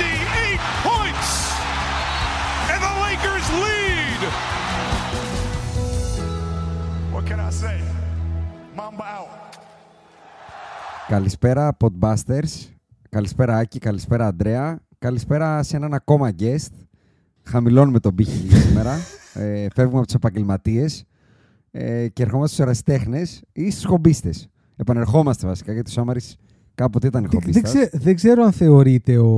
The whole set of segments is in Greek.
58 points! And the Lakers lead! What can I say? Mamba out. Καλησπέρα Podbusters. Καλησπέρα Άκη, καλησπέρα Αντρέα. Καλησπέρα σε έναν ακόμα guest. Χαμηλώνουμε τον πύχη σήμερα. Ε, φεύγουμε από τους επαγγελματίες ε, και ερχόμαστε στους ερασιτέχνες ή στους χομπίστες. Επανερχόμαστε βασικά γιατί ο Σάμαρης κάποτε ήταν Δεν, δεν, χομπίστας. ξέ- δεν ξέρω αν θεωρείται ο,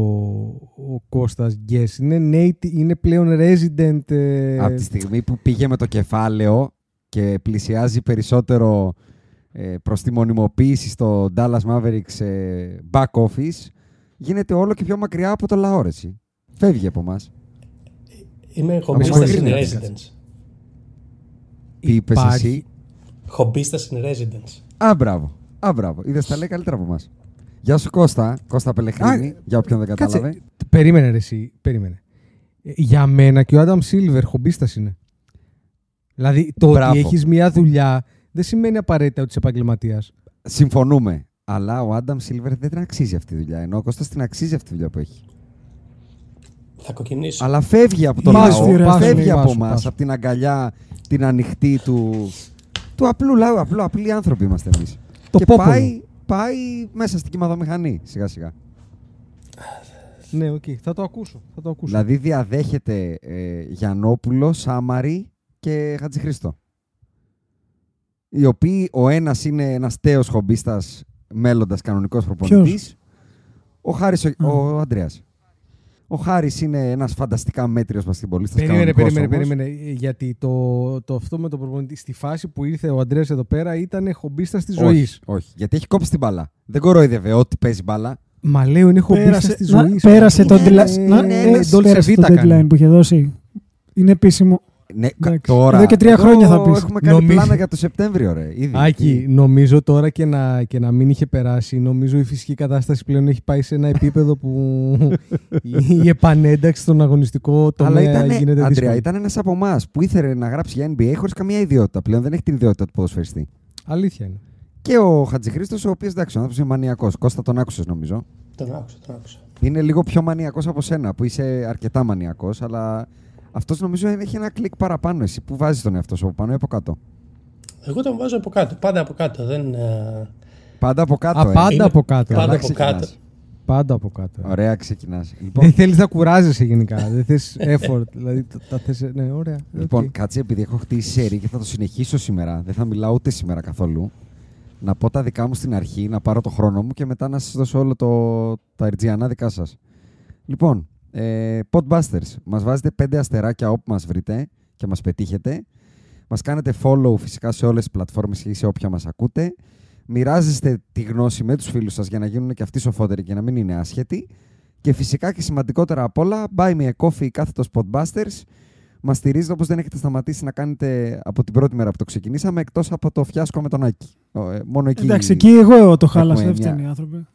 ο Κώστας Γκες. Είναι, native, είναι πλέον resident. ε, Από τη στιγμή που πήγε με το κεφάλαιο και πλησιάζει περισσότερο ε, προς τη μονιμοποίηση στο Dallas Mavericks ε, back office, γίνεται όλο και πιο μακριά από το λαό, ρε, εσύ. Φεύγει από εμάς. Είμαι Από χομπίστας εμάς in είναι; residence. Τι είπες Υπάρχει- εσύ. Χομπίστας in residence. Α, μπράβο. Α, μπράβο. Είδες, τα λέει καλύτερα από εμάς. Γεια σου Κώστα, Κώστα Πελεχρίνη, Α, για όποιον δεν κατάλαβε. Κάτσε, περίμενε ρε εσύ, περίμενε. Ε, Για μένα και ο Άνταμ Σίλβερ χομπίστας είναι. Δηλαδή το Μπράβο. ότι έχεις μια δουλειά δεν σημαίνει απαραίτητα ότι είσαι επαγγελματίας. Συμφωνούμε. Αλλά ο Άνταμ Σίλβερ δεν την αξίζει αυτή τη δουλειά. Ενώ ο Κώστας την αξίζει αυτή τη δουλειά που έχει. Θα κοκκινήσω. Αλλά φεύγει από το Πάσου, λαό, πάσου, φεύγει πάσου, από εμά, πάσου. από την αγκαλιά, την ανοιχτή του, του απλού λαού. Απλού, απλοί άνθρωποι είμαστε εμείς. Το και πόπολο. πάει, πάει μέσα στην κυματομηχανή σιγά σιγά. Ναι, οκ, θα το ακούσω. Θα το ακούσω. Δηλαδή διαδέχεται ε, Γιαννόπουλο, Σάμαρη και Χατζηχρήστο. Οι οποίοι ο ένας είναι ένας τέος χομπίστας μέλλοντας κανονικός προπονητής. Ο Χάρης, ο, ο Ανδρέας. Ο Χάρης είναι ένας φανταστικά μέτριος μπασκετμπολίστας Περίμενε, κανονικός περίμενε, όμως. περίμενε. ε, Γιατί το, το αυτό με τον προπονητή, στη φάση που ήρθε ο Αντρέας εδώ πέρα ήταν χομπίστας της Όχι, ζωής. όχι, γιατί έχει κόψει την μπάλα. Δεν κοροϊδεύε ό,τι παίζει μπάλα. Μα λέω είναι χομπίστας Πέρασε, της να- ζωής. πέρασε το Είναι- deadline. είναι να- ένας ε, Dolce πέρασε το Vita κάνει. deadline που είχε δώσει. Είναι επίσημο. Ναι, κα- Εντάξει. τώρα. Εδώ και τρία εδώ χρόνια θα πεις. Έχουμε κάνει Νομίζω- πλάνα για το Σεπτέμβριο, ρε. Ήδη. Άκη, νομίζω τώρα και να, και να μην είχε περάσει, νομίζω η φυσική κατάσταση πλέον έχει πάει σε ένα επίπεδο που η, η επανένταξη στον αγωνιστικό τομέα Αλλά ήταν, γίνεται Αντρέα, δύσκολη. ήταν ένας από εμάς που ήθελε να γράψει για NBA χωρίς καμία ιδιότητα. Πλέον δεν έχει την ιδιότητα του ποδοσφαιριστή. Αλήθεια είναι. Και ο Χατζηχρήστος, ο οποίος εντάξει, ο άνθρωπος είναι μανιακός. Κώστα τον άκουσες, νομίζω; Τον άκουσα, τον άκουσα. Είναι λίγο πιο μανιακός από σένα, που είσαι αρκετά μανιακός, αλλά αυτός νομίζω έχει ένα κλικ παραπάνω. Εσύ που βάζεις τον εαυτό σου από πάνω ή από κάτω; Εγώ τον βάζω από κάτω. Πάντα από κάτω. Δεν, ε, Πάντα από κάτω. Α, ε. πάντα Είναι- από κάτω. πάντα Καλά από ξεκινάς. κάτω. Πάντα από κάτω. Ωραία, ξεκινάς. Λοιπόν, Δεν θέλεις να κουράζεσαι γενικά. δεν θες effort. δηλαδή τα, τα θες, ναι, ωραία. Λοιπόν, οκ. κάτσε επειδή έχω χτίσει σερί και θα το συνεχίσω σήμερα. Δεν θα μιλάω ούτε σήμερα καθόλου. Να πω τα δικά μου στην αρχή, να πάρω το χρόνο μου και μετά να σας δώσω όλο το, τα ερτζιανά δικά σας. Λοιπόν, ε, Podbusters. Μας βάζετε πέντε αστεράκια όπου μας βρείτε και μας πετύχετε. Μας κάνετε follow φυσικά σε όλες τις πλατφόρμες και σε όποια μας ακούτε. Μοιράζεστε τη γνώση με τους φίλους σας για να γίνουν και αυτοί σοφότεροι και να μην είναι άσχετοι. Και φυσικά και σημαντικότερα απ' όλα, buy me a coffee κάθετος Podbusters. Μας στηρίζετε όπως δεν έχετε σταματήσει να κάνετε από την πρώτη μέρα που το ξεκινήσαμε, εκτός από το φιάσκο με τον Άκη. Ο, ε, μόνο εκεί. Εντάξει, εκεί εγώ το έχουμε χάλασα. Δεν μια- φταίνει οι άνθρωποι.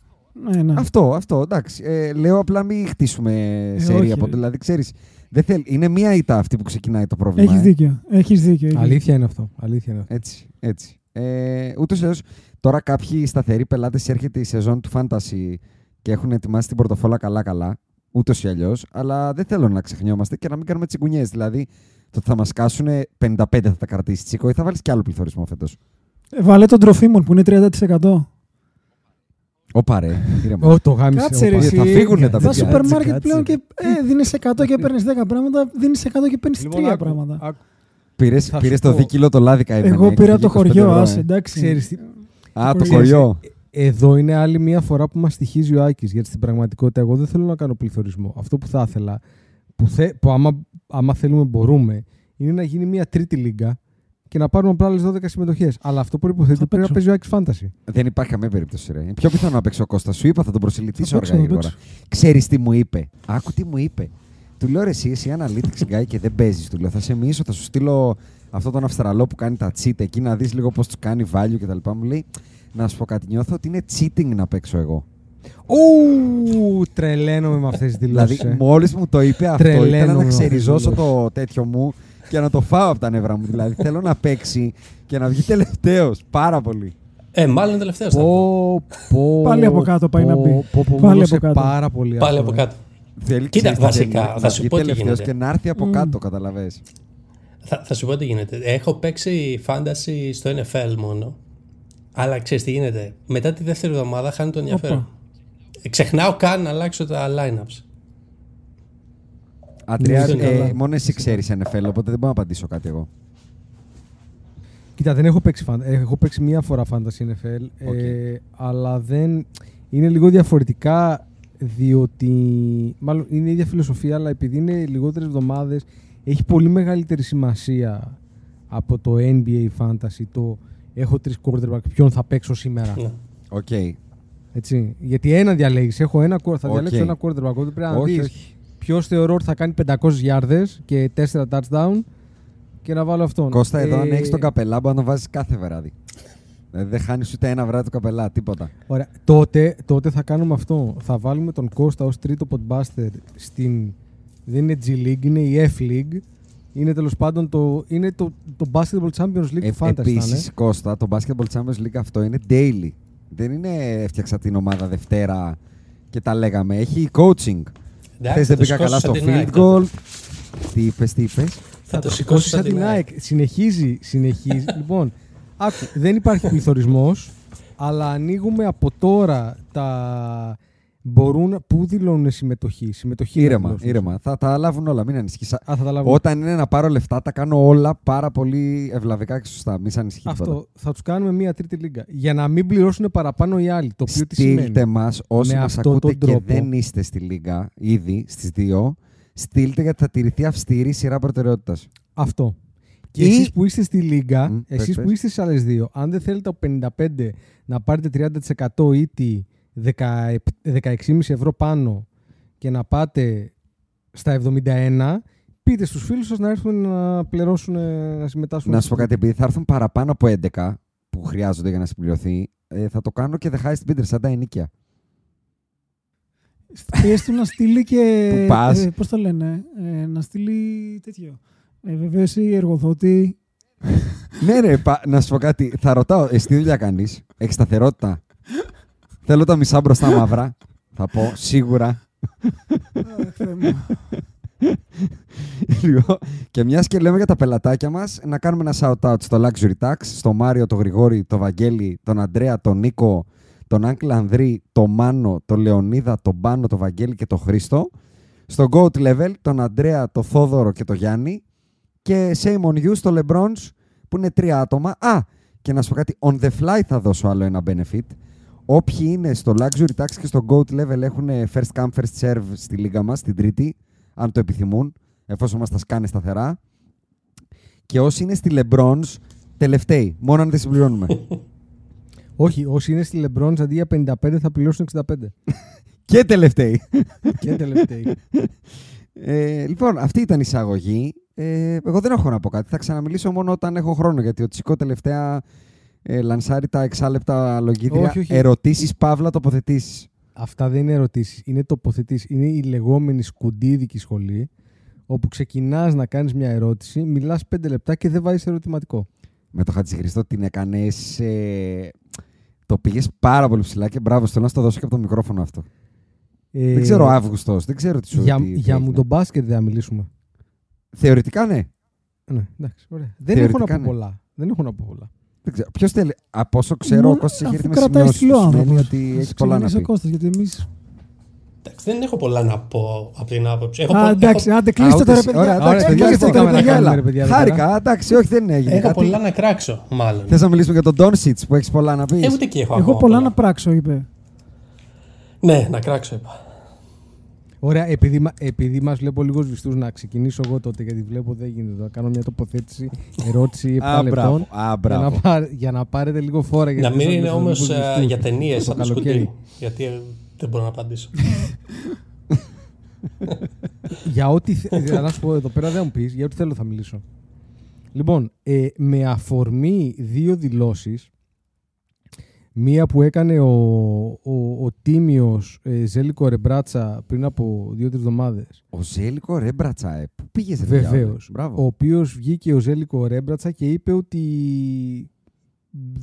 Ναι, ναι. Αυτό, αυτό, εντάξει. Ε, λέω απλά μην χτίσουμε Ε, σερία όχι, από ρε. Δηλαδή, ξέρεις, δεν θέλ... είναι μία ήττα αυτή που ξεκινάει το πρόβλημα. Έχεις ε. δίκιο. Έχεις δίκιο. έχεις Αλήθεια είναι αυτό. Αλήθεια είναι αυτό. Έτσι, έτσι. Ε, ούτως ή άλλως, τώρα κάποιοι σταθεροί πελάτες έρχεται η σεζόν του Fantasy και έχουν ετοιμάσει την πορτοφόλα καλά-καλά, ούτως ή αλλιώς, αλλά δεν θέλω να ξεχνιόμαστε και να μην κάνουμε τσιγκουνιές. Δηλαδή, το ότι θα μας κάσουν 55 θα τα κρατήσει τσίκο ή θα βάλεις και άλλο πληθωρισμό φέτος; Ε, Βάλε τον τροφίμων που είναι 30%. Ωπα ρε, ήρεμα. Ω, το γάμισε. Κάτσε ρε όπα. εσύ. Θα φύγουνε τα Στα παιδιά. σούπερ Κάτσε, μάρκετ κάτσε. πλέον και ε, δίνεις 100 και παίρνεις 10 πράγματα, δίνεις 100 και παίρνεις 3 Λοιπόν, άκου, πράγματα. άκου. Πήρες, Θα πήρες σου το πω. δίκυλο το λάδικα Εγώ πήρα από το χωριό, άσε, εντάξει. Ξέρεις τι, Α, το Ξέρεις, χωριό. Εδώ είναι άλλη μία φορά που μας στοιχίζει ο Άκης, γιατί στην πραγματικότητα εγώ δεν θέλω να κάνω πληθωρισμό. Αυτό που θα ήθελα, που, θε, που άμα, άμα θέλουμε μπορούμε, είναι να γίνει μία τρίτη λίγκα και να πάρουμε απλά άλλες 12 συμμετοχές. Αλλά αυτό προποθέτει Θα ότι πρέπει να παίξω. παίζει ο Άκης Fantasy. Δεν υπάρχει καμία περίπτωση. Ρε. Είναι πιο πιθανό να παίξει ο Κώστας. Σου είπα, θα τον προσελητήσω Θα παίξω, αργά ή θα γρήγορα. παίξω. Ξέρεις τι μου είπε. Άκου τι μου είπε. Του λέω ρε, εσύ, εσύ analytics guy και δεν παίζεις. Του λέω, θα σε μίσω, θα σου στείλω αυτόν τον Αυστραλό που κάνει τα cheat εκεί να δεις λίγο πώς τους κάνει value κτλ. Μου λέει, να σου πω κάτι, νιώθω ότι είναι cheating να παίξω εγώ. Ου, τρελαίνομαι με αυτές τις δηλώσεις. Δηλαδή, μόλις μου το είπε αυτό, ήθελα Τρελαίνομαι να με αυτές τις ξεριζώσω δηλώσεις. το τέτοιο μου και να το φάω από τα νεύρα μου. Δηλαδή, θέλω να παίξει και να βγει τελευταίος. Πάρα πολύ. Ε, μάλλον τελευταίος. Πω, πω, Πάλι από κάτω πάει πω, να μπει. Πω, πω, μου Πάλι έδωσε από κάτω. πάρα πολύ Πάλι αυτό, από ε. κάτω. Θέλει, Κοίτα, ξέρεις τι βασικά, θέλει, θα να σου βγει πω τι τελευταίος γίνεται. και να έρθει από Μμ. κάτω, καταλαβες. Θα, θα σου πω τι γίνεται. Έχω παίξει fantasy στο NFL μόνο. Αλλά ξέρεις τι γίνεται. Μετά τη δεύτερη εβδομάδα χάνει το ενδιαφέρον. Ε, Ξεχνάω καν να αλλάξω τα lineups. Αντρέα, Είσαι ε, καλά. μόνο εσύ ξέρεις NFL, οπότε δεν μπορώ να απαντήσω κάτι εγώ. Κοίτα, δεν έχω παίξει, φαν- έχω παίξει μία φορά Fantasy NFL, Οκ. ε, αλλά δεν είναι λίγο διαφορετικά διότι, μάλλον είναι η ίδια φιλοσοφία, αλλά επειδή είναι λιγότερες εβδομάδες, έχει πολύ μεγαλύτερη σημασία από το NBA Fantasy, το έχω τρεις quarterback, ποιον θα παίξω σήμερα. Ναι. Οκ. Έτσι. Γιατί ένα διαλέγεις, έχω ένα, quarter- θα Οκ. διαλέξω ένα quarterback, οπότε πρέπει να Όχι, δεις όχι. Ποιος θεωρώ ότι θα κάνει 500 γιάρδες και 4 touchdown και να βάλω αυτόν. Κώστα, εδώ αν Ε, έχεις τον καπελά, μπορεί να τον βάζεις κάθε βράδυ. Δηλαδή δεν χάνεις ούτε ένα βράδυ το καπελά, τίποτα. Ωραία. Τότε, τότε θα κάνουμε αυτό. Θα βάλουμε τον Κώστα ως τρίτο podbuster στην... Δεν είναι G League, είναι η F League. Είναι τέλος πάντων το, είναι το, το Basketball Champions League Ε, του Fantasy. θα είναι. Επίση, Κώστα, το Basketball Champions League αυτό είναι daily. Δεν είναι έφτιαξα την ομάδα Δευτέρα και τα λέγαμε. Έχει coaching. Εντάξει, Χθε θα δεν το πήγα σηκώσω καλά στο σαν την ΑΕΚ field τότε. goal. Τι είπες, τι είπες; Θα το σηκώσεις σηκώσω σαν την ΑΕΚ. Συνεχίζει, συνεχίζει. λοιπόν, άκου, δεν υπάρχει πληθωρισμός, αλλά ανοίγουμε από τώρα τα... Μπορούν, πού δηλώνουν συμμετοχή. συμμετοχή να Ήρεμα, δηλώσουν. ήρεμα. Θα τα λάβουν όλα, μην ανησυχείς. Α, θα τα λάβουν. Όταν είναι να πάρω λεφτά, τα κάνω όλα πάρα πολύ ευλαβικά και σωστά. Μην σε ανησυχεί τίποτα. Αυτό θα τους κάνουμε μία τρίτη λίγα. Για να μην πληρώσουν παραπάνω οι άλλοι. Το οποίο τι σημαίνει; Στείλτε μα όσοι Με μας αυτόν ακούτε τον και τρόπο. δεν είστε στη Λίγκα ήδη στις δύο. Στείλτε γιατί θα τηρηθεί αυστηρή σειρά προτεραιότητας. Αυτό. Και Ή- εσείς που είστε στη Λίγκα, Μμ, πες, εσείς πες. που είστε στις άλλες δύο, αν δεν θέλετε από 55 να πάρετε 30% ή τη 16,5 ευρώ πάνω και να πάτε στα 71, πείτε στους φίλους σας να έρθουν να πληρώσουν, να συμμετάσχουν. Να σου πω κάτι, επειδή θα έρθουν παραπάνω από 11 που χρειάζονται για να συμπληρωθεί, ε, θα το κάνω και the highest bidder, σαν τα ενίκια. Πες του να στείλει και. Πού πας; Ε, Πώς το λένε, ε, να στείλει τέτοιο. Ε, βεβαίωση, εργοδότη. ναι, ρε, πα- να σου πω κάτι. Θα ρωτάω, εσύ τι δουλειά κάνεις, έχεις σταθερότητα; Θέλω τα μισά μπροστά μαύρα. θα πω, σίγουρα. Αχ, Θεέ μου. Λοιπόν, και μιας και λέμε για τα πελατάκια μας, να κάνουμε ένα shout-out στο Luxury Tax, στο Μάριο, τον Γρηγόρη, τον Βαγγέλη, τον Αντρέα, τον Νίκο, τον Άγκλ Ανδρή, τον Μάνο, τον Λεωνίδα, τον Πάνο, τον Βαγγέλη και τον Χρήστο. Στο Goat Level, τον Αντρέα, τον Θόδωρο και τον Γιάννη. Και Shame on You στο Lebrons, που είναι τρία άτομα. Α, και να σου πω κάτι, on the fly θα δώσω άλλο ένα benefit. Όποιοι είναι στο Luxury Tax και στο Goat Level έχουν first come, first serve στη λίγα μας, την τρίτη, αν το επιθυμούν, εφόσον μας τα σκάνε σταθερά. Και όσοι είναι στη Lebrons, τελευταίοι, μόνο αν δεν συμπληρώνουμε. Όχι, όσοι είναι στη Lebrons αντί για 55 θα πληρώσουν 65. και τελευταίοι. και τελευταίοι. Ε, λοιπόν, αυτή ήταν η εισαγωγή. Ε, εγώ δεν έχω να πω κάτι. Θα ξαναμιλήσω μόνο όταν έχω χρόνο. Γιατί ο Τσικό τελευταία ε, λανσάρει τα εξάλεπτα λογίδια. Όχι, όχι. Ερωτήσεις, παύλα, τοποθετήσεις. αυτά δεν είναι ερωτήσεις. Είναι τοποθετήσεις. Είναι η λεγόμενη σκουντίδικη σχολή, όπου ξεκινάς να κάνεις μια ερώτηση, μιλάς πέντε λεπτά και δεν βάζεις ερωτηματικό. Με το Χατζηχρήστο την έκανες. Το πήγες πάρα πολύ ψηλά και μπράβο. Θέλω να στο δώσω και από το μικρόφωνο αυτό. Ε, Δεν ξέρω Αύγουστος, δεν ξέρω τι σου Για, τι- τι για μου έγινε. τον μπάσκετ δεν θα μιλήσουμε. Θεωρητικά ναι. Ναι, εντάξει, ωραία. Δεν έχω να Θεωρητικά, πω ναι. πολλά. Δεν έχω να πω πολλά. Δεν ξέρω. Ποιος θέλει. Από όσο ξέρω, Μόνο ο Κώστας έχει αφού έρθει με κρατάει σημειώσεις. στυλό που Σημαίνει άνθρωπος. ότι Ας έχει πολλά να ξεκινήσει ο πει. Κώστας, γιατί εμείς... Εντάξει, δεν έχω πολλά να πω από την άποψη. Έχω, Α, πο- εντάξει, έχω, άντε Α, κλείστε ούτε τώρα, εσύ. παιδιά. Ωραία, Εντάξει, εντάξει, παιδιά, κλείστε τι τώρα, κάνουμε, παιδιά. έλα. ρε, παιδιά, εδώ Χάρηκα, εντάξει, όχι δεν έγινε. έχω κάτι. πολλά να κράξω, μάλλον. Θες να μιλήσουμε για τον Ντόνσιτς που έχεις πολλά να πεις. Ε, ούτε εκεί έχω Εγώ ακόμα πολλά να πράξω, είπε. Ναι, να κράξω, είπα. Ωραία, επειδή, μα- επειδή μας βλέπω λίγος σβηστού, να ξεκινήσω εγώ τότε, γιατί βλέπω δεν γίνεται. Να κάνω μια τοποθέτηση, ερώτηση 7 Α, μπράβο. λεπτών. Α, για, μπράβο. να πάρε- για να πάρετε λίγο φόρα. Να γιατί μην σας είναι βλέπω όμως λίγο σβηστούς για ταινίες το σαν το καλοκαίρι. σκουντί. Γιατί ε, δεν μπορώ να απαντήσω. για ό,τι. θε- ε, να σου πω εδώ πέρα δεν μου πεις, για ό,τι θέλω θα μιλήσω. Λοιπόν, ε, με αφορμή δύο δηλώσεις Μία που έκανε ο, ο, ο τίμιος ε, Ζέλικο Ρεμπράτσα πριν από δύο-τρεις εβδομάδες. Ο Ζέλικο Ρέμπρατσα, ε. Πού πήγε, Βεβαίως. Μπράβο. Ο οποίος βγήκε ο Ζέλικο Ρέμπρατσα και είπε ότι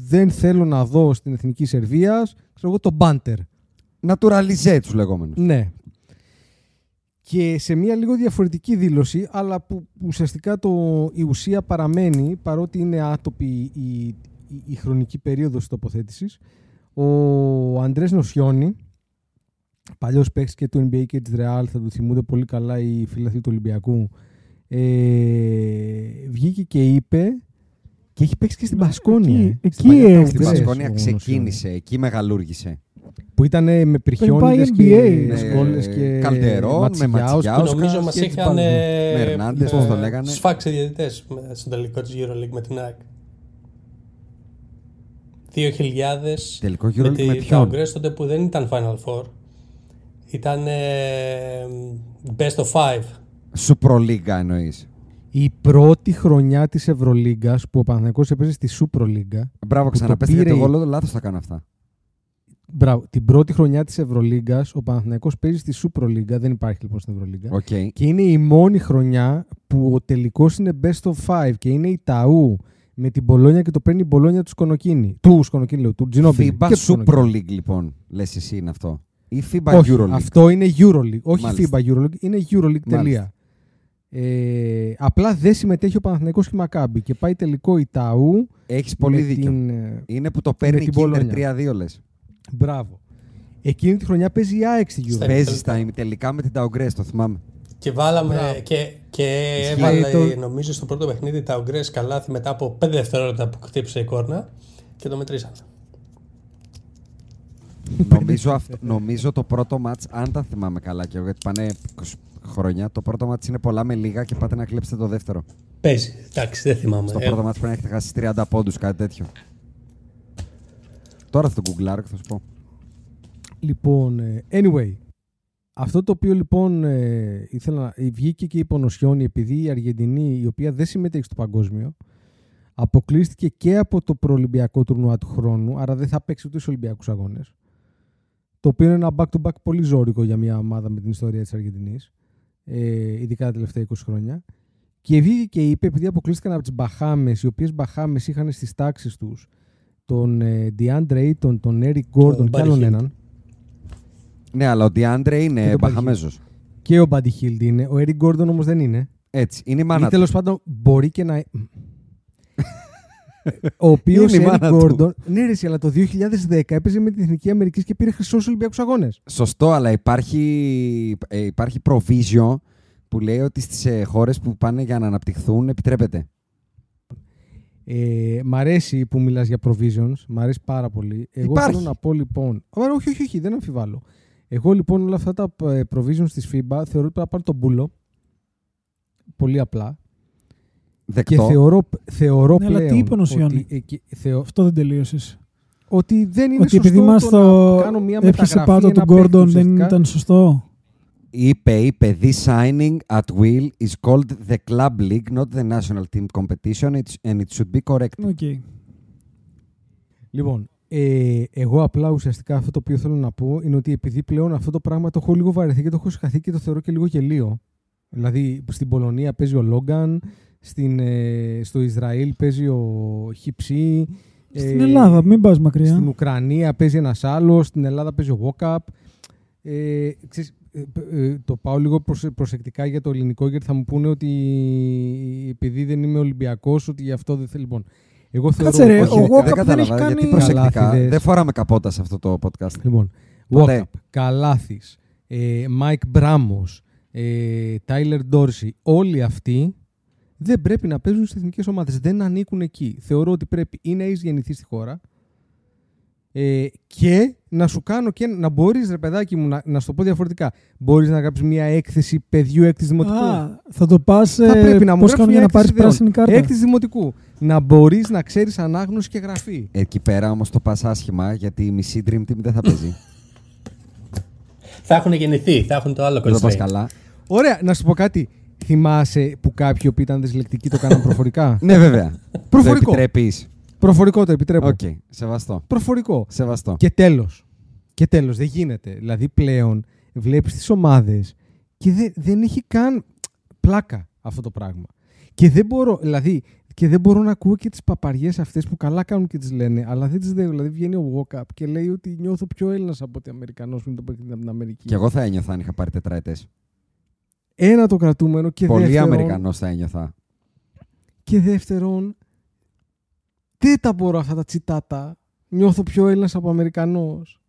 δεν θέλω να δω στην εθνική Σερβίας ξέρω εγώ, το μπάντερ. Naturalize τους λεγόμενους. Ναι. Και σε μια λίγο διαφορετική δήλωση, αλλά που ουσιαστικά το, η ουσία παραμένει, παρότι είναι άτοπη η, η, η χρονική περίοδος της τοποθέτησης, ο Αντρές Νοσιόνι, παλιός παίκτης και του NBA και της Real, θα του θυμούνται πολύ καλά οι φιλαθλοί του Ολυμπιακού, ε, βγήκε και είπε και έχει παίξει και στην Πασκόνια. εκεί- ε. εκεί Στην παλιά έφτασε. Στην Παγκόσμια, Πασκόνια ο Νοσιόνι. ξεκίνησε, εκεί μεγαλούργησε. Που ήταν ε, με πριχιόνιδες NBA. και Ναι, σκόλες και Καλτερών, με Ματσιγιάους. Ματσιγιάους. Νομίζω μας και είχαν. τις Με Ερνάντες, πώς το λέγανε. Σφάξει διαιτητέ στο τελικό της Euroleague με την ΑΕΚ. 2000. Τελικό με Euroleague τη με ποιον; Downgrade τότε που δεν ήταν Final Four. Ήταν ε, Best of Five. Σουπρολίγκα εννοείς. Η πρώτη χρονιά της Ευρωλίγκας που ο Παναθηναϊκός έπαιζε στη Σούπρολίγκα. Μπράβο, Που το ξαναπές τε γιατί πήρε- εγώ λάθος τα κάνω αυτά. Μπράβο, την πρώτη χρονιά της Ευρωλίγκας ο Παναθηναϊκός παίζει στη Σούπρολίγκα. Δεν υπάρχει λοιπόν στην Ευρωλίγκα. Οκ. Και είναι η μόνη χρονιά που ο τελικός είναι best of five και είναι η Ταού με την Μπολόνια και το παίρνει η Μπολόνια του Σκονοκίνη. Του Σκονοκίνη, λέω, του Τζινόμπιλι. FIBA και του Super Σκονοκίνη. League λοιπόν, λες εσύ είναι αυτό. Ή FIBA Όχι, Euroleague. αυτό είναι EuroLeague. Όχι Μάλιστα. FIBA EuroLeague, είναι EuroLeague. Τελεία. Μάλιστα. Ε, απλά δεν συμμετέχει ο Παναθηναϊκός και η Μακάμπη και πάει τελικό η Ταού. Έχεις πολύ με δίκιο. την, ε, Είναι που το παίρνει την η Kinder Μπολόνια. 3-2 λες. Μπράβο. Εκείνη τη χρονιά παίζει η ΑΕΚ στη Στα EuroLeague. Παίζει τελικά. στα ημιτελικά με την Downgrade, το θυμάμαι. Και βάλαμε Μπράβο. και, και Ισχύει έβαλε το- νομίζω στο πρώτο παιχνίδι τα Ογκρές καλάθι μετά από 5 δευτερόλεπτα που χτύπησε η κόρνα και το μετρήσανε. νομίζω, αυτό, νομίζω το πρώτο μάτς, αν τα θυμάμαι καλά και εγώ, γιατί πάνε 20 χρόνια, το πρώτο μάτς είναι πολλά με λίγα και πάτε να κλέψετε το δεύτερο. Παίζει, εντάξει, δεν θυμάμαι. Στο Ε, πρώτο μάτς πρέπει να έχετε χάσει 30 πόντους, κάτι τέτοιο. Τώρα θα το γκουγκλάρω και θα σου πω. Λοιπόν, ε, anyway, αυτό το οποίο λοιπόν ε, ήθελα να... ε, Βγήκε και είπε ο Νοσιόνι επειδή η Αργεντινή, η οποία δεν συμμετέχει στο παγκόσμιο, αποκλείστηκε και από το προολυμπιακό τουρνουά του χρόνου, άρα δεν θα παίξει ούτε στους Ολυμπιακούς αγώνες. Το οποίο είναι ένα back-to-back πολύ ζώρικο για μια ομάδα με την ιστορία της Αργεντινής, ε, ειδικά τα τελευταία 20 χρόνια. Και βγήκε και είπε, επειδή αποκλείστηκαν από τις Μπαχάμες, οι οποίες Μπαχάμες είχαν στις τάξεις τους τον ε, DeAndre Ayton, τον Eric Gordon και Buddy άλλον Hield. έναν, Ναι, αλλά ο Διάντρε Και είναι το Μπαχαμέζος. Και ο Buddy Hield είναι. Ο Eric Gordon όμως δεν είναι. Έτσι, είναι η Ή μάνα του. τέλος πάντων μπορεί και να... ο οποίος Είναι η Eric μάνα του. Gordon. Ναι, ρε, εσύ, αλλά το 2010 έπαιζε με την Εθνική Αμερική και πήρε χρυσό Ολυμπιακούς Αγώνες. Σωστό, αλλά υπάρχει, ε, υπάρχει provision που λέει ότι στις ε, χώρες που πάνε για να αναπτυχθούν επιτρέπεται. Ε, μ' αρέσει που μιλάς για provisions. Μ' αρέσει πάρα πολύ. Εγώ Υπάρχει. θέλω να πω λοιπόν. Ωραία, όχι, όχι, όχι, δεν αμφιβάλλω. Εγώ λοιπόν όλα αυτά τα ε, provisions της FIBA θεωρώ ότι πρέπει να πάρει τον μπούλο. Πολύ απλά. Δεκτό. Και θεωρώ, θεωρώ Ναι, αλλά τι πλέον είπε ο Νοσιόνι; ότι, εκεί- θεω- Αυτό δεν τελείωσες. ότι δεν είναι Ότι σωστό επειδή μα το το να κάνω μια έπιασε μεταγραφή, πάτο του ένα παίκτη Γκόρντον δεν ουσιαστικά. ήταν σωστό. Είπε, είπε, this signing at will is called the club league, not the national team competition, it's, and it should be correct. Οκ. Λοιπόν, Ε, εγώ απλά ουσιαστικά αυτό το οποίο θέλω να πω είναι ότι επειδή πλέον αυτό το πράγμα το έχω λίγο βαρεθεί και το έχω συγχαθεί και το θεωρώ και λίγο γελίο. Δηλαδή στην Πολωνία παίζει ο Λόγκαν, στην, ε, στο Ισραήλ παίζει ο Χιψή. Στην Ελλάδα, μην πας μακριά. Στην Ουκρανία παίζει ένας άλλος, στην Ελλάδα παίζει ο Βόκαπ. Ε, ξέρεις, ε, ε, το πάω λίγο προσε- προσεκτικά για το ελληνικό γιατί θα μου πούνε ότι επειδή δεν είμαι Ολυμπιακός ότι γι' αυτό δεν θέλει. Λοιπόν, εγώ θεωρώ... Κάτσε ρε, Όχι, ο Walkup δεν δεν έχει κατάλαβα, γιατί κάνει- προσεκτικά Καλάθιδες. δεν φοράμε καπότα σε αυτό το podcast. Λοιπόν, Ποτέ. Walkup, Καλάθης, ε, Mike Μπράμος, ε, Tyler Dorsey, όλοι αυτοί δεν πρέπει να παίζουν στις εθνικές ομάδες. Δεν ανήκουν εκεί. Θεωρώ ότι πρέπει ή να έχεις γεννηθεί στη χώρα ε, και να σου κάνω και να μπορείς ρε παιδάκι μου να, να σου το πω διαφορετικά. Μπορείς να γράψεις μια έκθεση παιδιού έκτης δημοτικού; Α, θα το πας Θα πρέπει να μου πώς γράψεις κάνω μια για να πάρεις έκθεση πράσινη ιδεών. κάρτα; Έκτης δημοτικού. Να μπορείς να ξέρεις ανάγνωση και γραφή. Εκεί πέρα όμως το πας άσχημα γιατί η μισή Dream Team δεν θα παίζει. Θα έχουν γεννηθεί, θα έχουν το άλλο δεν το πας constraint. καλά. Ωραία, να σου πω κάτι. Θυμάσαι που κάποιοι που ήταν δυσλεκτικοί το κάναν προφορικά; ναι, βέβαια. Προφορικό. Το επιτρέπεις. Προφορικό το επιτρέπω. Οκ, σεβαστό. Προφορικό. Σεβαστό. Και τέλος. Και τέλος, δεν γίνεται. Δηλαδή πλέον βλέπεις τις ομάδες και δεν, δεν έχει καν πλάκα αυτό το πράγμα. Και δεν μπορώ, δηλαδή, και δεν μπορώ να ακούω και τις παπαριές αυτές που καλά κάνουν και τις λένε, αλλά δεν τις δέχομαι. Δηλαδή βγαίνει ο Walkup και λέει ότι νιώθω πιο Έλληνας από ότι Αμερικανός που είναι το παιχνίδι από την Αμερική. Και εγώ θα ένιωθα αν είχα πάρει τετραετές. Ένα το κρατούμενο και Πολύ δεύτερον, Αμερικανός θα ένιωθα. Και δεύτερον, δεν τα μπορώ αυτά τα τσιτάτα. Νιώθω πιο Έλληνας από Αμερικανός.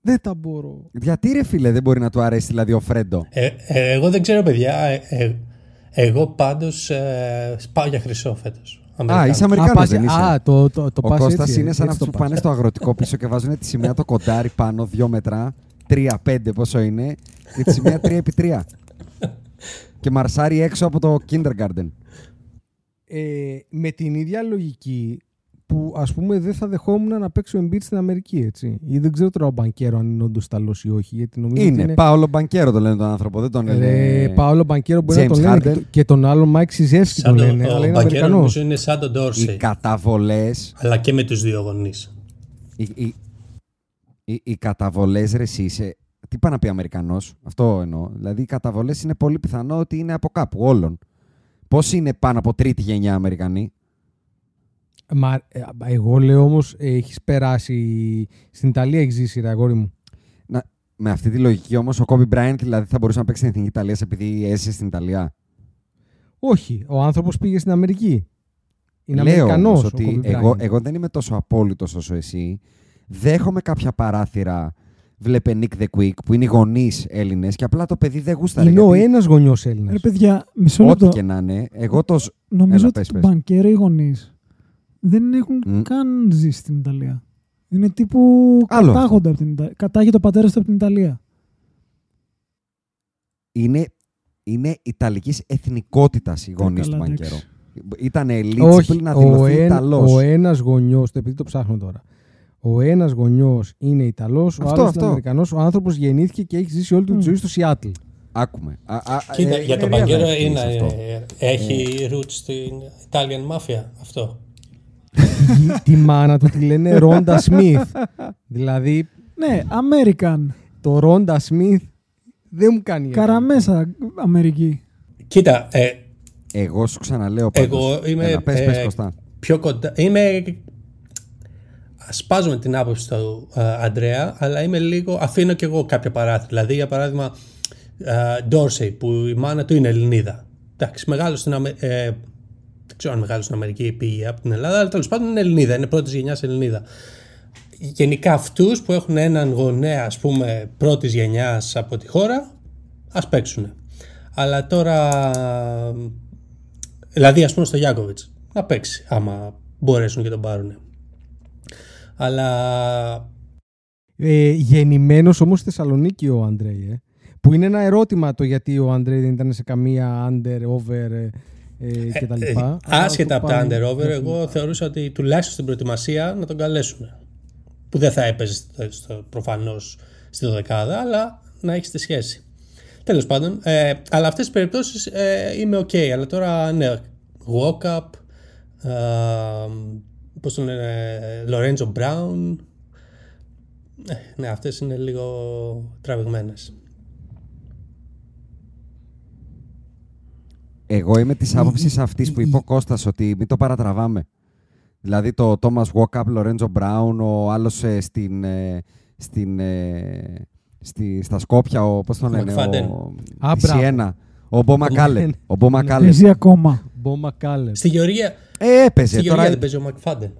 Δεν τα μπορώ. Γιατί ρε φίλε δεν μπορεί να του αρέσει δηλαδή ο Φρέντο; Ε, ε, εγώ δεν ξέρω, παιδιά. Ε, ε, εγώ πάντως ε, πάω για χρυσό φέτος. Α, είσαι Αμερικάνος, πας- δεν είσαι. Α, το, το, το ο πας Κώστας έτσι, είναι σαν έτσι αυτούς το που πας. πάνε στο αγροτικό πίσω και βάζουν τη σημαία το κοντάρι πάνω, δύο μετρά, τρία πέντε πόσο είναι, και τη σημαία τρία επί τρία. και μαρσάρει έξω από το kindergarten. Ε, με την ίδια λογική που ας πούμε δεν θα δεχόμουν να παίξω Embiid στην Αμερική, έτσι. Ή δεν ξέρω τώρα ο Μπανκέρο αν είναι όντως Ιταλός ή όχι, γιατί νομίζω ότι Είναι, είναι... Πάολο Μπανκέρο το λένε τον άνθρωπο, δεν τον Ε, λένε. Πάολο Μπανκέρο μπορεί να James τον λένε Harden. και, και τον άλλο Μάικ Σιζέφσκι Σαν τον το, λένε, ο αλλά είναι Μπανκέρο Αμερικανός. νομίζω είναι σαν τον Οι Ντόρσεϊ. καταβολές. Αλλά και με τους δύο γονείς. Οι, οι, οι, οι καταβολές ρε εσύ είσαι. Τι πάει να πει Αμερικανός, αυτό εννοώ. Δηλαδή οι καταβολές είναι πολύ πιθανό ότι είναι από κάπου όλων. Πώς είναι πάνω από τρίτη γενιά Αμερικανοί; Μα, ε, εγώ λέω όμως ε, έχεις περάσει στην Ιταλία έχεις ζήσει ρε αγόρι μου. Να, με αυτή τη λογική όμως ο Κόμπι Μπράιν δηλαδή θα μπορούσε να παίξει στην Εθνική Ιταλία επειδή έζησε στην Ιταλία; Όχι, ο άνθρωπος πήγε στην Αμερική. Είναι Λέω Αμερικανός όμως ο ότι Kobe εγώ, Bryant. εγώ δεν είμαι τόσο απόλυτος όσο εσύ. Δέχομαι κάποια παράθυρα. Βλέπε Nick the Quick που είναι οι γονείς Έλληνες και απλά το παιδί δεν γούσταρε. Είναι ο γιατί ένας γονιός Έλληνας. Ρε παιδιά, μισό Ό,τι λεπτό. και να είναι. Εγώ το. σ- Νομίζω Έλα, ότι πες, το πες. Μπανκέρο οι γονείς δεν έχουν Μμ. καν ζήσει στην Ιταλία. Είναι τύπου Άλλο κατάγονται από την Ιταλία. Κατάγεται ο πατέρας του από την Ιταλία. είναι, είναι Ιταλικής εθνικότητας οι γονείς καλά, του εντάξει. Μπανκέρο. Ήταν eligible Όχι, να ο, δηλωθεί εν, Ιταλός. ο ένας γονιός, το επειδή το ψάχνω τώρα, ο ένας γονιός είναι Ιταλός, ο Αυτό, άλλος αυτό. είναι Αμερικανός, ο άνθρωπος γεννήθηκε και έχει ζήσει όλη του τη ζωή στο Σιάτλ. Άκουμε. Α, α, Κοίτα, ε, για τον είναι real Μπαγκέρο life είναι, case αυτό. ε, έχει roots στην Italian Mafia αυτό. Τη, τη μάνα του τη λένε Ρόντα Σμιθ. δηλαδή Ναι, American. το Ρόντα Σμιθ δεν μου κάνει έκπληξη. Καραμέσα Αμερική. Κοίτα, ε, Εγώ σου ξαναλέω πάντως. εγώ είμαι Έλα, πες, ε, πες, Κωστά. πιο κοντά. Είμαι. Σπάζομαι την άποψη του ε, Αντρέα, αλλά είμαι λίγο. Αφήνω κι εγώ κάποια παράθυρα. Δηλαδή, για παράδειγμα, Ντόρσεϊ, που η μάνα του είναι Ελληνίδα. Εντάξει, μεγάλος στην Αμε... ε, δεν ξέρω αν μεγάλο στην Αμερική πήγε από την Ελλάδα, αλλά τέλος πάντων είναι Ελληνίδα, είναι πρώτης γενιάς Ελληνίδα. Γενικά αυτούς που έχουν έναν γονέα, ας πούμε, πρώτης γενιάς από τη χώρα, ας παίξουν. Αλλά τώρα. Δηλαδή, ας πούμε, στο Γιάκοβιτς να παίξει, άμα μπορέσουν και τον πάρουν. Αλλά Ε, γεννημένος όμως στη Θεσσαλονίκη ο Αντρέι, ε, που είναι ένα ερώτημα το γιατί ο Αντρέι δεν ήταν σε καμία under, over ε, ε, και τα Ε, λοιπά. άσχετα Αλλά από τα το under πάμε- over, εγώ θεωρούσα ότι τουλάχιστον στην προετοιμασία να τον καλέσουν. Που δεν θα έπαιζε στο, στο, προφανώς στη δεκάδα, αλλά να έχεις τη σχέση. Τέλος πάντων, ε, αλλά αυτές τις περιπτώσεις ε, είμαι οκ. αλλά τώρα ναι, Walkup, ε, πώς τον λένε, Lorenzo Brown, Ναι, ναι αυτές είναι λίγο τραβηγμένες. Εγώ είμαι της άποψης αυτής που είπε ο Κώστας ότι μην το παρατραβάμε. Δηλαδή το Thomas Walkup, Lorenzo Brown, ο άλλος στην, ε, στην, ε, στη, στα Σκόπια, ο, πώς το λένε, ο, Α, η Σιένα, ο Μπό Μακάλε. Ο Μπό Μακάλε. Παίζει ακόμα. Μπό Μακάλε. Στη Γεωργία, Ε, έπαιζε. στη Τώρα... Γεωργία δεν παίζει ο Μακφάντεν.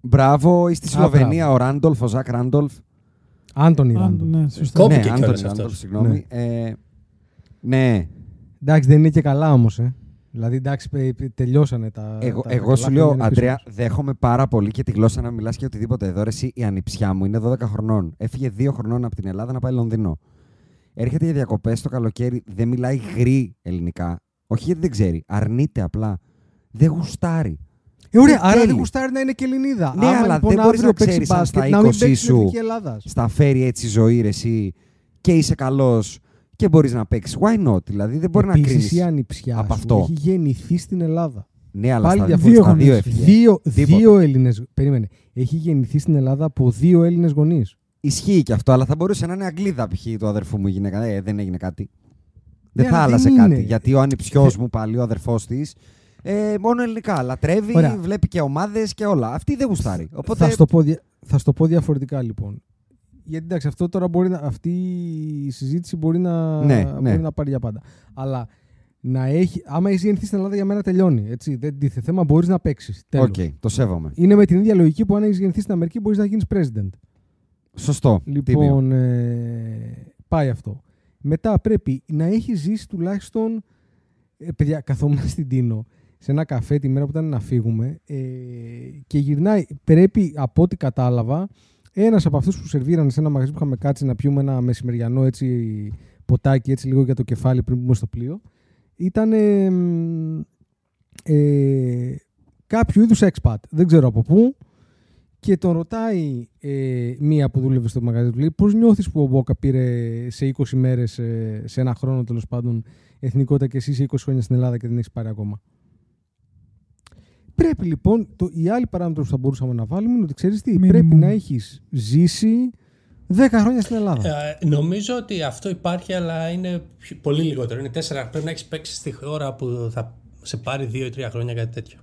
Μπράβο, ή στη Α, Σλοβενία ο Ράντολφ, ο Ζακ Ράντολφ. Άντωνι Α, Ράντολ. ναι, σωστά. Κόπηκε ναι, κιόλας Άντωνι αυτός. Ράντολφ, συγγνώμη. Ε, ναι, Εντάξει, δεν είναι και καλά όμως. Ε. Δηλαδή, εντάξει, πε- πε- τελειώσανε τα. Εγώ, τα εγώ καλά σου λέω, χρόνια είναι πίσω Αντρέα, μας. δέχομαι πάρα πολύ και τη γλώσσα να μιλάς και οτιδήποτε. Εδώ ρε, εσύ, η ανιψιά μου είναι 12 χρονών. Έφυγε 2 χρονών από την Ελλάδα να πάει Λονδίνο. Έρχεται για διακοπές το καλοκαίρι, δεν μιλάει γρή ελληνικά. Όχι γιατί δεν ξέρει, αρνείται απλά. Δεν γουστάρει. Ε, ωραία, δεν άρα θέλει. δεν γουστάρει να είναι και Ελληνίδα. Ναι, Άμα, αλλά λοιπόν, δεν μπορείς αύριο να παίξει ξέρεις αν μπάσκετ, στα να μην 20 παίξει σου Εθνική Ελλάδας. Στα φέρει έτσι η ζωή, ρε, εσύ και είσαι καλός και μπορείς να παίξεις. Why not, δηλαδή δεν μπορεί να Επίσης, η κρίνει. ανιψιά από σου αυτό. έχει γεννηθεί στην Ελλάδα. Ναι, αλλά Πάλι στα διαφορετικά. στα δύο γονείς. έφυγε. Δύο, Τίποτα. δύο Έλληνες, περίμενε, έχει γεννηθεί στην Ελλάδα από δύο Έλληνες γονείς. Ισχύει και αυτό, αλλά θα μπορούσε να είναι Αγγλίδα π.χ. του αδερφού μου η γυναίκα. Ε, δεν έγινε κάτι. Δεν Ναι, θα αλλά άλλαζε δεν κάτι. είναι. Γιατί ο ανιψιός μου πάλι, ο αδερφός της, ε, μόνο ελληνικά. Λατρεύει, Ωραία. βλέπει και ομάδες και όλα. Αυτή δεν γουστάρει. Οπότε. Θα, σου το πω, δια- θα σου το πω διαφορετικά λοιπόν. Γιατί εντάξει, αυτό τώρα μπορεί να, αυτή η συζήτηση μπορεί να, Ναι, ναι. μπορεί να πάρει για πάντα. Αλλά να έχει, άμα έχει γεννηθεί στην Ελλάδα για μένα τελειώνει. Έτσι, δεν τίθεται θέμα, μπορείς να παίξεις. Οκ, το σέβομαι. Είναι με την ίδια λογική που αν έχεις γεννηθεί στην Αμερική μπορείς να γίνεις president. Σωστό. Τίμιο. Λοιπόν, ε, πάει αυτό. Μετά πρέπει να έχεις ζήσει τουλάχιστον. Ε, παιδιά, καθόμουν στην Τίνο σε ένα καφέ τη μέρα που ήταν να φύγουμε ε, και γυρνάει. Πρέπει, από ό,τι κατάλαβα, ένας από αυτούς που σερβίρανε σε ένα μαγαζί που είχαμε κάτσει να πιούμε ένα μεσημεριανό έτσι, ποτάκι έτσι λίγο για το κεφάλι πριν μπούμε στο πλοίο, ήταν ε, μ, ε, κάποιο είδους expat. Δεν ξέρω από πού. Και τον ρωτάει ε, μία που δούλευε στο μαγαζί του, λέει, πώς νιώθεις που ο Μπόκα πήρε σε 20 μέρες, ε, σε ένα χρόνο τέλος πάντων, εθνικότητα και εσύ σε 20 χρόνια στην Ελλάδα και δεν έχεις πάρει ακόμα; Πρέπει λοιπόν, το, η άλλη παράμετρο που θα μπορούσαμε να βάλουμε είναι ότι ξέρεις τι, Minimum. πρέπει να έχεις ζήσει 10 χρόνια στην Ελλάδα. Ε, νομίζω ότι αυτό υπάρχει, αλλά είναι πιο- πολύ λιγότερο. Είναι τέσσερα. Πρέπει να έχεις παίξει στη χώρα που θα σε πάρει δύο ή τρία χρόνια κάτι τέτοιο.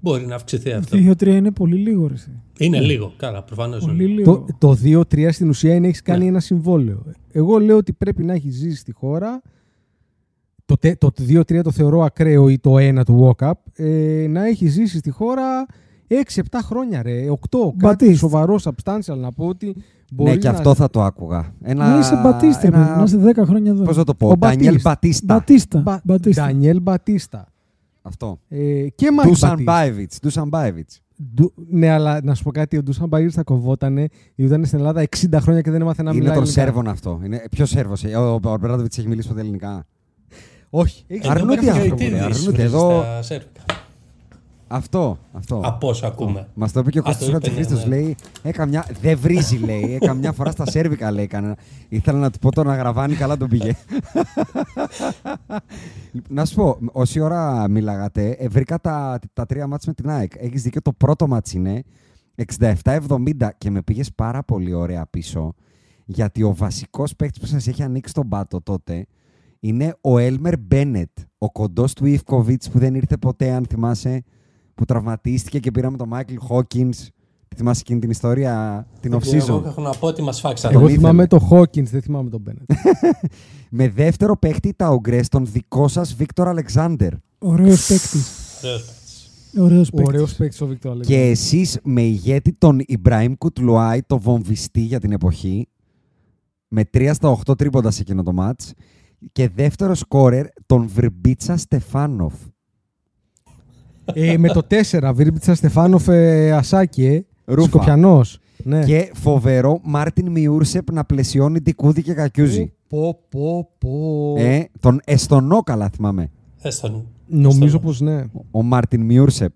Μπορεί να αυξηθεί αυτό. 2-3 είναι πολύ λίγο. Ρε. εσύ. Είναι λίγο. Καλά, προφανώς. Πολύ λίγο. Το, το 2-3 στην ουσία είναι έχεις κάνει Ναι. ένα συμβόλαιο. Εγώ λέω ότι πρέπει να έχεις ζήσει στη χώρα. Το, τε- το 2-3 το θεωρώ ακραίο ή το 1 του walk-up. Ε, να έχει ζήσει στη χώρα 6-7 χρόνια, ρε. 8. Κάτι Μπατίστ. σοβαρός, substantial να πω ότι μπορεί Ναι, και να... αυτό θα το άκουγα. Ένα, Να είσαι μπατίστρε, ένα- να είσαι 10 χρόνια εδώ. Πώς να το πω, Ο Ντανιέλ Μπατίστ. Μπατίστα. Μπατίστα. Μπα... Μπατίστα. Ντανιέλ Μπατίστα. Αυτό. Ε, και Μάικ Ντούσαν Μπατίστα. Μπάιβιτς. Ντούσαν Μπάιβιτς. Ντου- Ναι, αλλά να σου πω κάτι, ο Ντούσαν Μπαΐρ θα κοβότανε, γιατί ήταν στην Ελλάδα 60 χρόνια και δεν έμαθε να Είναι μιλάει των ελληνικά. Σέρβων αυτό. Είναι... Ποιος Σέρβος. Ο, ο Μπράντοβιτ έχει μιλήσει ποτέ ελληνικά; Όχι. Αρνούνται οι άνθρωποι, ρε, αρνούνται. Εδώ- Στα σέρβικα. Αυτό. αυτό. Από όσο ακούμε. Μας το είπε και ο Α, το Κώστας είπε, Χατζηχρήστος, ναι, ναι. λέει, ε, καμιά... δεν βρίζει λέει, ε, καμιά φορά στα σέρβικα λέει κανένα. Ήθελα να του πω το να γραβάνει, καλά τον πήγε. να σου πω, όση ώρα μιλάγατε, ε, βρήκα τα, τα τρία μάτς με την ΑΕΚ. Έχεις δίκιο, το πρώτο μάτς είναι 67-70 και με πήγες πάρα πολύ ωραία πίσω, γιατί ο βασικός παίκτης που σας έχει ανοίξει τον πάτο τότε είναι ο Έλμερ Μπένετ, ο κοντός του Ιβκοβίτς που δεν ήρθε ποτέ, αν θυμάσαι, που τραυματίστηκε και πήραμε τον Μάικλ Χόκκινς. Θυμάσαι εκείνη την ιστορία, την Εγώ off-season; έχω να πω ότι μας φάξανε. Εγώ τον θυμάμαι ήθελε. το Hawkins, δεν θυμάμαι τον Μπένετ. Με δεύτερο παίχτη τα ογκρές τον δικό σας Βίκτορ Αλεξάνδερ. Ωραίος παίκτης. Ωραίος παίκτης. Ωραίος παίκτης. Ωραίος παίκτης ο Βίκτορ Και εσείς με ηγέτη τον Ιμπραήμ Κουτλουάι, το βομβιστή για την εποχή, με 3 στα 8 τρίποντα σε εκείνο το ματς. Και δεύτερο σκόρερ τον Βρμπίτσα Στεφανόφ. ε, με το 4, Βρμπίτσα Στεφανόφ ε, Ασάκη, ε, Ρούφα. Σκοπιανός. Ναι. Και φοβερό Μάρτιν Μίρσεπ να πλαισιώνει Ντικούδη και Κακιούζη. Πω, πω, πω. Ε, τον Εστονό καλά θυμάμαι. Έστω. Νομίζω έστω. πως ναι. Ο Μάρτιν Μιούρσεπ.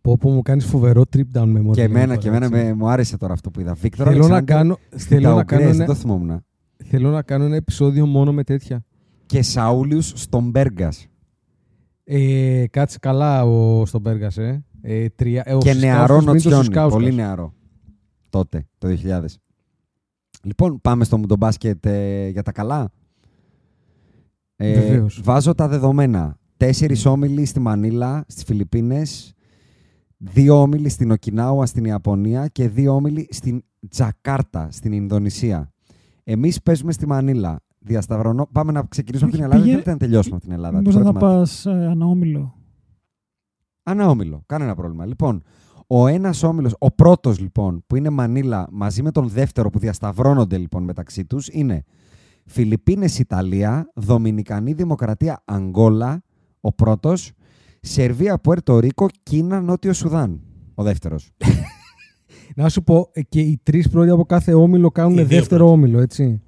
Πω, πω μου κάνεις φοβερό trip down memory. Και εμένα, τώρα, και εμένα έτσι. με, μου άρεσε τώρα αυτό που είδα. Βίκτορ Θέλω να Αλεξάνδερ κάνω, στην θέλω να κάνω, Ταουγκρές, δεν ένα, το θυμόμουν. Θέλω να κάνω ένα επεισόδιο μόνο με τέτοια. Και Σάουλιους στον Μπέργκας. Ε, κάτσε καλά ο στον Πέργας, ε. ε, τρία, ε, ο Και Σισκάουσκας νεαρό μην το Νοτσιόνι. Σισκάουσκας. Πολύ νεαρό. τότε, το 2000. Λοιπόν, πάμε στο μουντομπάσκετ ε, για τα καλά. Ε, Βεβαίως. βάζω τα δεδομένα. Τέσσερις όμιλοι στη Μανίλα, στις Φιλιππίνες, δύο όμιλοι στην Οκινάουα, στην Ιαπωνία και δύο όμιλοι στην Τζακάρτα, στην Ινδονησία. Εμείς παίζουμε στη Μανίλα. Διασταυρωνώ. Πάμε να ξεκινήσουμε από Όχι, την Ελλάδα. πήγε- Δεν θέλετε να τελειώσουμε από την Ελλάδα. Μήπως το να τα πρώτο μάτι. πας ε, αναόμιλο. Αναόμιλο. Κανένα πρόβλημα. Λοιπόν, ο ένας όμιλος, ο πρώτος λοιπόν, που είναι Μανίλα, μαζί με τον δεύτερο που διασταυρώνονται λοιπόν μεταξύ τους, είναι Φιλιππίνες Ιταλία, Δομινικανή Δημοκρατία Αγγόλα, ο πρώτος, Σερβία Πουέρτο Ρίκο, Κίνα Νότιο Σουδάν. Ο δεύτερος. Να σου πω, ε, και οι τρεις πρώτοι από κάθε όμιλο κάνουν Οι δύο δεύτερο πρώτοι. όμιλο, έτσι.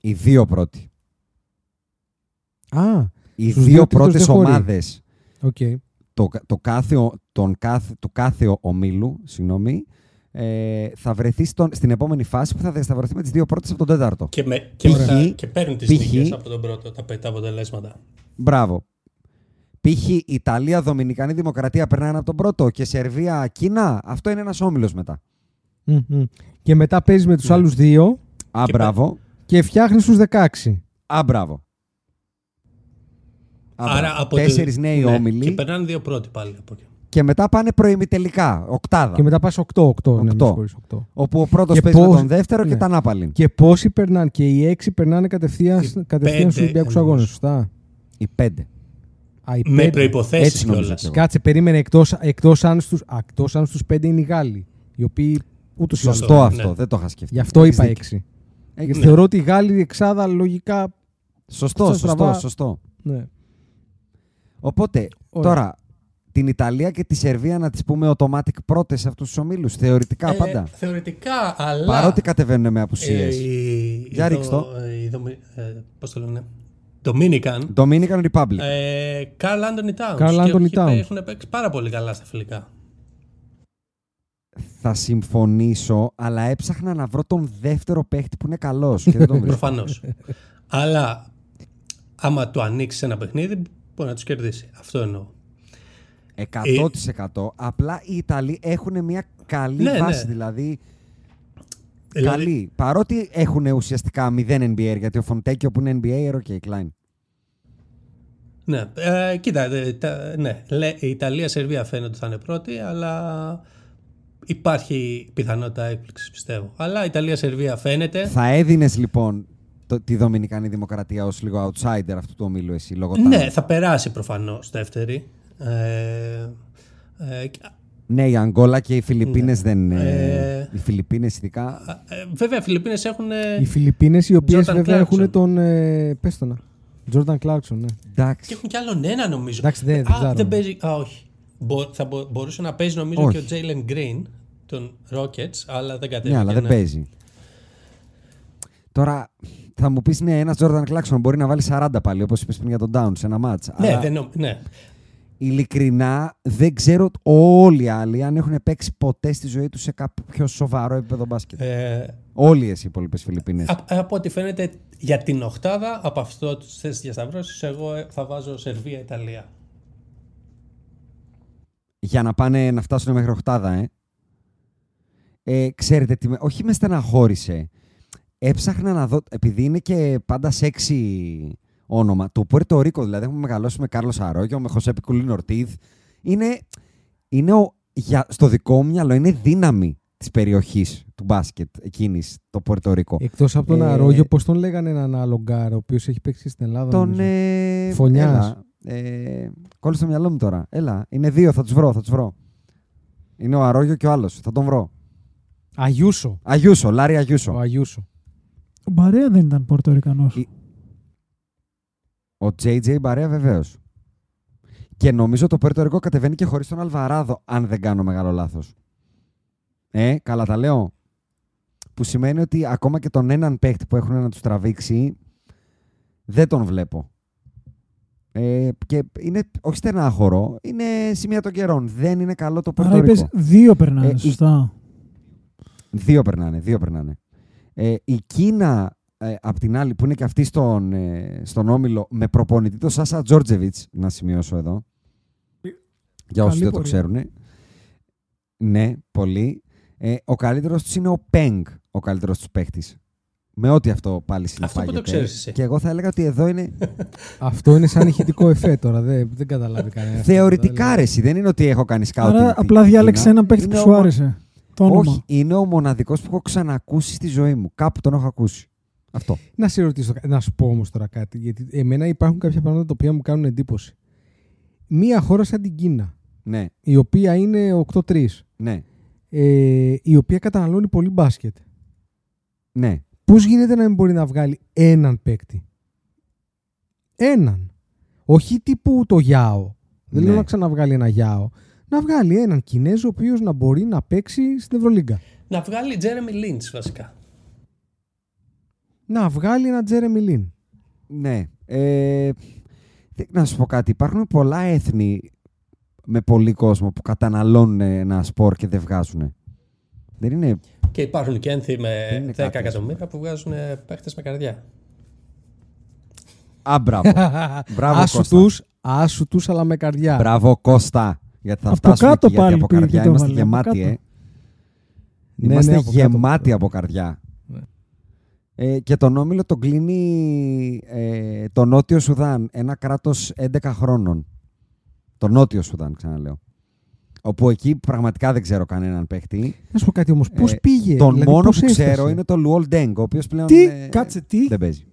Οι δύο πρώτοι. Α, Οι στους δύο δύο τρίτος πρώτες δεν χωρεί. ομάδες οκ. το, το κάθε, ο- τον κάθε, του κάθε ομίλου συγγνώμη, ε, θα βρεθεί στον, στην επόμενη φάση που θα διασταυρωθεί με τις δύο πρώτες από τον τέταρτο. Και, με, και, Π.χ. μετά, και παίρνουν τις π.χ. νίκες από τον πρώτο, τα, τα αποτελέσματα. Μπράβο. Π.χ. Ιταλία, Δομινικανή Δημοκρατία περνάνε από τον πρώτο και Σερβία, Κίνα. Αυτό είναι ένας όμιλος μετά. Μμ, μμ. Και μετά παίζεις με τους Ναι. άλλους δύο Α, Και μπράβο. και φτιάχνεις τους 16. Α, μπράβο. Α, Άρα μπράβο. από το- Τέσσερις νέοι ναι, όμιλοι Και και, περνάνε δύο πρώτοι πάλι από εκεί. μετά πάνε προημιτελικά. Οκτάδα. Και μετά πας 8, 8. Ναι, με Οκτώ. συγχωρείς, 8. Όπου ο πρώτος Και παίζει με πώς- τον δεύτερο και ναι. τα νάπαλιν. Και πόσοι περνάνε, και οι 6 περνάνε κατευθείαν, Οι κατευθείαν στους πέντε, Ολυμπιακούς νομίζω. Αγώνες. Σωστά; Οι πέντε. Α, οι Με πέντε. προποθέσει Έτσι νομίζω κιόλα. κι εγώ. Κάτσε, περίμενε εκτό εκτός αν στου εκτός αν στους 5 είναι οι Γάλλοι. Οι οποίοι ούτω ή Σωστό άλλως. ναι. αυτό. Δεν το είχα σκεφτεί. Γι' αυτό Έχεις είπα δίκιο. 6. Έχεις Γιατί θεωρώ ότι οι Γάλλοι εξάδα λογικά. Σωστό, Σαν σωστό, στραβά. σωστό. Ναι. Οπότε, Ωραία. τώρα, την Ιταλία και τη Σερβία να τις πούμε automatic πρώτες σε αυτούς τους ομίλους. Θεωρητικά πάντα. Ε, θεωρητικά, αλλά. Παρότι κατεβαίνουν με απουσίες. Ε, η- Για η ρίξ' το. Δο- η Δομι- ε, Πώς το λένε. Dominican. Dominican Republic. Ε, Carl Anthony Towns. Carl Και Anthony εκεί Towns. Έχουν παίξει πάρα πολύ καλά στα φιλικά. Θα συμφωνήσω, αλλά έψαχνα να βρω τον δεύτερο παίχτη που είναι καλός και δεν τον βρίσκω. Προφανώς. αλλά άμα του ανοίξεις ένα παιχνίδι, μπορεί να τους κερδίσει. Αυτό εννοώ. 100%. Απλά οι Ιταλοί έχουν μια καλή Ναι, ναι. βάση, δηλαδή Δηλαδή, καλή. Παρότι έχουν ουσιαστικά 0 NBA, γιατί ο Φοντέκιο που είναι NBA, OK, Klein. Ναι, ε, κοίτα, ε, τα- ναι, λέ- η Ιταλία-Σερβία φαίνεται ότι θα είναι πρώτη, αλλά υπάρχει πιθανότητα έκπληξης, πιστεύω. Αλλά η Ιταλία-Σερβία φαίνεται. Θα έδινες λοιπόν το, τη Δομινικανή Δημοκρατία ως λίγο outsider αυτού του ομίλου, εσύ λόγω Ναι, talent. θα περάσει προφανώς δεύτερη. Ε, ε, και- Ναι, η Αγγόλα και οι Φιλιππίνες δεν είναι. Ε, Οι Φιλιππίνες ειδικά. ε, βέβαια, οι Φιλιππίνες έχουν. Οι Φιλιππίνες οι οποίες Jordan βέβαια Clarkson. έχουν τον. Ε, πες το να. Jordan Clarkson, ναι. Εντάξει. Και έχουν κι άλλον ένα νομίζω. Εντάξει, δεν- δεν α, ξέρω. δεν παίζει. Α, όχι. Μπο, θα μπο- μπορούσε να παίζει νομίζω Όχι. και ο Jalen Green των Rockets, αλλά δεν κατέβηκε. Ναι, αλλά δεν παίζει. Τώρα θα μου πεις ναι, ένας Jordan Clarkson μπορεί να βάλει 40 πάλι, όπως είπες πριν για τον Down σε ένα μάτσα. Ναι, αλλά δεν, νομ- ναι. Ειλικρινά δεν ξέρω όλοι οι άλλοι αν έχουν παίξει ποτέ στη ζωή τους σε κάποιο σοβαρό επίπεδο μπάσκετ. Ε, Όλοι οι υπόλοιπες Φιλιππίνες. Α- από ό,τι φαίνεται για την οκτάδα, από αυτό τι θέσει διασταυρώσει, εγώ ε, θα βάζω Σερβία-Ιταλία. Για να πάνε να φτάσουν μέχρι οχτάδα, ε. ε ξέρετε, τι με, όχι με στεναχώρησε. Έψαχνα να δω, επειδή είναι και πάντα σεξι όνομα, το Πουέρτο Ρίκο, δηλαδή έχουμε μεγαλώσει με Κάρλος Αρόγιο, με Χοσέ Πικουλίν Ορτίθ, είναι, είναι ο, για, στο δικό μου μυαλό είναι δύναμη της περιοχής του μπάσκετ εκείνης, το Πουέρτο Ρίκο. Εκτός από τον Ε, Αρόγιο, πώς τον λέγανε έναν άλλο γκάρ, ο οποίος έχει παίξει στην Ελλάδα. Τον. νομίζω; Ε, Φωνιάς. έλα, Ε, κόλλησε στο μυαλό μου τώρα. Έλα, είναι δύο, θα τους βρω, θα τους βρω. Είναι ο Αρόγιο και ο άλλος. Θα τον βρω. Αγιούσο. Αγιούσο, Λάρι Αγιούσο. Ο Αγιούσο. Ο Μπαρέα δεν ήταν Πορτορικανός. Η- Ο JJ Μπαρέα βεβαίως. Και νομίζω το Πέρτο κατεβαίνει και χωρίς τον Αλβαράδο, αν δεν κάνω μεγάλο λάθος. Ε, καλά τα λέω. Που σημαίνει ότι ακόμα και τον έναν παίχτη που έχουν να τους τραβήξει, δεν τον βλέπω. Ε, και είναι όχι στενάχωρο, είναι σημεία των καιρών. Δεν είναι καλό το Άρα Πορτορικό. είπες δύο περνάνε, Ε, η- σωστά. Δύο περνάνε, δύο περνάνε. Ε, η Κίνα, ε, απ' την άλλη, που είναι και αυτή στον, ε, στον Όμιλο, με προπονητή τον Σάσα Τζόρτζεβιτς, να σημειώσω εδώ, για όσους Καλή δεν το πορεία. ξέρουν. Ναι, πολύ. Ε, ο καλύτερος τους είναι ο Πενγκ, ο καλύτερος τους παίχτης. Με ό,τι αυτό πάλι Αυτό που συνεπάγεται. το ξέρεις εσύ. Και εγώ θα έλεγα ότι εδώ είναι. Αυτό είναι σαν ηχητικό εφέ τώρα. Δεν, δεν καταλάβει κανένα. Θεωρητικά ρε, εσύ, δεν είναι ότι έχω κάνει σκάουτινγκ. Άρα την απλά διάλεξε Κίνα. έναν παίκτη που Είναι σου ο- άρεσε. Το όνομα. Όχι, είναι ο μοναδικός που έχω ξανακούσει στη ζωή μου. Κάπου τον έχω ακούσει. Αυτό. Να σε ρωτήσω, κα- να σου πω όμως τώρα κάτι. Γιατί εμένα υπάρχουν κάποια πράγματα τα οποία μου κάνουν εντύπωση. Μία χώρα σαν την Κίνα, Ναι, η οποία είναι 8-3, ναι, ε, η οποία καταναλώνει πολύ μπάσκετ. ναι. Πώς γίνεται να μην μπορεί να βγάλει έναν παίκτη; Έναν. Όχι τύπου το Γιάο. Δεν Ναι. λέω να ξαναβγάλει ένα Γιάο. Να βγάλει έναν Κινέζο ο οποίος να μπορεί να παίξει στην Ευρωλίγκα. Να βγάλει Τζέρεμι Λίντς βασικά. Να βγάλει ένα Τζέρεμι Λίν. Ναι. Ε, θε- να σου πω κάτι. Υπάρχουν πολλά έθνη με πολύ κόσμο που καταναλώνουν ένα σπορ και δεν βγάζουν. Δεν είναι. Και υπάρχουν και ένθη Δεν με είναι 10 κάτι, ας εκατομμύρια που βγάζουν παίχτες με καρδιά. Α, μπράβο. Μπράβο, άσου Κώστα. τους, άσου τους, αλλά με καρδιά. Μπράβο, Κώστα. Γιατί θα Από φτάσουμε κάτω εκεί, γιατί πάλι από πήγε καρδιά και το είμαστε έβαλε, από γεμάτοι, κάτω. ε. Ναι, Είμαστε ναι, από κάτω, γεμάτοι από από καρδιά. Ναι. Ε, και τον Όμιλο τον κλείνει ε, το Νότιο Σουδάν, ένα κράτος 11 χρόνων. Το Νότιο Σουδάν, ξαναλέω. Όπου εκεί πραγματικά δεν ξέρω κανέναν παίχτη. Να σου πω κάτι όμως. Πώς Ε, πήγε. Τον δηλαδή, μόνο πώς που ξέρω έφτασε; είναι το Λουόλ Ντέγκ, ο οποίος πλέον. Τι, ε, κάτσε, τι; Δεν παίζει.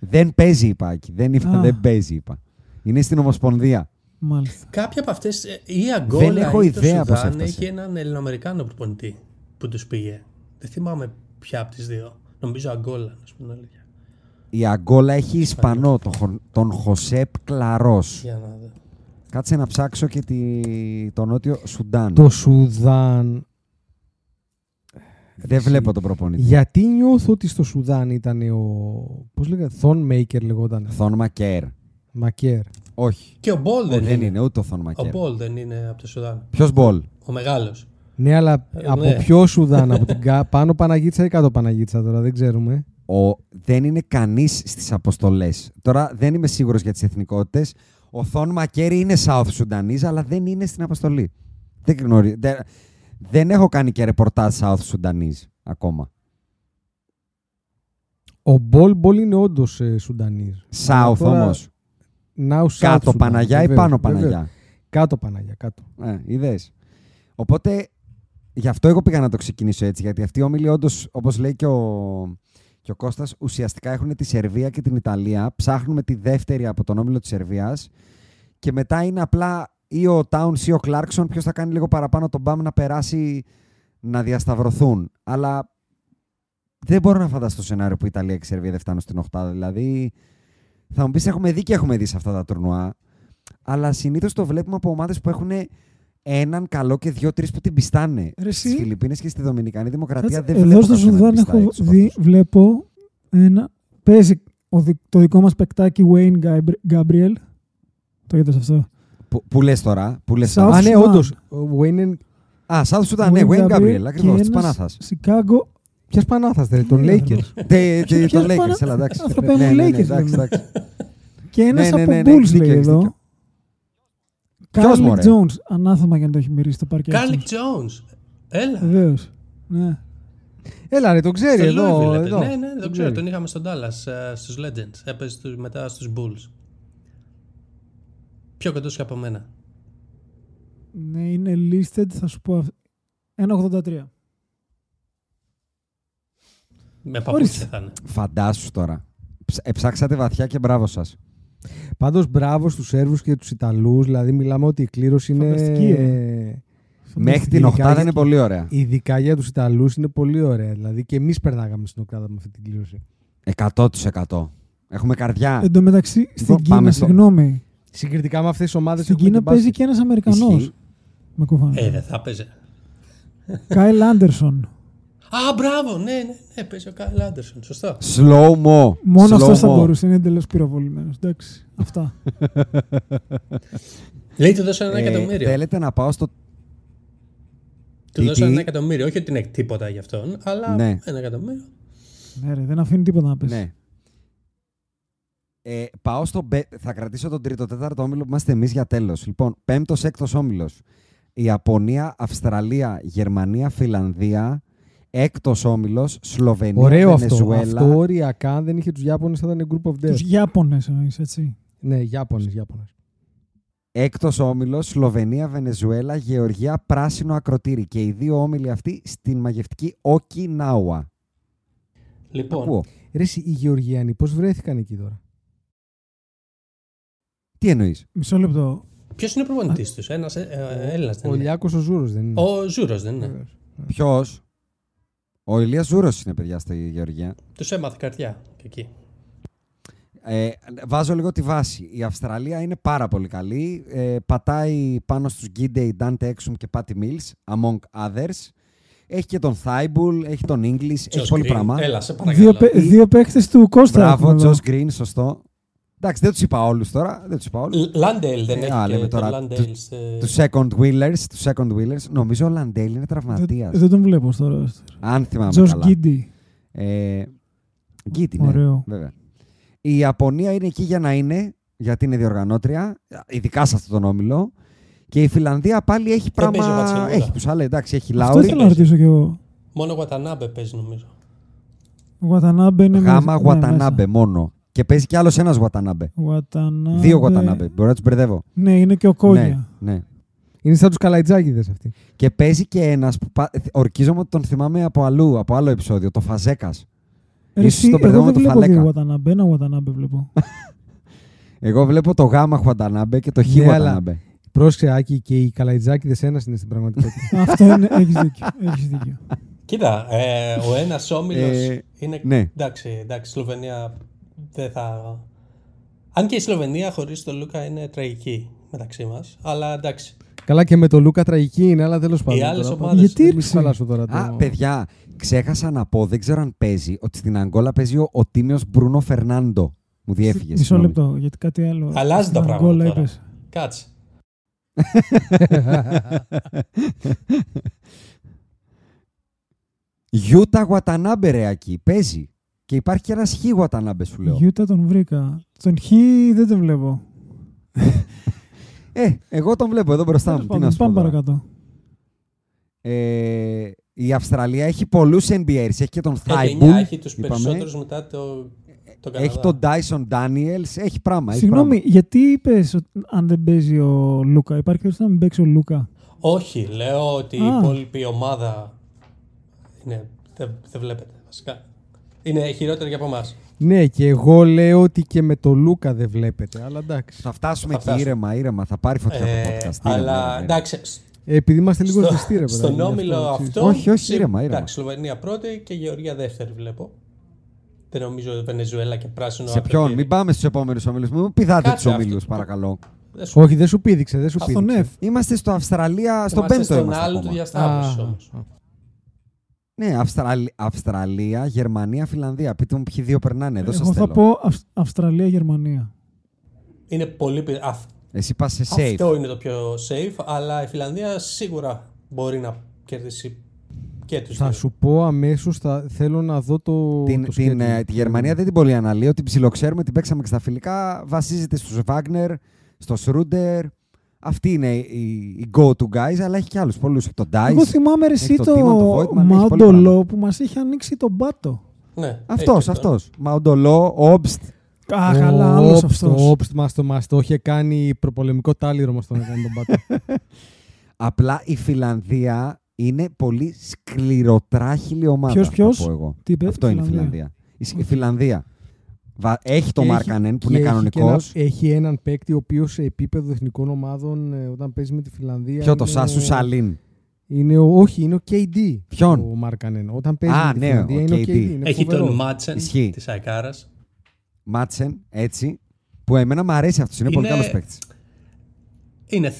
Δεν παίζει, είπα εκεί. Δεν, είπα, Α. δεν παίζει, είπα. Είναι στην Ομοσπονδία. Μάλιστα. Κάποια από αυτές. Η Αγκόλα Δεν έχω ή το ιδέα πώς Σουδάν έφτασε. έχει έναν Ελληνοαμερικάνο προπονητή που τους πήγε. Δεν θυμάμαι ποια από τις δύο. Νομίζω Αγκόλα, να σου πω την αλήθεια. Η Αγκόλα έχει Ισπανό, τον, Χο- τον Χωσέπ Κλαρός. Για να δω. Κάτσε να ψάξω και τη, το Νότιο Σουντάν. Το Σουδάν. Δεν βλέπω τον προπονητή. Γιατί νιώθω ότι στο Σουδάν ήταν ο. Πώς λέγανε, Θον Μέικερ λεγόταν. Θόν Μακέρ. Μακέρ. Όχι. Και ο Μπολ δεν, δεν είναι. είναι, ούτε ο Θόν Ο Μακέρ. Μπολ δεν είναι από το Σουδάν. Ποιος Μπολ; Ο μεγάλος. Ναι, αλλά Ε, από ναι. ποιο Σουδάν, από την κα- πάνω Παναγίτσα ή κάτω Παναγίτσα τώρα, δεν ξέρουμε. Ο, δεν είναι κανείς στις αποστολές. Τώρα δεν είμαι σίγουρος για τις εθνικότητες. Ο Θον Μέικερ είναι South Sudanese, αλλά δεν είναι στην αποστολή. Δεν, γνωρι... δεν, δεν έχω κάνει και ρεπορτάζ South Sudanese ακόμα. Ο Μπολ Μπολ είναι όντως ε, Σουντανή. South όμως. Κάτω Παναγιά ή πάνω Παναγιά; Κάτω Παναγιά, κάτω. Ε, είδες. Οπότε, γι' αυτό εγώ πήγα να το ξεκινήσω έτσι. Γιατί αυτοί οι όμιλοι, όντως, όπως λέει και ο, και ο Κώστας, ουσιαστικά έχουν τη Σερβία και την Ιταλία. Ψάχνουμε τη δεύτερη από τον όμιλο της Σερβίας. Και μετά είναι απλά ή ο Towns ή ο Clarkson. Ποιος θα κάνει λίγο παραπάνω τον μπαμ να περάσει να διασταυρωθούν. Αλλά δεν μπορώ να φανταστώ το σενάριο που η Ιταλία και η Σερβία δεν φτάνουν στην οχτάδα. Δηλαδή, θα μου πεις: Έχουμε δει και έχουμε δει σε αυτά τα τουρνουά. Αλλά συνήθως το βλέπουμε από ομάδες που έχουν έναν καλό και δύο-τρει που την πιστάνε. Ρε εσύ. Στι Φιλιππίνες και στη Δομινικανή Δημοκρατία Κάτσε, δεν Εδώ βλέπω στο κάποιον να Σουδάν την πιστάει έχω έξω από δει, αυτούς. βλέπω ένα. Παίζει ο δι- το δικό μας παικτάκι Wayne Gabri- Gabriel. Το είδες αυτό; Που, που λες τώρα, που λες South τώρα. Α, ναι, Sudan. όντως. Ο Wayne είναι. Α, South Sudan, ναι, Wayne Gabriel, ακριβώς, της Πανάθας. Σικάγκο. Ποια Πανάθας, δηλαδή, τον Ναι, Lakers. Τον Ποιος Lakers, Πανα- έλα εντάξει. Άνθρωπε Ναι, μου, ναι, ναι, Lakers εντάξει, λέμε. εντάξει. Και ένας Ναι, ναι, από ναι, ναι, Bulls έχεις δίκιο, λέει έχεις εδώ. Δίκιο. Κάρλ μωρέ; Jones. Ανάθεμα για να το έχει μυρίσει το παρκέ. Κάρλικ Τζόουνς. Έλα. Βεβαίως. Ναι. Έλα, ρε, τον ξέρει Στο εδώ. Louisville έπαιζε. εδώ. Ναι, ναι, τον ξέρω. ξέρει. Τον είχαμε στον Dallas στους Legends. Έπαιζε στους- μετά στους Bulls. Πιο κοντός και από μένα. ναι, είναι listed, θα σου πω. αυ- 1,83. Με παπούτσια Ορίστε. θα είναι. Φαντάσου τώρα. Ψ- Εψάξατε βαθιά και μπράβο σας. Πάντως μπράβο στους Σέρβους και τους Ιταλούς. Δηλαδή, μιλάμε ότι η κλήρωση είναι. Φανταστική, Μέχρι την Ειδικά οχτάδα για- είναι πολύ ωραία. Ειδικά για τους Ιταλούς είναι πολύ ωραία. Δηλαδή και εμείς περνάγαμε στην οκτάδα με αυτή την κλήρωση. 100%. Έχουμε καρδιά. Εν τω μεταξύ, στην πάμε Κίνα, στο- συγγνώμη. Συγκριτικά με αυτές τις ομάδες Στην Κίνα παίζει και ένας Αμερικανός. Ισχύει. Με κουφάνε. Ε, δεν θα έπαιζε. Κάιλ Άντερσον. Α, μπράβο, ναι, ναι, ναι, παίζει ο Κάιλ Άντερσον. Σωστό. Slow mo. Μόνο αυτός θα Slow-mo. μπορούσε. Είναι εντελώς πυροβολημένος. Εντάξει. Αυτά. Λέει του δώσανε ένα Ε, εκατομμύριο. Θέλετε να πάω στο. Του τι, δώσανε τι; ένα εκατομμύριο. Όχι ότι είναι τίποτα για αυτόν, αλλά Ναι. ένα εκατομμύριο. ναι, ρε, δεν αφήνει τίποτα να πέσει. Ναι. Ε, πάω στο. μπε- Θα κρατήσω τον τρίτο, τέταρτο όμιλο που είμαστε εμείς για τέλος. Λοιπόν, πέμπτος, έκτος όμιλος. Ιαπωνία, Αυστραλία, Γερμανία, Φιλανδία. Έκτος όμιλος, Σλοβενία, Ωραίο αυτό. Βενεζουέλα. Αυτό οριακά, αν δεν είχε τους Ιάπωνες, θα ήταν group of death. Τους Ιάπωνες εννοείς, έτσι. Ναι, Ιάπωνες, Ιάπωνες. Έκτος όμιλος, Σλοβενία, Βενεζουέλα, Γεωργία, Πράσινο Ακροτήρι. Και οι δύο όμιλοι αυτοί στην μαγευτική Οκινάουα. Λοιπόν, Ακούω. Ρε, εσύ, οι Γεωργιανοί πώς βρέθηκαν εκεί τώρα; Τι εννοείς; Μισό λεπτό. ποιος είναι ο προπονητής τους, ένας Έλληνας δεν Ο είναι; Λιάκος ο Ζούρος δεν είναι; Ο Ζούρος δεν είναι. Βεβαίως. Ποιος; Ο Ηλίας Ζούρος είναι παιδιά στη Γεωργία. Τους έμαθε καρδιά και εκεί. Ε, βάζω λίγο τη βάση. Η Αυστραλία είναι πάρα πολύ καλή. Ε, πατάει πάνω στους Γκίντεϊ, Dante Exum και Patty Mills, among others. Έχει και τον Thibault, έχει τον English, έχει Josh πολύ Green. πράγμα. Έλα, σε Δύο, παρακαλώ. παί- δύο παίχτες του Κώστα. Μπράβο, έχουμε εδώ. Josh Green, σωστό. Εντάξει, δεν τους είπα όλους τώρα. Δεν τους είπα όλους. Λάντελ δεν Ε, έχει α, και λέμε τον τώρα Λάντελς. του- σε- Του second wheelers, του second wheelers. Νομίζω ο Λαντέλ είναι τραυματίας. Δεν, δεν τον βλέπω τώρα. Αν θυμάμαι Τζος καλά. Γκίντι. Ε, Γκίτι, ναι, Ωραίο. βέβαια. Η Ιαπωνία είναι εκεί για να είναι, γιατί είναι διοργανώτρια, ειδικά σε αυτόν τον όμιλο. Και η Φιλανδία πάλι έχει Δεν παίζει ο πράγμα. Βατσινούλα. Έχει τους άλλα, εντάξει, έχει Αυτό Λάουρι. ήθελα να ρωτήσω κι εγώ. Μόνο ο Γουατανάμπε παίζει νομίζω. Ο Γουατανάμπε είναι Γάμα μέσα- ναι, Γουατανάμπε μόνο. Και παίζει κι άλλος ένας Γουατανάμπε. μέσα. Γουατανάμπε. Δύο Γουατανάμπε. Μπορεί να τους μπερδεύω. Ναι, είναι και ο Ναι, Κόγια. ναι. Είναι σαν τους καλαϊτζάκιδε αυτοί. Και παίζει και ένας που πα- ορκίζομαι ότι τον θυμάμαι από αλλού, από άλλο επεισόδιο. Το Φαζέκας. Ρε, Ίσως εσύ, τον εγώ μπερδεύω με δεν το βλέπω δύο Φαλέκα. Γουατανάμπε. Ένα Γουατανάμπε βλέπω. Εγώ βλέπω το Γάμα Γουατανάμπε και το Χ Ναι, αλλά- Γουατανάμπε. Πρόσεξε, Άκη, και οι καλαϊτζάκιδε ένας είναι στην πραγματικότητα. Αυτό είναι. Έχεις δίκιο. Έχεις δίκιο. Κοίτα, ε, ο ένας όμιλος Ε, είναι. ναι. Εντάξει, εντάξει, Σλοβενία δεν θα. Αν και η Σλοβενία χωρίς τον Λούκα είναι τραγική μεταξύ μας. Αλλά εντάξει. Καλά και με το Λούκα τραγική είναι, αλλά τέλος πάντων. άλλες τώρα. ομάδες- Γιατί Δεν μη ήρθες; χαλάσω τώρα το... Α, παιδιά, ξέχασα να πω, δεν ξέρω αν παίζει, ότι στην Αγκόλα παίζει ο, ο τίμιος Μπρούνο Φερνάντο. Μου διέφυγες. Μισό συγγνώμη. λεπτό, γιατί κάτι άλλο. Αλλάζει τα Στην πράγματα Αγγόλα τώρα. είπες. Κάτσε. Γιούτα Γουατανάμπε ρε εκεί, παίζει. Και υπάρχει και ένας χι Γουατανάμπε σου λέω. Γιούτα τον βρήκα. Τον Χ δεν τον βλέπω. Ε, εγώ τον βλέπω εδώ μπροστά μου. Τέλος Τι πάντων, να σου πω Πάμε τώρα. παρακάτω. Ε, η Αυστραλία έχει πολλούς NBAs. Έχει και τον Έχει Thibault. 9, έχει τους είπαμε. περισσότερους μετά το, το Καναδά. Έχει τον Dyson Daniels. Έχει πράγμα. έχει Συγγνώμη, πράγμα. γιατί είπες αν δεν παίζει ο Λούκα. Υπάρχει περίπτωση να μην παίξει ο Λούκα; Όχι, λέω ότι η Α. υπόλοιπη ομάδα είναι, δεν, δεν βλέπετε βασικά. Είναι χειρότερη και από εμάς. Ναι, και εγώ λέω ότι και με το Λούκα δεν βλέπετε, αλλά εντάξει. Θα φτάσουμε Θα εκεί φτάσουμε. ήρεμα, ήρεμα. Θα πάρει φωτιά το podcast. Ήρεμα, αλλά ήρεμα, ήρεμα. εντάξει, Ε, Επειδή είμαστε λίγο στο- ζεστοί, ρε παιδάκι, στον γι' όμιλο ξέρεις. αυτό. Όχι, όχι, σι- ήρεμα, ήρεμα. Εντάξει, Σλοβενία πρώτη και Γεωργία δεύτερη βλέπω. Δεν νομίζω Βενεζουέλα και πράσινο. Σε ποιον, ακροτήρι. μην πάμε στους επόμενους ομίλους. Μην μου πηδάτε Κάτσε τους αυτό. ομίλους, παρακαλώ. Δεν σου- Όχι, δεν σου πήδηξε, δεν σου Στον πήδηξε. Εφ. Είμαστε στο Αυστραλία, στον Είμαστε πέμπτο στον είμαστε άλλο του ακόμα. διασταύρωση Α, όμως. Ναι, Αυστραλ... Αυστραλία, Γερμανία, Φιλανδία. Πείτε μου ποιοι δύο περνάνε. Εδώ σας Εγώ θα θέλω. πω Αυ- Αυστραλία-Γερμανία. Είναι πολύ. πι- αυ- Εσύ πας σε safe. Αυτό είναι το πιο safe, αλλά η Φιλανδία σίγουρα μπορεί να κερδίσει και τους Θα δύο. σου πω αμέσως, θέλω να δω το. Την, το την, schedule. ε, τη Γερμανία δεν την πολύ αναλύω, την ψιλοξέρουμε, την παίξαμε και στα φιλικά. Βασίζεται στους Βάγνερ, στο Σρούντερ. Αυτή είναι οι, οι go-to guys, αλλά έχει και άλλους πολλούς. Τον Εγώ Dice. θυμάμαι ρε εσύ έχει το Τίμαν, το το Voigtman, έχει πολύ Μαουντολό που μας είχε ανοίξει τον πάτο. Ναι, έχει Αυτός, και αυτό. αυτός. Μαουντολό, Όμπστ. Α, καλά, άλλος Όπστ, αυτός. Το όπστ μας το, μας το είχε κάνει προπολεμικό τάλιρο μας τον έκανε τον πάτο. Απλά η Φιλανδία είναι πολύ σκληροτράχηλη ομάδα. Ποιος, θα ποιος; πω εγώ. Τι είπε, Αυτό είναι η Φιλανδία. Φιλανδία. Η, Σ- η Φιλανδία. Βα- έχει το Και Μάρκανεν που και είναι έχει και κανονικός. ένα- Έχει έναν παίκτη ο οποίος σε επίπεδο εθνικών ομάδων ε, όταν παίζει με τη Φιλανδία. Ποιο το είναι Σάσου ο- Σαλίν. Είναι ο, όχι, είναι ο KD. Ποιον; Ο Μάρκανεν. Όταν παίζει Α, με τη ναι, Φιλανδία ο είναι ο KD. KD. Είναι Έχει φοβερός. τον Μάτσεν Ισχύει. της Αϊκάρας. Μάτσεν, έτσι. Που εμένα μου αρέσει αυτός. Είναι, πολύ Είναι- καλός παίκτης. Είναι,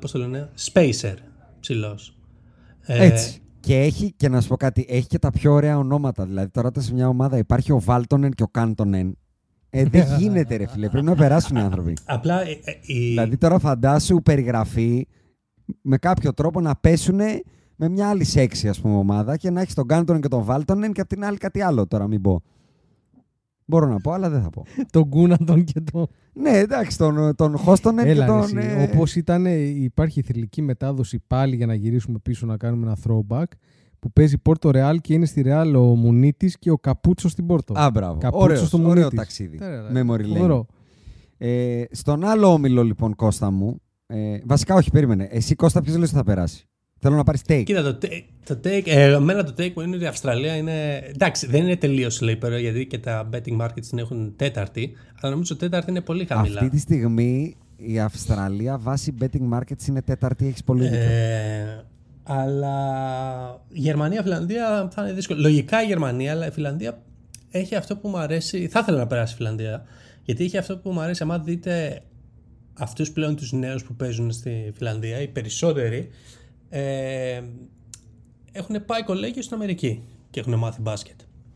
πώς το λένε, Spacer ψηλός. Έτσι. Και έχει, και να σου πω κάτι, έχει και τα πιο ωραία ονόματα. Δηλαδή, τώρα όταν σε μια ομάδα υπάρχει ο Βάλτονεν και ο Κάντονεν. Ε, δεν γίνεται, ρε φίλε. Πρέπει να περάσουν οι άνθρωποι. Απλά ε, ε, η- Δηλαδή, τώρα φαντάσου περιγραφή με κάποιο τρόπο να πέσουν με μια άλλη σεξι, ας πούμε, ομάδα και να έχεις τον Κάντονεν και τον Βάλτονεν και απ' την άλλη κάτι άλλο τώρα, μην πω. Μπορώ να πω, αλλά δεν θα πω. τον Κούναντον και τον. ναι, εντάξει, τον, τον Χόστονεν και Έλα, ρε, τον. εσύ. ε, Όπως ήταν, ε, υπάρχει η θρηλυκή μετάδοση πάλι για να γυρίσουμε πίσω να κάνουμε ένα throwback που παίζει Πόρτο Ρεάλ και είναι στη Ρεάλ ο Μουνίτης και ο Καπούτσο στην Πόρτο. Α, μπράβο. Καπούτσο Ωραίος, στο ωραίο Μουνίτης. ταξίδι. Τε, ρε, Memory lane. φοβερό. Ε, στον άλλο όμιλο, λοιπόν, Κώστα μου. Ε, βασικά, όχι, περίμενε. Εσύ, Κώστα, ποιος λες ότι θα περάσει; Θέλω να πάρει take. Κοίτα, το, take- το take, ε, εμένα το take μου είναι ότι η Αυστραλία είναι. Εντάξει, δεν είναι τελείως sleeper γιατί και τα betting markets την έχουν τέταρτη, αλλά νομίζω ότι τέταρτη είναι πολύ χαμηλά. Αυτή τη στιγμή η Αυστραλία βάσει betting markets είναι τέταρτη, έχεις πολύ δίκιο. Ε, αλλά η Γερμανία-Φιλανδία θα είναι δύσκολο. Λογικά η Γερμανία, αλλά η Φιλανδία έχει αυτό που μου αρέσει. Θα ήθελα να περάσει η Φιλανδία. Γιατί έχει αυτό που μου αρέσει. Αν δείτε αυτούς πλέον τους νέους που παίζουν στη Φιλανδία, οι περισσότεροι ε, έχουν πάει κολέγιο στην Αμερική και έχουν μάθει μπάσκετ.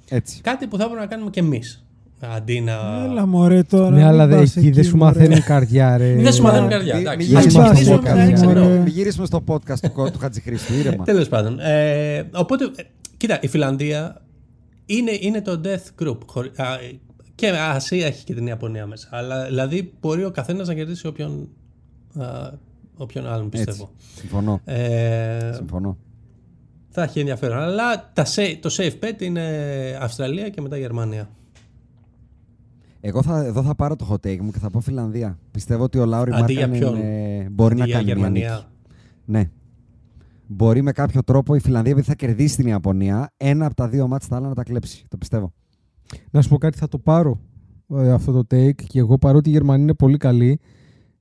Έτσι. Κάτι που θα έπρεπε να κάνουμε κι εμείς. Αντί να. Έλα μωρέ τώρα. Ναι, μην αλλά δε- πας εκεί δεν σου μωρέ. μαθαίνουν καρδιά, ρε. Δεν σου μαθαίνουν καρδιά. Μη- εντάξει. μη Ας γυρίσουμε στο ξεκινήσουμε podcast, με ένα μωρέ. ξενό. Μην γυρίσουμε στο podcast του, κο- του Χατζηχρήστου, ήρεμα. Τέλος πάντων. Ε, οπότε, ε, κοίτα, η Φιλανδία είναι, είναι το death group. χωρί- α, και Ασία έχει και την Ιαπωνία μέσα. Αλλά δηλαδή μπορεί ο καθένας να κερδίσει όποιον, α, όποιον άλλον Έτσι. πιστεύω. Συμφωνώ. Ε, Συμφωνώ. θα έχει ενδιαφέρον. Αλλά τα, sa- το safe bet είναι Αυστραλία και μετά Γερμανία. Εγώ θα, εδώ θα πάρω το hot take μου και θα πω Φιλανδία. Πιστεύω ότι ο Λάουρι Αντί για Μάρκανεν ποιον; ε, μπορεί Αντί να για κάνει μια Γερμανία. νίκη. Ναι. Μπορεί με κάποιο τρόπο η Φιλανδία, επειδή θα κερδίσει την Ιαπωνία, ένα από τα δύο μάτς τα άλλα να τα κλέψει. Το πιστεύω. Να σου πω κάτι, θα το πάρω ε, αυτό το take και εγώ παρότι η Γερμανία είναι πολύ καλή.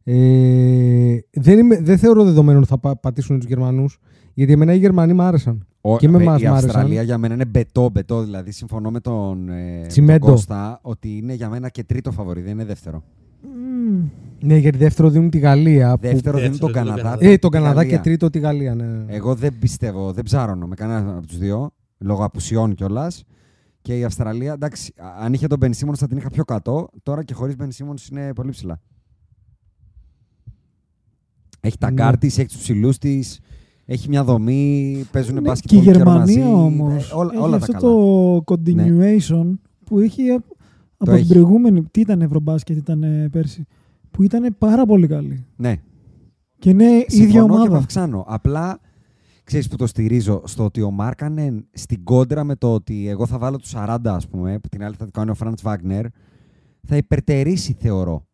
Ε, δεν, είμαι, δεν θεωρώ δεδομένο ότι θα πα- πατήσουν τους Γερμανούς. Γιατί εμένα οι Γερμανοί μου άρεσαν. Ο, και με ε, εμάς η μ' άρεσαν. Αυστραλία για μένα είναι μπετό, μπετό. Δηλαδή, συμφωνώ με τον, ε, τον Τσιμέντο. Κώστα ότι είναι για μένα και τρίτο φαβορή, δεν είναι δεύτερο. Μμμ. Ναι, γιατί δεύτερο δίνουν τη Γαλλία. που- Δεύτερο δίνει τον δεύτερο δίνουν τον Καναδά. Καναδά. Ε, τον τη Καναδά Γαλλία. και τρίτο τη Γαλλία. Ναι. Εγώ δεν πιστεύω, δεν ψάρωνω με κανένα από τους δύο, λόγω απουσιών κιόλας. Και η Αυστραλία, εντάξει, α- αν είχε τον Ben Simmons θα την είχα πιο κάτω. Τώρα και χωρίς Ben Simmons είναι πολύ ψηλά. Έχει τα Ναι. γκάρ της, έχει τους ψηλούς της, έχει μια δομή, παίζουν Ναι, μπάσκετ και η πολύ καιρό Γερμανία μαζί. όμως. Ε, όλα, έχει όλα αυτό τα καλά. Ναι. το continuation που έχει απ- από έχει. την προηγούμενη. Τι ήταν Ευρωμπάσκετ, ήταν ε, πέρσι. Που ήταν πάρα πολύ καλή. Ναι, Και είναι η ίδια συμφωνώ και με ομάδα. αυξάνω. Απλά ξέρεις που το στηρίζω στο ότι ο Μάρκανεν στην κόντρα με το ότι εγώ θα βάλω τους 40, ας πούμε, που την άλλη θα το κάνει ο Φραντς Βάγνερ, θα υπερτερήσει, θεωρώ,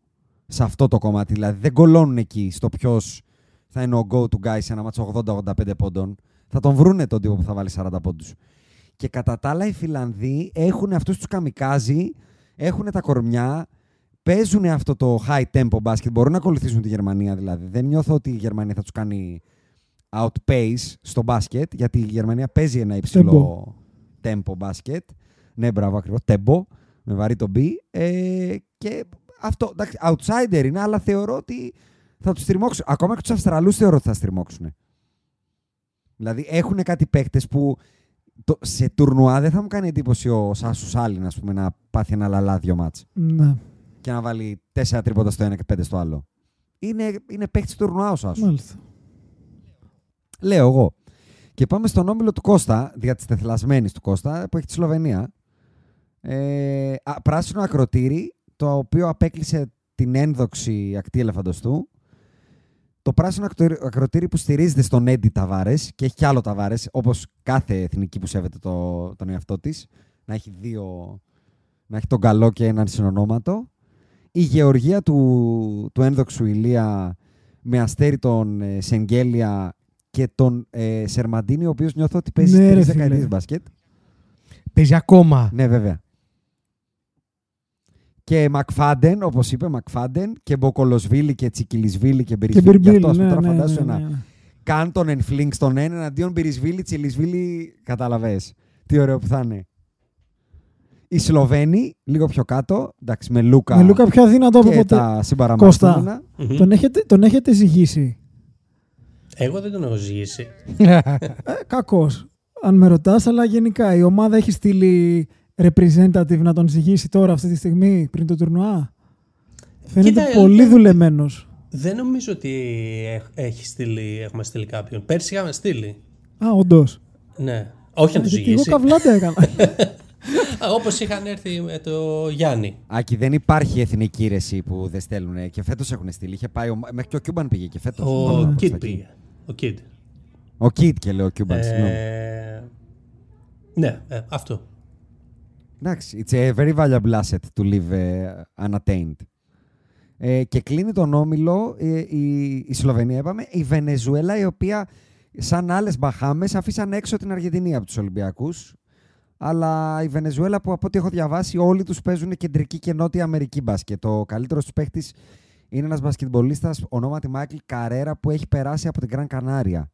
σε αυτό το κομμάτι. Δηλαδή δεν κολώνουν εκεί στο ποιος θα είναι ο go-to guy σε ένα μάτσο 80-85 πόντων. Θα τον βρούνε τον τύπο που θα βάλει 40 πόντους. Και κατά τα άλλα οι Φιλανδοί έχουν αυτούς τους καμικάζι, έχουν τα κορμιά, παίζουν αυτό το high tempo μπάσκετ. Μπορούν να ακολουθήσουν τη Γερμανία δηλαδή. Δεν νιώθω ότι η Γερμανία θα τους κάνει outpace στο μπάσκετ, γιατί η Γερμανία παίζει ένα υψηλό tempo μπάσκετ. Ναι, μπράβο, ακριβώς. Tempo, με βαρύ το B. Ε, και αυτό, εντάξει, outsider είναι, αλλά θεωρώ ότι θα τους στριμώξουν. Ακόμα και τους Αυστραλούς θεωρώ ότι θα στριμώξουν. Δηλαδή έχουν κάτι παίκτε που το, σε τουρνουά δεν θα μου κάνει εντύπωση ο Σάσους Σάλιν, ας πούμε, να πάθει ένα λαλά δύο μάτς Ναι, και να βάλει τέσσερα τρίποτα στο ένα και πέντε στο άλλο. Είναι, είναι παίκτη τουρνουά ο Σάσους. μάλιστα. Λέω εγώ. Και πάμε στον όμιλο του Κώστα, δια της τεθλασμένης του Κώστα, που έχει τη Σλοβενία. Ε, α, πράσινο ακροτήρι, το οποίο απέκλεισε την ένδοξη ακτή ελεφαντοστού. Το πράσινο ακροτήρι- ακροτήρι που στηρίζεται στον Έντι Ταβάρες και έχει κι άλλο Ταβάρες, όπως κάθε εθνική που σέβεται το, τον εαυτό της. Να έχει δύο. Να έχει τον καλό και έναν συνονόματο. Η γεωργία του, του ένδοξου Ηλία με αστέρι τον ε, Σεγγέλια και τον ε, Σερμαντίνη, ο οποίος νιώθω ότι παίζει Ναι, ρε τρει φίλε. δεκαετίε μπάσκετ. Παίζει ακόμα. Ναι, βέβαια. Και Μακφάντεν, όπως είπε, Μακφάντεν και Μποκολοσβίλη και Τσικιλισβίλη και Και Μπερισβίλη. Γι' Μπιρμπίλ, αυτό, ας πούμε, ναι, τώρα ναι, φαντάσου ναι, ένα ναι. Κάντον εν φλινγκ στον ένα εναντίον Μπερισβίλη, Τσιλισβίλη, καταλαβέ. Τι ωραίο που θα είναι. Οι Σλοβαίνοι, λίγο πιο κάτω, εντάξει, με Λούκα, Με Λούκα πιο αδύνατο από και ποτέ. τα συμπαραμαρτούμενα. Μμμ. Τον έχετε, τον έχετε ζυγίσει; Εγώ δεν τον έχω ζήσει. Ε, κακός, αν με ρωτάς, αλλά γενικά η ομάδα έχει στείλει representative να τον ζυγίσει τώρα αυτή τη στιγμή πριν το τουρνουά; Φαίνεται Κοίτα, πολύ ε, δουλεμένος. Δεν νομίζω ότι έχ- έχει στείλει, έχουμε στείλει κάποιον. Πέρσι είχαμε στείλει. Α, όντως. Ναι. Όχι να τους Γιατί εγώ ζυγίσει. καβλάτε έκανα. Όπως είχαν έρθει με το Γιάννη. Άκη, δεν υπάρχει εθνική ρεσί που δεν στέλνουν και φέτος έχουν στείλει. Είχε πάει, ο- μέχρι και ο Κιούμπαν πήγε και φέτος. Ο Κιτ πήγε. Ο Kid. Ο Κιτ και λέω ο Κιούμπαν. συγγνώμη. Ε, ναι, ε, αυτό. Εντάξει, it's a very valuable asset to live uh, unattained. Ε, και κλείνει τον όμιλο ε, η, η Σλοβενία, είπαμε, η Βενεζουέλα, η οποία σαν άλλες Μπαχάμες αφήσαν έξω την Αργεντινή από τους Ολυμπιακούς. Αλλά η Βενεζουέλα που από ό,τι έχω διαβάσει όλοι τους παίζουν κεντρική και νότια Αμερική μπάσκετ. Ο καλύτερος τους παίχτης είναι ένας μπασκετμπολίστας ονόματι Μάικλ Καρέρα που έχει περάσει από την Γκραν Κανάρια.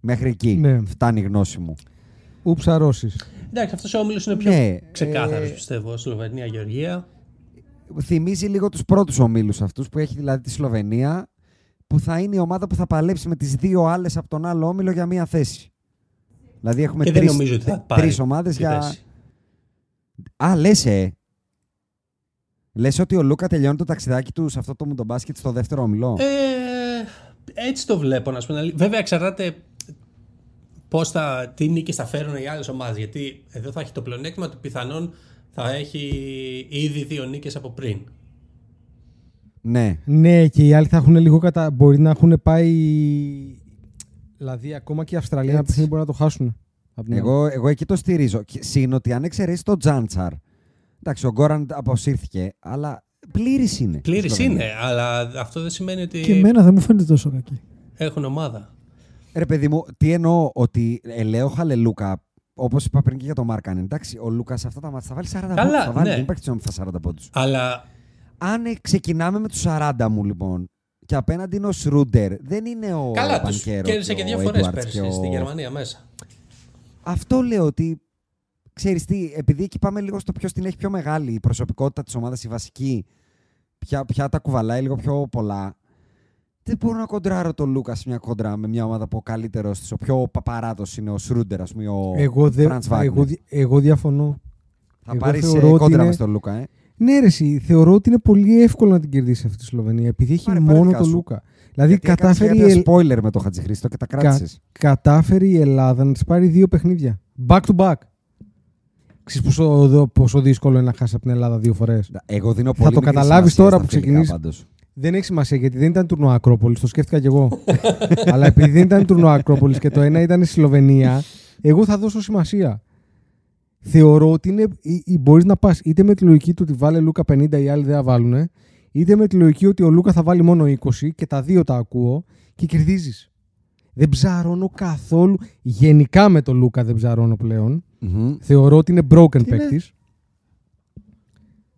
Μέχρι εκεί Ναι. φτάνει η γνώση μου. Ούψαρώσει. Εντάξει, αυτός ο όμιλος είναι πιο Ναι, ξεκάθαρος, ε, πιστεύω. Σλοβενία, Γεωργία. θυμίζει λίγο τους πρώτους ομίλους αυτούς που έχει δηλαδή τη Σλοβενία που θα είναι η ομάδα που θα παλέψει με τις δύο άλλες από τον άλλο όμιλο για μία θέση. Δηλαδή έχουμε Και δεν τρεις, νομίζω ότι θα πάρει τρεις ομάδες τη για... θέση. Α, λες ε. Λες ότι ο Λούκα τελειώνει το ταξιδάκι του σε αυτό το μουντομπάσκετ στο δεύτερο όμιλο; Ε, έτσι το βλέπω, να σου πω. την αλήθεια. Βέβαια, εξαρτάται πώς θα, τι νίκες θα φέρουν οι άλλες ομάδες. Γιατί εδώ θα έχει το πλεονέκτημα ότι πιθανόν θα έχει ήδη δύο νίκες από πριν. Ναι. Ναι, και οι άλλοι θα έχουν λίγο κατα... Μπορεί να έχουν πάει. Δηλαδή, ακόμα και η Αυστραλία ένα Έτσι. παιχνίδι μπορεί να το χάσουν. Απ' την άλλη. Εγώ, εγώ εκεί το στηρίζω. Και Συν ότι αν εξαιρέσεις το Τζάντσαρ. Εντάξει, ο Γκόραν αποσύρθηκε, αλλά πλήρης είναι. η Πλήρης Σλοβενία. είναι, αλλά αυτό δεν σημαίνει ότι Και εμένα δεν μου φαίνεται τόσο κακή. έχουν ομάδα. Ρε παιδί μου, τι εννοώ, ότι ελέω Χαλελούκα, όπως είπα πριν και για τον Μάρκαν, εντάξει, ο Λούκας σε αυτά τα μάτια θα βάλει 40 Καλά, πόντους. Θα βάλει, ναι. δεν υπάρχει τσιόν που θα 40 πόντους. Αλλά Αν ε, ξεκινάμε με τους 40 μου λοιπόν, και απέναντι είναι ο Σρούντερ, δεν είναι ο καλά, τους Μπανκέρο κέρδισε και δύο ο φορές Edwards πέρσι και ο- στη Γερμανία μέσα. Αυτό λέω ότι. Ξέρεις τι, επειδή εκεί πάμε λίγο στο ποιος την έχει πιο μεγάλη, η προσωπικότητα της ομάδας, η βασική, ποια, ποια τα κουβαλάει λίγο πιο πολλά. Δεν μπορώ να κοντράρω τον Λούκας σε μια κόντρα με μια ομάδα που ο καλύτερο τη, ο πιο παπαράτο είναι ο Σρούντερ, ας πούμε, ο Εγώ, δεν- Franz Wagner. εγώ, δι- εγώ διαφωνώ. Θα εγώ πάρεις θεωρώ ότι κόντρα είναι- μες τον Λούκα, ε. Ναι, ρε, εσύ, θεωρώ ότι είναι πολύ εύκολο να την κερδίσει αυτή τη Σλοβενία επειδή έχει Πάρε, πάρε μόνο δικά τον σου. Λούκα. Δηλαδή Γιατί έκανες κατάφερε η, ένα Ελ- spoiler με το Χατζηχρήστο και τα κα- κράτησες. κατάφερε η Ελλάδα να της πάρει δύο παιχνίδια. Back to back. Ξέρεις πόσο, δο- πόσο δύσκολο είναι να χάσεις από την Ελλάδα δύο φορές. Εγώ δίνω Θα πολύ το μικρή καταλάβεις σημασία τώρα στα που φιλικά ξεκινήσεις. Πάντως. Δεν έχει σημασία γιατί δεν ήταν τουρνουά Ακρόπολης, το σκέφτηκα κι εγώ. Αλλά επειδή δεν ήταν τουρνουά Ακρόπολης και το ένα ήταν η Σλοβενία, εγώ θα δώσω σημασία. Θεωρώ ότι είναι, μπορείς να πας είτε με τη λογική του ότι βάλε Λούκα 50 οι άλλοι δεν θα βάλουν, είτε με τη λογική ότι ο Λούκα θα βάλει μόνο 20 και τα δύο τα ακούω και κερδίζεις. Δεν ψαρώνω καθόλου. Γενικά με τον Λούκα δεν ψαρώνω πλέον. Μμμ. Θεωρώ ότι είναι broken Τι είναι; παίκτης.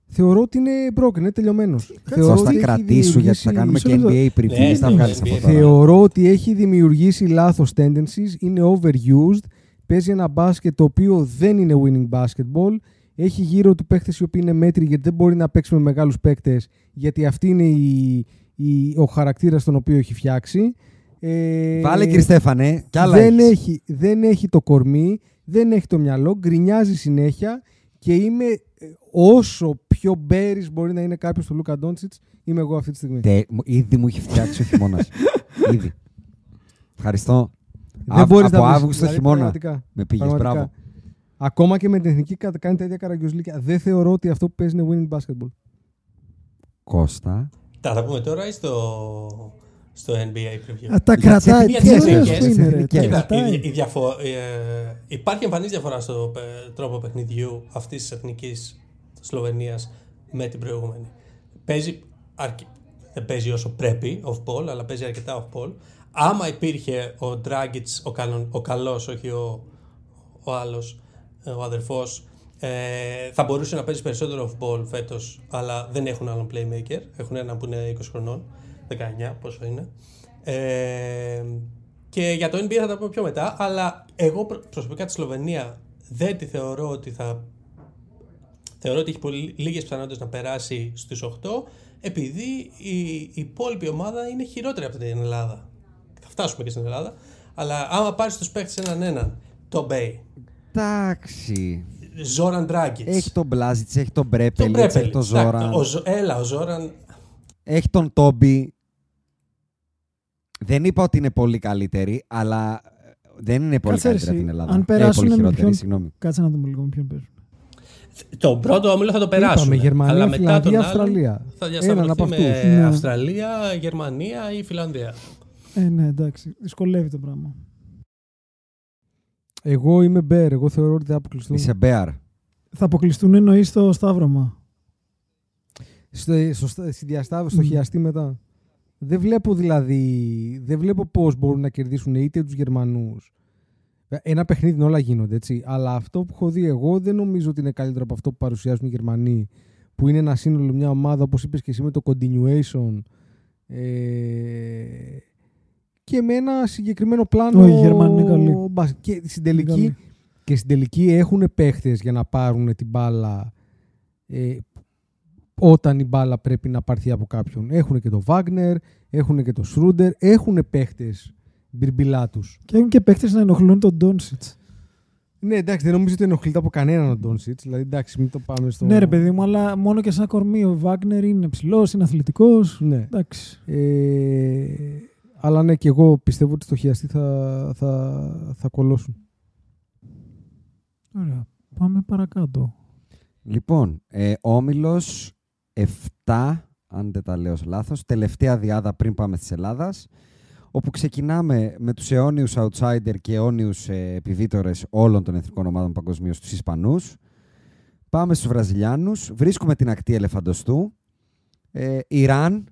Θεωρώ ότι είναι broken, είναι τελειωμένος. Θα στα κρατήσου γιατί θα κάνουμε και NBA preview. Ναι, Δεν θα ναι, βγάλεις NBA. από τώρα. Θεωρώ ότι έχει δημιουργήσει λάθος tendencies, είναι overused, παίζει ένα μπάσκετ το οποίο δεν είναι winning basketball, έχει γύρω του παίχτες οι οποίοι είναι μέτροι γιατί δεν μπορεί να παίξει με μεγάλους παίκτες γιατί αυτή είναι η, η- ο χαρακτήρας τον οποίο έχει φτιάξει. Ε, Βάλε κύριε Στέφανε, κι άλλα δεν, έχεις. έχει, δεν έχει το κορμί, δεν έχει το μυαλό, γκρινιάζει συνέχεια και είμαι ε, όσο πιο μπέρις μπορεί να είναι κάποιος του Λούκα Ντόντσιτς, είμαι εγώ αυτή τη στιγμή. Τε, μου- ήδη μου έχει φτιάξει ο χειμώνας. ήδη. Ευχαριστώ. Δεν Αβ- μπορείς από να βρεις, Αύγουστο δηλαδή, χειμώνα. πραγματικά. Με πήγες, Πραγματικά. μπράβο. Ακόμα και με την εθνική κα- κάνει τέτοια καραγκιόζλικια. Δεν θεωρώ ότι αυτό που παίζει είναι winning basketball. Κώστα. Θα τα πούμε τώρα ή στο, στο NBA preview. Α, τα Για κρατάει. τις Τι εθνικές, ωραίος για που τις είναι, ρε. εθνικές. Τα Κοίτα, κρατάει. η, η διαφο- ε, υπάρχει εμφανής διαφορά στο ε, τρόπο παιχνιδιού αυτής της εθνικής Σλοβενίας με την προηγούμενη. Παίζει, αρκε- δεν παίζει όσο πρέπει off ball, αλλά παίζει αρκετά off ball. Άμα υπήρχε ο Dragic, ο, καλον, ο καλός, όχι ο, ο άλλος, ε, ο αδερφός, ε, θα μπορούσε να παίζει περισσότερο off ball φέτος, αλλά δεν έχουν άλλον playmaker. Έχουν έναν που είναι 20 χρονών, 19, πόσο είναι. Ε, και για το NBA θα τα πούμε πιο μετά, αλλά εγώ προ- προσωπικά τη Σλοβενία δεν τη θεωρώ ότι θα. Θεωρώ ότι έχει πολύ, λίγες πιθανότητες να περάσει στους 8, επειδή η, η υπόλοιπη ομάδα είναι χειρότερη από την Ελλάδα. Θα φτάσουμε και στην Ελλάδα, αλλά άμα πάρεις τους παίκτες έναν έναν, το Μπέι, Εντάξει. Ζόραν Ντράγκητς, Έχει τον Μπλάζιτ, έχει τον τον Μπρέπελιτ, έχει Πρέπελιτς, τον εντάξει, Ζόραν, ο Ζο- Έλα, ο Ζόραν έχει τον Τόμπι. Δεν είπα ότι είναι πολύ καλύτερη, αλλά δεν είναι πολύ Κάτσε, καλύτερα εσύ, την Ελλάδα. Αν Ε, περάσουν πολύ με χειρότερη, ποιον... συγγνώμη. Κάτσε να δούμε λίγο με ποιον παίζουν. Το πρώτο όμιλο θα το περάσουν. Είπαμε, Γερμανία, αλλά μετά Φιλανδία, τον Αυστραλία. άλλον θα Έναν διασταυρωθεί από με αυτούς. Ναι. Αυστραλία, Γερμανία ή Φιλανδία. Ε, ναι, εντάξει. Δυσκολεύει το πράγμα. Εγώ είμαι μπέρ. Εγώ θεωρώ ότι θα αποκλειστούν. Είσαι μπέαρ. Θα αποκλειστούν εννοείς στο Σταύρωμα. Στο, στο, στο, στη διασταύρωση, στο Μμ. χιαστή μετά. Δεν βλέπω δηλαδή. Δεν βλέπω πώς μπορούν να κερδίσουν είτε τους Γερμανούς. Ένα παιχνίδι όλα γίνονται έτσι. Αλλά αυτό που έχω δει εγώ δεν νομίζω ότι είναι καλύτερο από αυτό που παρουσιάζουν οι Γερμανοί. Που είναι ένα σύνολο, μια ομάδα όπως είπες και εσύ με το continuation. Ε, και με ένα συγκεκριμένο πλάνο. Όχι, οι Γερμανοί είναι καλοί. μπας- Και στην Είναι τελική, καλοί. και στην τελική έχουν παίχτες για να πάρουν την μπάλα ε, όταν η μπάλα πρέπει να πάρθει από κάποιον. Έχουν και το Βάγνερ, έχουν και το Σρούντερ, έχουν παίχτες μπιρμπιλά τους. Και έχουν και παίχτες να ενοχλούν τον Ντόνσιτ. Ναι, εντάξει, δεν νομίζω ότι ενοχλείται από κανέναν ο Ντόνσιτς. Δηλαδή, εντάξει, μην το πάμε στο... Ναι, ρε παιδί μου, αλλά μόνο και σαν κορμί. Ο Βάγνερ είναι ψηλός, είναι αθλητικός. Ναι. Εντάξει. Ε, αλλά ναι, και εγώ πιστεύω ότι στο χιαστή θα, θα, θα κολώσουν. Ωραία. Πάμε παρακάτω. Λοιπόν, ε, όμιλος 7, αν δεν τα λέω λάθος, τελευταία διάδα πριν πάμε της Ελλάδας, όπου ξεκινάμε με τους αιώνιους outsider και αιώνιους ε, επιβίτορες όλων των εθνικών ομάδων παγκοσμίως τους Ισπανούς. Πάμε στους Βραζιλιάνους, βρίσκουμε την ακτή ελεφαντοστού, ε, Ιράν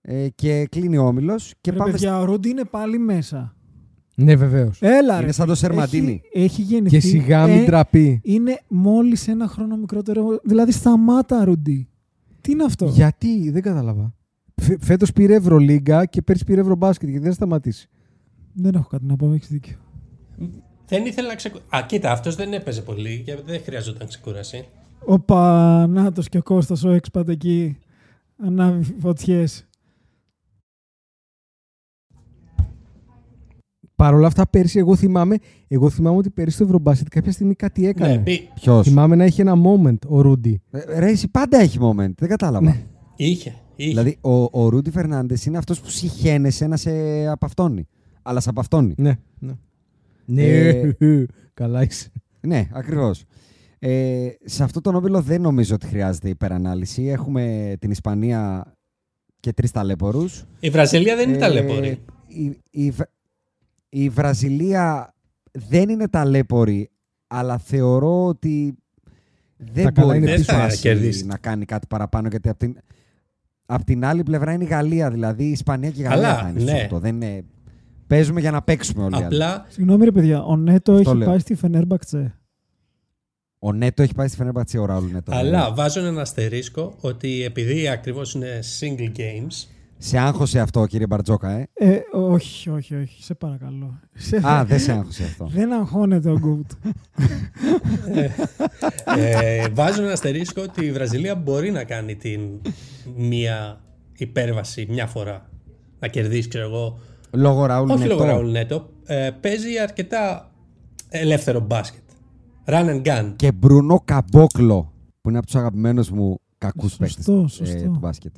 ε, και κλείνει ο όμιλος. Και Ρε πάμε παιδιά, ο Ρούντι είναι πάλι μέσα. Ναι, βεβαίως. Έλα, Είναι ρε. σαν το Σερμαντίνι. Έχει, έχει γεννηθεί. Και σιγά μην ε, τραπεί. Είναι μόλις ένα χρόνο μικρότερο. Δηλαδή σταμάτα, Ρούντι. Τι είναι αυτό; Γιατί, δεν κατάλαβα. Φε, φέτος πήρε Ευρωλίγκα και πέρσι πήρε Ευρωμπάσκετ γιατί δεν θα σταματήσει. Δεν έχω κάτι να πω, έχεις δίκιο. Δεν ήθελα να ξεκουράσει. Α, κοίτα, αυτός δεν έπαιζε πολύ και δεν χρειαζόταν ξεκούραση. Ο Πανάτος και ο Κώστας ο έξπατ εκεί. Ανάβει φωτιές. Παρ' όλα αυτά, πέρσι εγώ θυμάμαι, εγώ θυμάμαι ότι πέρσι στο Ευρωμπάσκετ κάποια στιγμή κάτι έκανε. Ναι, μπη- Ποιος; Θυμάμαι να είχε ένα moment ο Ρούντι. Ε, Ρε, εσύ πάντα έχει moment, δεν κατάλαβα. Ναι. είχε. είχε. Δηλαδή, ο, ο Ρούντι Φερνάντες είναι αυτός που συχαίνεσαι να σε απαυτώνει. Αλλά σε απαυτώνει. Ναι. Ναι. Ε, Καλά είσαι. Ναι, ακριβώς. Ε, σε αυτό τον όμιλο δεν νομίζω ότι χρειάζεται υπερανάλυση. Έχουμε την Ισπανία και τρεις ταλέπορου. Η Βραζιλία δεν είναι Ε, ταλαιπωρή. η, η, Β- η Βραζιλία δεν είναι ταλέπορη, αλλά θεωρώ ότι δεν Τα καλά μπορεί είναι να, πίσω. Δεν θα σπάσει κερδίσει. να κάνει κάτι παραπάνω. Γιατί από την, απ' την άλλη πλευρά είναι η Γαλλία. Δηλαδή η Ισπανία και η Γαλλία Καλά, θα είναι στο ναι. οκτώ. Δεν είναι... Παίζουμε για να παίξουμε όλοι. οι άλλοι. Απλά Συγγνώμη ρε παιδιά, ο Νέτο Αυτό έχει λέω. πάει στη Φενέρμπακτσε. Ο Νέτο έχει πάει στη Φενέρμπαχτσε ο Ραούλ Νέτο. Αλλά βάζω ένα αστερίσκο ότι επειδή ακριβώς είναι single games, Σε άγχωσε αυτό, κύριε Μπαρτζόκα, ε; Ε, όχι, όχι, όχι. Σε παρακαλώ. Σε- Α, δεν σε άγχωσε αυτό. Δεν αγχώνεται ο Γκουτ. ε, βάζω ένα αστερίσκο ότι η Βραζιλία μπορεί να κάνει την μία υπέρβαση μια φορά. Να κερδίσει, ξέρω εγώ. Λόγω Ραούλ Όχι Νέτο. λόγω Ραούλ Νέτο. Ε, παίζει αρκετά ελεύθερο μπάσκετ. Run and gun. Και Μπρουνό Καμπόκλο, που είναι από τους αγαπημένους μου κακούς Σωστό, παίχτε σωστό. του μπάσκετ.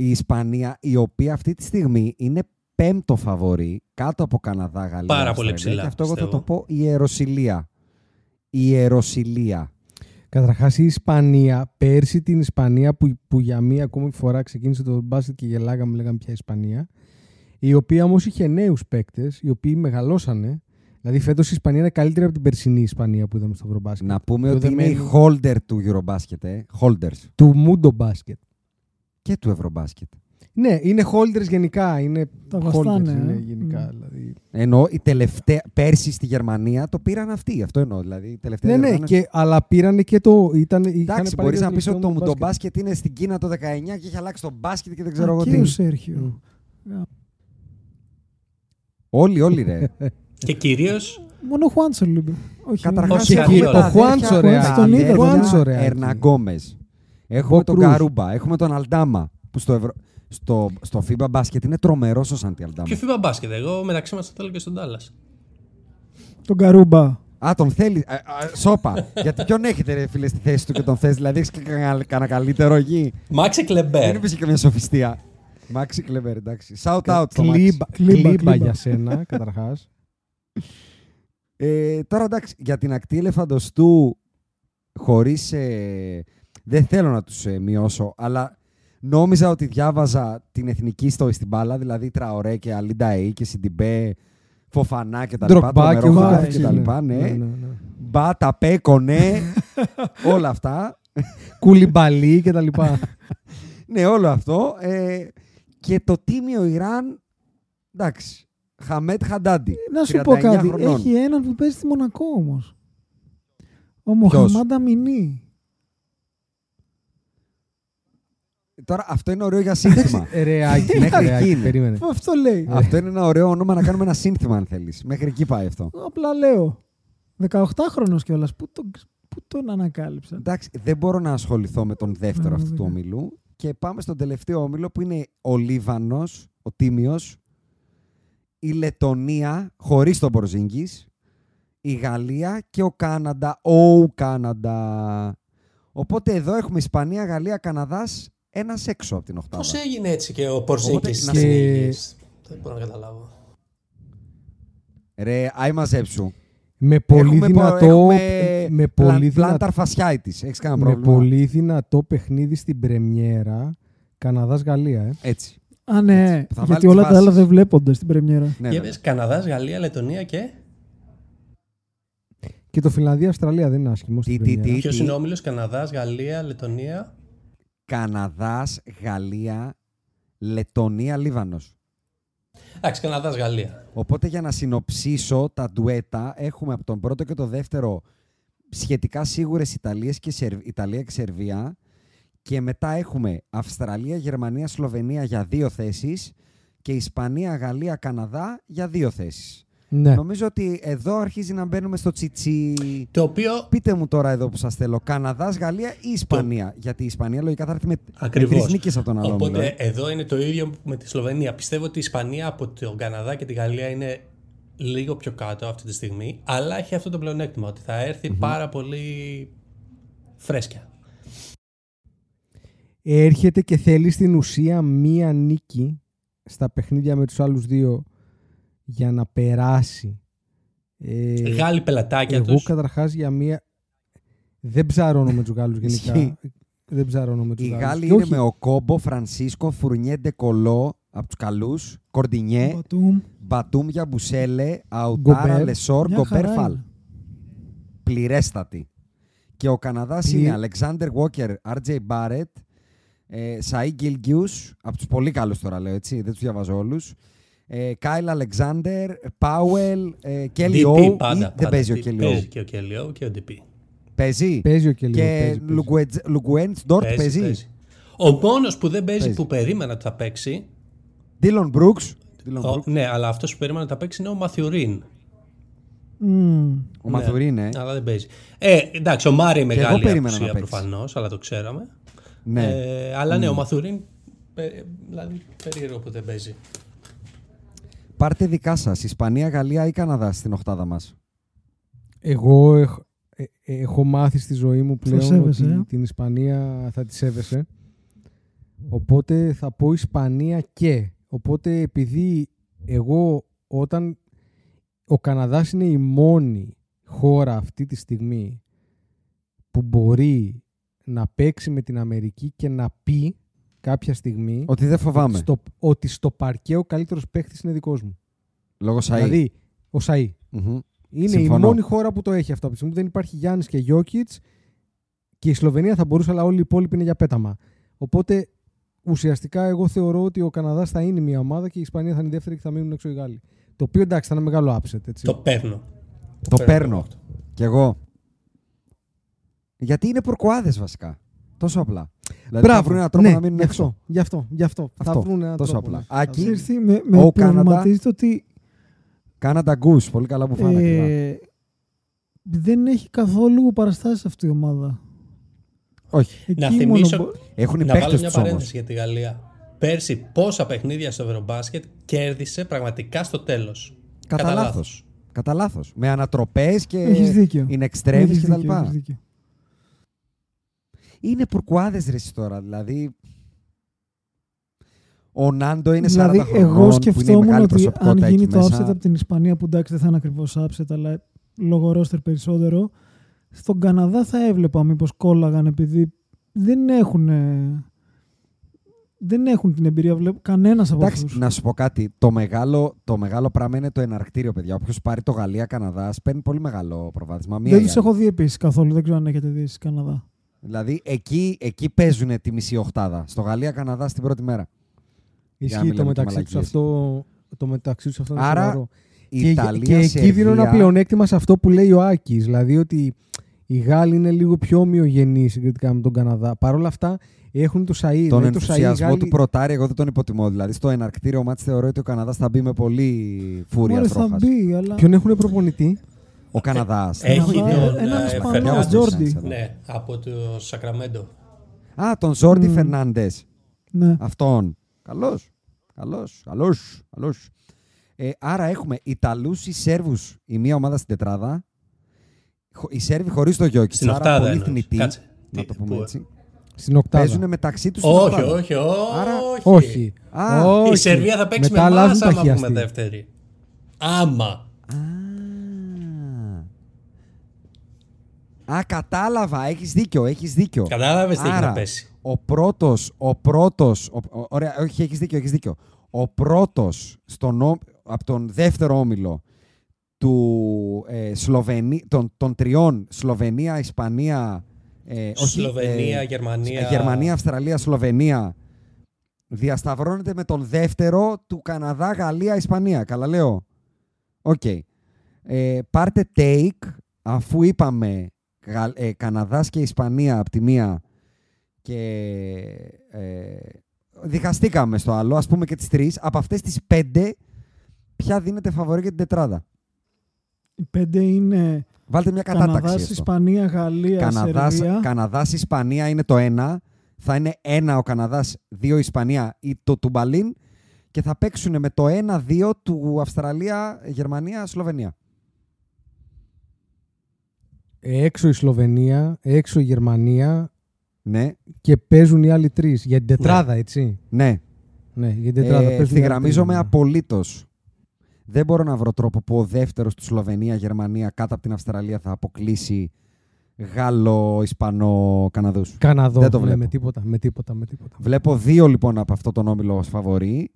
Η Ισπανία, η οποία αυτή τη στιγμή είναι πέμπτο φαβορή, κάτω από Καναδά, Γαλλία, Πάρα πολύ Αυστραλία. ψηλά, Και αυτό εγώ θα πιστεύω. το πω η Ιεροσιλία. Η Ιεροσιλία. Καταρχάς η Ισπανία, πέρσι την Ισπανία που, που για μία ακόμη φορά ξεκίνησε το μπάσκετ και γελάγαμε, λέγαμε πια Ισπανία. Η οποία όμως είχε νέους παίκτες, οι οποίοι μεγαλώσανε. Δηλαδή φέτος η Ισπανία είναι καλύτερη από την περσινή Ισπανία που είδαμε στο Ευρωμπάσκετ. Να πούμε Το ότι είναι οι δεμένο holder του Eurobasket, ε. holders Του Mundo Basket. Και του Ευρωμπάσκετ. Ναι, είναι holders γενικά. Είναι Τα holders βαστάνε, είναι ε. γενικά. Μμ. Δηλαδή. Ενώ η τελευταία, πέρσι στη Γερμανία το πήραν αυτοί. Αυτό εννοώ. Δηλαδή, η τελευταία Ναι, ναι, διοργάνωση- και, αλλά πήρανε και το. Ήταν, είχαν Εντάξει, πάρει μπορείς και να πεις ότι το, τελευταίο το Mundo μπάσκετ είναι στην Κίνα το 19 και έχει αλλάξει το μπάσκετ και δεν ξέρω Α, εγώ και τι. ο Σέρχιο. Όλοι, όλοι ρε. Και κυρίως; Μόνο ο Χουάντσο λίγο. Όχι, Καταρχάς Όχι, έχουμε κύριο. τα Ο Χουάντσο, αδέρφια- ρε, τα τον είδα, αδέρφια τον Χουάντσο, ρε, Ερναγκόμες. Έχουμε Ο τον Κρούζ. Καρούμπα, έχουμε τον Αλντάμα που στο, Ευρω... στο, στο FIBA μπάσκετ είναι τρομερός ο Σάντι Αλντάμα. Ποιο FIBA μπάσκετ. Εγώ μεταξύ μας το θέλω και στον Τάλλας. Τον Καρούμπα. Α, τον θέλει. Α, α, σόπα. Γιατί ποιον έχετε, ρε, φίλε, στη θέση του και τον θες. Δηλαδή, έχεις κανένα κανένα καλύτερο εκεί. Μάξε Δεν Κλεμπέρ. είπε και καμία σοφιστία. Μάξι Κλεβέρ, εντάξει. Shout out στο Μάξι. Κλίμπα, Κλίμπα, κλίμπα κλίμπα. για σένα, καταρχάς. Ε, τώρα εντάξει, για την ακτή ελεφαντοστού χωρίς... ε, δεν θέλω να τους ε, μειώσω, αλλά νόμιζα ότι διάβαζα την εθνική στο στην μπάλα, δηλαδή Τραωρέ και Αλίντα Αιή και Σιντιμπέ, Φοφανά και τα λοιπά, Ντροκμπά και τρομερό ούτω χάφι καθεξής, και τα ναι. λοιπά, ναι. Ναι, ναι, ναι. Μπάτα, Πέκο, ναι, όλα αυτά. Κουλιμπαλί και τα λοιπά. Ναι, όλο αυτό. Ε, και το τίμιο Ιράν, εντάξει, Χαμέτ Χαντάντι, Να σου πω 39 κάτι. χρονών. Έχει έναν που παίζει στη Μονακό όμως. Ο Μοχαμάντα Μινί. Τώρα αυτό είναι ωραίο για σύνθημα. Ρε, Άκη, Μέχρι ρε, Άκη, εκεί είναι. περίμενε. Αυτό λέει; αυτό είναι ένα ωραίο όνομα να κάνουμε ένα σύνθημα, αν θέλεις. Μέχρι εκεί πάει αυτό. Απλά λέω. 18χρονο κιόλας. Πού τον, πού τον ανακάλυψα. Εντάξει, δεν μπορώ να ασχοληθώ με τον δεύτερο αυτού του Πραγματικά. ομιλού. Και πάμε στον τελευταίο όμιλο που είναι ο Λίβανος, ο Τίμιος, η Λετωνία, χωρίς τον Μπορζίνγκης, η Γαλλία και ο Κάναντα, ο Κάναντα. Οπότε εδώ έχουμε Ισπανία, Γαλλία, Καναδάς, ένας έξω από την οχτάδα. Πώς έγινε έτσι και ο Πορζίνκη να και... σε- Δεν μπορώ να καταλάβω. Ρε, άι μαζέψου. Με πολύ Έχουμε πο- δυνατό, έχουμε με πλαν- πολύ, δυνα- πλάνταρ φασιάιτης. Έχεις κανένα με πρόβλημα. πολύ δυνατό παιχνίδι στην πρεμιέρα Καναδάς-Γαλλία. Ε. Έτσι. Α, ναι. Έτσι, θα βάλει Γιατί τις όλα τα βάσεις. άλλα δεν βλέπονται στην πρεμιέρα. Ναι, Για ναι. πες, Καναδάς, Γαλλία, Λετωνία και... Και το Φιλανδία-Αυστραλία δεν είναι άσχημο στην Τι, τι, πρεμιέρα. τι. Ποιος είναι ο όμιλος, Καναδάς, Γαλλία, Λετωνία... Καναδάς, Γαλλία, Λετωνία, Λίβανος. Εντάξει, Καναδάς, Γαλλία. Οπότε για να συνοψίσω τα ντουέτα έχουμε από τον πρώτο και το δεύτερο σχετικά σίγουρες Ιταλίες και Σερ... Ιταλία και Σερβία και μετά έχουμε Αυστραλία, Γερμανία, Σλοβενία για δύο θέσεις και Ισπανία, Γαλλία, Καναδά για δύο θέσεις. Ναι. Νομίζω ότι εδώ αρχίζει να μπαίνουμε στο τσιτσί. Το οποίο Πείτε μου τώρα εδώ που σας θέλω, Καναδάς, Γαλλία ή Ισπανία; Γιατί η Ισπανία λογικά θα έρθει με, με Ακριβώς. τρεις νίκες από τον άλλο. Οπότε όμιλο, ε. εδώ είναι το ίδιο με τη Σλοβενία. Πιστεύω ότι η Ισπανία από τον Καναδά και τη Γαλλία είναι λίγο πιο κάτω αυτή τη στιγμή, αλλά έχει αυτό το πλεονέκτημα ότι θα ερθει πάρα πολύ φρέσκια. Έρχεται και θέλει στην ουσία μία νίκη στα παιχνίδια με τους άλλους δύο για να περάσει. Ε, Γάλλοι πελατάκια εγώ τους. καταρχάς για μία... Δεν ψαρώνω με τους Γάλλους γενικά. Ισχύει. Δεν ψαρώνω με τους Οι Γάλλους. Γάλλοι Και είναι όχι- με ο Κόμπο, Φρανσίσκο, Φουρνιέντε Κολό από τους καλούς, Κορντινιέ, Μπατούμ. Μπατούμ για Μπουσέλε, Αουτάρα, Γκομπέρ. Λεσόρ, Μια Γκομπέρ χαρά Φαλ. είναι. Πληρέστατη. Και ο Καναδάς Πλη- είναι Αλεξάνδερ Βόκερ, Άρτζεϊ Μπάρετ, ε, Σαΐ Γκίλγκιους, από τους πολύ καλούς τώρα λέω έτσι, δεν τους διαβάζω όλους. Ε, Κάιλ Αλεξάνδερ, Πάουελ, ε, Κέλι DP Όου. πάντα, ή πάντα. Δεν παίζει ο Τι- Κέλι Παίζει Όου. και ο Κέλι Όου και ο DP. Παίζει; Παίζει ο Κελίο. Και παίζει, παίζει. Λουγκουέντ Ντόρτ παίζει. Ο μόνος που δεν παίζει, Παίζει. που περίμενα ότι θα παίξει, Δίλον Μπρούξ. ο- ναι, αλλά αυτός που περίμενα ότι θα παίξει είναι ο Μαθιουρίν. Μμμ. Ο Μαθουρίν, ε. Αλλά δεν παίζει. Ε, εντάξει, ο Μάρι εγώ μεγάλη περίμενα απουσία να παίξει. προφανώς, αλλά το ξέραμε. Ναι. Ε, αλλά ναι, ο Μαθουρίν. πε- Δηλαδή, περίεργο που δεν παίζει. Πάρτε δικά σας. Ισπανία, Γαλλία ή Καναδά στην οχτάδα μας. Εγώ έχω, ε, ε, έχω μάθει στη ζωή μου πλέον σέβεσαι, ότι ε. την Ισπανία θα της σέβεσαι. Οπότε θα πω Ισπανία και. Οπότε επειδή εγώ όταν ο Καναδάς είναι η μόνη χώρα αυτή τη στιγμή που μπορεί να παίξει με την Αμερική και να πει κάποια στιγμή Ότι δεν φοβάμαι. στο, ότι στο παρκέ ο καλύτερος παίχτης είναι δικός μου. Λόγω Σαΐ. Δηλαδή, ο Σαΐ. Μμμ. Είναι Συμφωνώ. η μόνη χώρα που το έχει αυτό. Από τη στιγμή που δεν υπάρχει Γιάννης και Γιώκητς και η Σλοβενία θα μπορούσε, αλλά όλοι οι υπόλοιποι είναι για πέταμα. Οπότε ουσιαστικά εγώ θεωρώ ότι ο Καναδάς θα είναι μια ομάδα και η Ισπανία θα είναι η δεύτερη και θα μείνουν έξω οι Γάλλοι. Το οποίο εντάξει θα είναι μεγάλο upset. Έτσι. Το παίρνω. Το παίρνω παίρνω. αυτό. Κι εγώ. Γιατί είναι πορκουάδε βασικά. Τόσο απλά. Δηλαδή θα βρουν έναν τρόπο ναι, να μείνουν γι' έξω. αυτό, γι' αυτό, γι' αυτό. Αυτό, Θα βρουν έναν τόσο τρόπο. απλά. ναι. Άκη. Θα βρουν. Ξέρεις τι, με, με Ο Κάναντα. προβληματίζεται ότι Κάναντα γκους. Πολύ καλά που φάνε. ακριβά. ε, δεν έχει καθόλου παραστάσεις αυτή η ομάδα. Όχι. Εκεί Να μόνο θυμίσω. μπο- Έχουν οι να βάλω παίχτε μια τους όμως. παρένθεση για τη Γαλλία. Πέρσι, πόσα παιχνίδια στο Ευρωμπάσκετ κέρδισε πραγματικά στο τέλος. Κατά λάθος. Κατά λάθος. Με ανατροπές και Έχεις δίκιο. είναι Έχεις extremes δίκιο, κτλ. έχεις δίκιο. Είναι πουρκουάδες ρε εσύ τώρα. Δηλαδή. Ο Νάντο είναι 40 Δηλαδή, χρονών. εγώ που είναι η σκεφτόμουν μεγάλη ότι αν προσωπικότητα γίνει εκεί το μέσα. upset από την Ισπανία, που εντάξει δεν θα είναι ακριβώς upset, αλλά λόγω ρόστερ περισσότερο, στον Καναδά θα έβλεπα μήπως κόλλαγαν επειδή δεν έχουν. ε, Δεν έχουν την εμπειρία, βλέπω κανένας από Εντάξει, αυτούς. να σου πω κάτι. Το μεγάλο, το μεγάλο πράγμα είναι το εναρκτήριο, παιδιά. Όποιος πάρει το Γαλλία-Καναδά παίρνει πολύ μεγάλο προβάδισμα. Μία Δεν ή τους άλλη. έχω δει επίσης καθόλου, δεν ξέρω αν έχετε δει στην Καναδά. Δηλαδή εκεί, εκεί παίζουν τη μισή οχτάδα. Στο Γαλλία-Καναδά στην πρώτη μέρα. Για να Ισχύει μην το λέμε και μεταξύ τους μαλακίες. αυτό. Το μεταξύ τους αυτό είναι Άρα, σοβαρό. η Και, Ιταλία, και εκεί δίνω ένα Σερβία- πλεονέκτημα σε αυτό που λέει ο Άκης. Δηλαδή ότι οι Γάλλοι είναι λίγο πιο ομοιογενείς συγκριτικά με τον Καναδά. Παρ' όλα αυτά έχουν το Σαΐ. Τον δηλαδή το Σαΐ, οι ενθουσιασμό Γάλλοι- του πρωτάρι, εγώ δεν τον υποτιμώ. Δηλαδή στο εναρκτήριο μάτς θεωρώ ότι ο Καναδάς θα μπει με πολύ φούρια Μόλι θα τρόχας. μπει, αλλά. Ποιον έχουν προπονητή; Ο Καναδάς. Έχει Καναδά, τον έναν ε, Ισπανό, Φερνάντες. Τζόρντι. Ναι, από το Σακραμέντο. Α, τον Ζόρντι Μμ. Φερνάντες. Ναι. Αυτόν. Καλώ. Καλώ. Καλώ. Καλώς. Ε, άρα έχουμε Ιταλούς ή Σέρβους η μία ομάδα στην τετράδα. Χω- Οι Σέρβοι χωρίς το Γιώκη. Στην άρα οκτάδα πολύ εννοείς. θνητοί. Κάτσε. Να Τι- το πούμε πού- έτσι. Στην οκτάδα. Παίζουν μεταξύ τους στην Όχι, οκτάδα. όχι, όχι. Άρα- Όχι. Α, όχι. Η Σερβία θα παίξει Μετά με αλλάζουν εμάς τα άμα χιαστή. πούμε δεύτερη. Άμα. Α, κατάλαβα. Έχεις δίκιο, έχεις δίκιο. Κατάλαβες τι έχει Άρα, να πέσει. Ο πρώτος, ο πρώτος, ο- ο- ωραία, όχι, έχεις δίκιο, έχεις δίκιο. Ο πρώτος στον, ό- από τον δεύτερο όμιλο του, ε, Σλοβενί, των, των τριών Σλοβενία, Ισπανία, ε, όχι, Σλοβενία, ε, Γερμανία. Γερμανία, Αυστραλία, Σλοβενία διασταυρώνεται με τον δεύτερο του Καναδά, Γαλλία, Ισπανία. Καλά λέω. Οκ. Ε, πάρτε take αφού είπαμε Γα- ε, Καναδάς και Ισπανία από τη μία και ε, διχαστήκαμε στο άλλο, ας πούμε και τις τρεις. Από αυτές τις πέντε, ποια δίνετε φαβορί για την τετράδα; Οι πέντε είναι Βάλτε μια κατάταξη. Καναδάς, γι' αυτό. Ισπανία, Γαλλία, Καναδάς, Σερβία. Καναδάς, Ισπανία είναι το ένα. Θα είναι ένα ο Καναδάς, δύο η Ισπανία ή το Τουμπαλίν και θα παίξουν με το 1-2 του Αυστραλία, Γερμανία, Σλοβενία. Έξω η Σλοβενία, έξω η Γερμανία Ναι, και παίζουν οι άλλοι τρεις. Για την τετράδα, έτσι. ναι. Ναι, για την τετράδα. Ε, παίζουν οι άλλοι ευθυγραμμίζομαι τρεις. απολύτως. Δεν μπορώ να βρω τρόπο που ο δεύτερος του Σλοβενία, Γερμανία κάτω από την Αυστραλία θα αποκλείσει Γάλλο, Ισπανό, Καναδούς. Καναδό. Δεν το ναι, βλέπω. με τίποτα, με τίποτα, με τίποτα. Βλέπω δύο λοιπόν από αυτό τον όμιλο ως φαβορή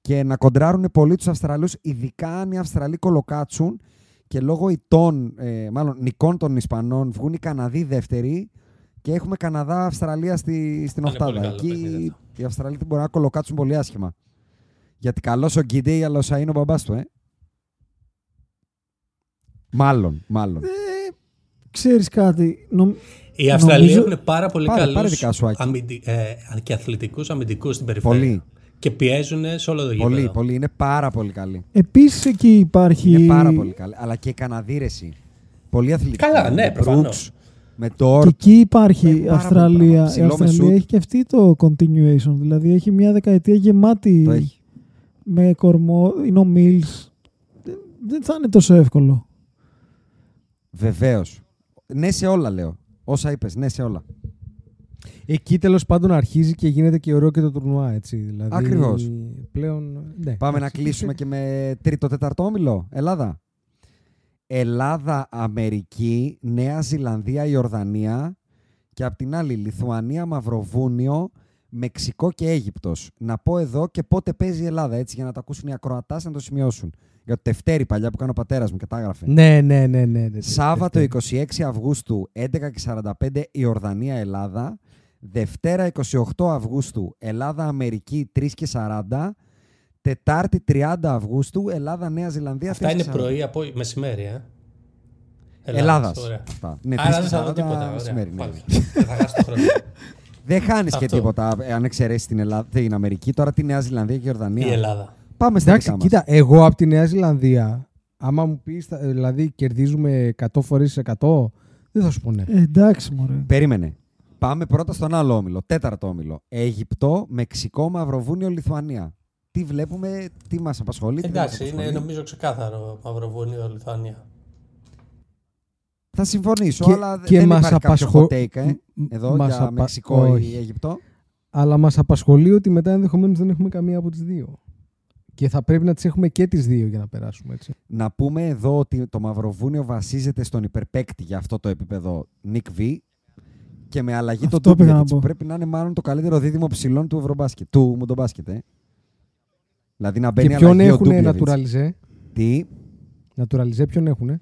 και να κοντράρουν πολύ τους Αυστραλούς, ειδικά αν οι Αυστραλοί κολοκάτσουν και λόγω ητών, ε, μάλλον νικών των Ισπανών βγουν οι Καναδοί δεύτεροι και έχουμε Καναδά-Αυστραλία στη, στην Θα είναι πολύ οκτάδα. καλό παιχνίδι Εκεί αυτό. οι Αυστραλοί μπορεί να κολοκάτσουν πολύ άσχημα. Γιατί καλός ο Γκίντεϊ, αλλά ο Σαΐν ο μπαμπάς του, ε. Μάλλον, μάλλον. Ε, Ξέρεις κάτι, νομ... Οι Αυστραλοί Νομίζω- έχουν πάρα πολύ Πάρε- καλούς πάρε δικά σου, Άκη. αμυντι... ε, και αθλητικούς αμυντικούς στην περιφέρεια. Πολύ, Και πιέζουν σε όλο το γήπεδο. πολύ, πολύ. Είναι πάρα πολύ καλή. Επίσης εκεί υπάρχει... Είναι πάρα πολύ καλή. Αλλά και η Καναδίρεση. Πολύ αθλητική. Καλά, ναι, με προφανώς. Brooks, με Και Τόρτ. εκεί υπάρχει Έχει η πάρα πολύ Αυστραλία. πράγμα. Η Ψηλό με Αυστραλία σουτ. έχει και αυτή το continuation. Δηλαδή έχει μια δεκαετία γεμάτη Το έχει. με κορμό. Είναι ο Mills. Δεν, δεν θα είναι τόσο εύκολο. Βεβαίως. Ναι σε όλα λέω. Όσα είπες, ναι σε όλα. Εκεί τέλος πάντων αρχίζει και γίνεται και ωραίο και το τουρνουά, έτσι. Δηλαδή, Ακριβώς. Πλέον. Ναι, Πάμε να έτσι. κλείσουμε και με τρίτο-τέταρτο όμιλο. Ελλάδα. Ελλάδα, Αμερική, Νέα Ζηλανδία, Ιορδανία και απ' την άλλη Λιθουανία, Μαυροβούνιο, Μεξικό και Αίγυπτος. Να πω εδώ και πότε παίζει η Ελλάδα, έτσι για να τα ακούσουν οι ακροατάς να το σημειώσουν. Για το Τευτέρι παλιά που κάνει ο πατέρας μου και τα έγραφε. Ναι, ναι, ναι. ναι, ναι. Σάββατο 26 Αυγούστου 11.45 Ιορδανία Ελλάδα. Δευτέρα 28 Αυγούστου Ελλάδα-Αμερική 3.40. Τετάρτη 30 Αυγούστου Ελλάδα-Νέα Ζηλανδία Αυτά είναι 4.40. πρωί από μεσημέρι, ε. Ελλάδας. Ωραία. Αυτά. Ναι, Άρα δεν θα 3.40 δω τίποτα. Ωραία. μεσημέρι, ναι. Πάλι. Δεν θα χάσω το χρόνο. Δεν χάνεις και Αυτό. τίποτα ε, αν εξαιρέσεις την, Ελλάδα, την Αμερική. Τώρα τη Νέα Ζηλανδία και η Ιορδανία. Η Ελλάδα. Πάμε στα Εντάξει, δικά μας. κοίτα, εγώ από τη Νέα Ζηλανδία, άμα μου πεις, δηλαδή κερδίζουμε 100 φορές 100, δεν θα σου πω ναι. Ε, εντάξει, μωρέ. Περίμενε. Πάμε πρώτα στον άλλο όμιλο. Τέταρτο όμιλο. Αίγυπτο, Μεξικό, Μαυροβούνιο, Λιθουανία. Τι βλέπουμε, τι μας απασχολεί. τι δεν μας Εντάξει, είναι απασχολεί; νομίζω ξεκάθαρο Μαυροβούνιο, Λιθουανία. Θα συμφωνήσω, Και- αλλά και δεν μας υπάρχει κάποιο απασχο- hot take, ε, μ- εδώ μας για απα- Μεξικό όχι. ή Αίγυπτο. αλλά μας απασχολεί ότι μετά ενδεχομένως δεν έχουμε καμία από τις δύο. Και θα πρέπει να τις έχουμε και τις δύο για να περάσουμε έτσι. Να πούμε εδώ ότι το Μαυροβούνιο βασίζεται στον υπερπέκτη για αυτό το επίπεδο Nick V και με αλλαγή Αυτό τον πήγα να Ντούμπλετ πω. πρέπει να είναι μάλλον το καλύτερο δίδυμο ψηλών του Ευρωμπάσκετ, του Μουντομπάσκετ. Ε. Δηλαδή να μπαίνει και ποιον αλλαγή ο έχουν Ντούμπλεβιτς. naturalize. Τι, naturalized ποιον έχουν.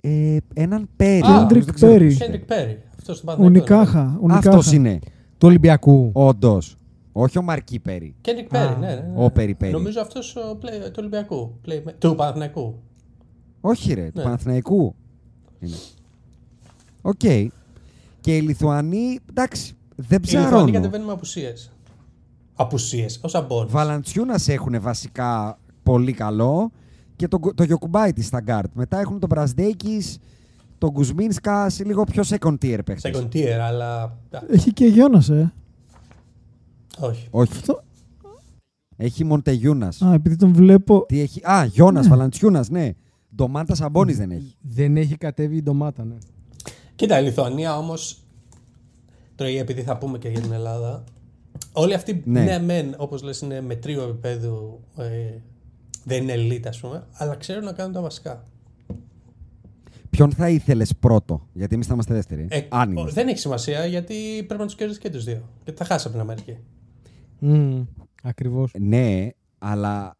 ε, έναν Πέρι. Α, Κέντρικ δεν ξέρω Πέρι. ποιος είναι. Κέντρικ Πέρι. Αυτός στον Ο Παναθηναϊκό. Νικάχα. ο Νικάχα. Αυτός είναι, Του Ολυμπιακού. όντως. Όχι ο Μαρκή Πέρι. Κέντρικ Πέρι, Α, ναι, ναι, ναι. ο Πέρι Πέρι. Νομίζω αυτός του Ολυμπιακού. play- Του Παναθηναϊκού. Όχι ρε, του Ναι. Παναθηναϊκού. Είναι. Οκ. Και οι Λιθουανοί, εντάξει, δεν Οι Λιθουανοί ψαρώνουν. κατεβαίνουν με απουσίες. Απουσίες, ω αμπόρ. Βαλαντσιούνας έχουν βασικά πολύ καλό και το, το Γιοκουμπάιτι στα γκάρτ. Μετά έχουν τον Μπρασδέκη, τον Κουσμίνσκα σε λίγο πιο second tier παίχτες. Second tier, αλλά. Έχει και Γιώνας, ε. Όχι. Όχι. Αυτό- Έχει Μοντεγιούνας. Α, επειδή τον βλέπω. Τι έχει. Α, Γιώνας, Ναι. Βαλαντσιούνας, ναι. Ντομάντα Σαμπόνι δεν έχει. Δεν έχει κατέβει η ντομάτα, ναι. Κοίτα, η Λιθουανία όμως. Τώρα επειδή θα πούμε και για την Ελλάδα. Όλοι αυτοί, Ναι. ναι, μεν, όπως λες, είναι μετρίου επίπεδου. Ε, δεν είναι elite, ας πούμε, αλλά ξέρουν να κάνουν τα βασικά. Ποιον θα ήθελες πρώτο, γιατί εμείς θα είμαστε δεύτεροι. Ε, αν ο- είμαστε. δεν έχει σημασία γιατί πρέπει να τους κερδίσεις και τους δύο. Γιατί θα χάσει από την Αμερική. Mm, Ακριβώς. Ναι, αλλά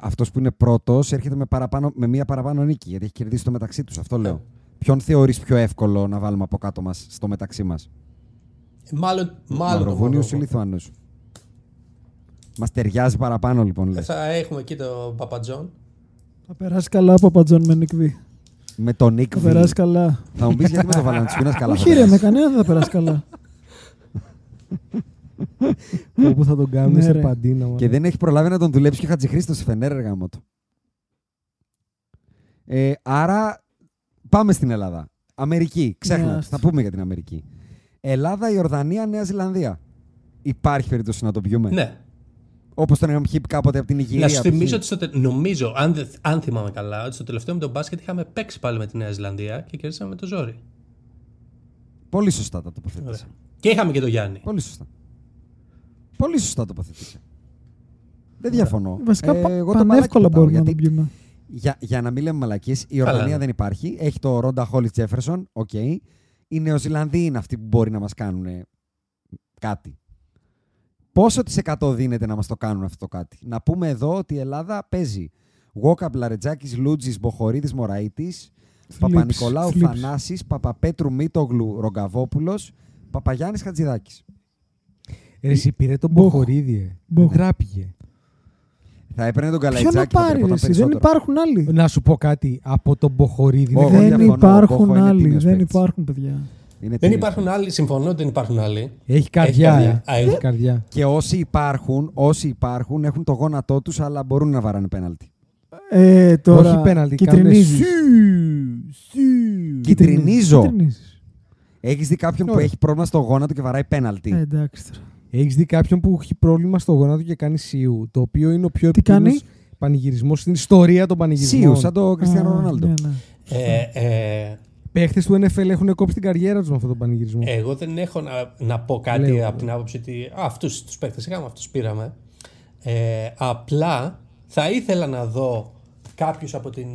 αυτός που είναι πρώτος έρχεται με, παραπάνω, με μία παραπάνω νίκη, γιατί έχει κερδίσει το μεταξύ τους. Αυτό λέω. Ναι. Ποιον θεωρείς πιο εύκολο να βάλουμε από κάτω μας στο μεταξύ μας, Ε, Μάλλον, μάλλον το Μαυροβούνιου ή Μαυροβούνιο. Λιθουανού. Μας ταιριάζει παραπάνω λοιπόν, λες. Θα έχουμε εκεί τον Παπατζόν. Θα περάσει καλά από Πατζόν με Νικβί. Με τον Νίκ Θα περάσει καλά. Θα μου πεις γιατί με τον Βαλαντσιούνας καλά. θα Όχι, ρε, με περάσει. κανένα δεν θα περάσει καλά. Όπου θα τον κάνουμε Ναι, σε ρε. παντίνα. μάλλον. Και δεν έχει προλάβει να τον δουλέψει και ο Χατζηχρήστος σε Φενέρ, ρε γάμο του. Ε, άρα πάμε στην Ελλάδα. Αμερική. Ξέχνα. Ναι, τη. άστο. θα πούμε για την Αμερική. Ελλάδα, Ιορδανία, Νέα Ζηλανδία. Υπάρχει περίπτωση να το πιούμε; Ναι. Όπως τον είχαμε πιει κάποτε από την Ιγυρία. Να σου π.χ. θυμίσω ότι στο τε... νομίζω, αν, δεν- αν θυμάμαι καλά, ότι στο τελευταίο με τον μπάσκετ είχαμε παίξει πάλι με τη Νέα Ζηλανδία και κερδίσαμε με το ζόρι. Πολύ σωστά τα τοποθέτησε. Ωραία. Και είχαμε και τον Γιάννη. Πολύ σωστά. Πολύ σωστά τοποθετήσε. Δεν διαφωνώ. Βασικά, Ε, πα- εγώ το μαλάκι πανεύκολα πατάω, μπορούμε να γιατί το πιούμε. Για, για να μην λέμε μαλακίες, η Καλά, Ορδανία ναι. δεν υπάρχει. Έχει το Ρόντα Χόλις Τζέφερσον. Οκ. Οι Νεοζηλανδοί είναι αυτοί που μπορεί να μας κάνουν κάτι. Πόσο τη εκατό δίνεται να μας το κάνουν αυτό το κάτι; Να πούμε εδώ ότι η Ελλάδα παίζει Γόκαμπ Λαρετζάκης Λούτζης Μποχορίδης Μωραήτης, Παπα-Νικολάου θλίψη. Θανάσης, Παπαπέτρου Μίτογλου Ρογκαβόπουλος, Παπαγιάννης Χατζηδάκης. Ρε, εσύ πήρε τον Μποχ. Μποχορίδη. ε. Μποχ. Δεν τράπηκε. Θα έπαιρνε τον Ποιο να Καλαϊτζάκη. θα πάρεις, ρε, τρεπόταν εσύ, δεν περισσότερο. υπάρχουν άλλοι. Να σου πω κάτι. Από τον Μποχορίδη. Εγώ δεν- Δεν διαφωνώ, ο υπάρχουν Μπόχο είναι άλλοι. τίμιος Δεν παίκτης. υπάρχουν, παιδιά. Είναι Δεν τίμιος υπάρχουν άλλοι, συμφωνώ ότι δεν υπάρχουν άλλοι. Έχει καρδιά. καρδιά. ε. Α, Έχει εγώ- καρδιά. Και όσοι υπάρχουν, όσοι υπάρχουν έχουν το γόνατό τους, αλλά μπορούν να βαράνε πέναλτι. Ε, τώρα. Όχι πέναλτι, κυτρινίζεις. κάνουνε σου, σου. Κυτρινίζω. Κυτρινίζεις. Έχεις δει κάποιον που Ωραία. έχει πρόβλημα στο γόνατο και βαράει πέναλτι; Ε, εντάξει τώρα. Έχεις δει κάποιον που έχει πρόβλημα στο γόνατο και κάνει σιου. Το οποίο είναι ο πιο Τι κάνει; επικίνδυνος πανηγυρισμός στην ιστορία των πανηγυρισμών. Σίου, σαν το Κριστιανό Α, Ρονάλντο. ναι, ναι. Ε, ε, Παίχτες του NFL έχουν κόψει την καριέρα τους με αυτόν τον πανηγυρισμό. εγώ δεν έχω να, να πω κάτι Λέω. από την άποψη ότι αυτούς τους παίκτε είχαμε, αυτούς πήραμε. Ε, απλά θα ήθελα να δω κάποιους από την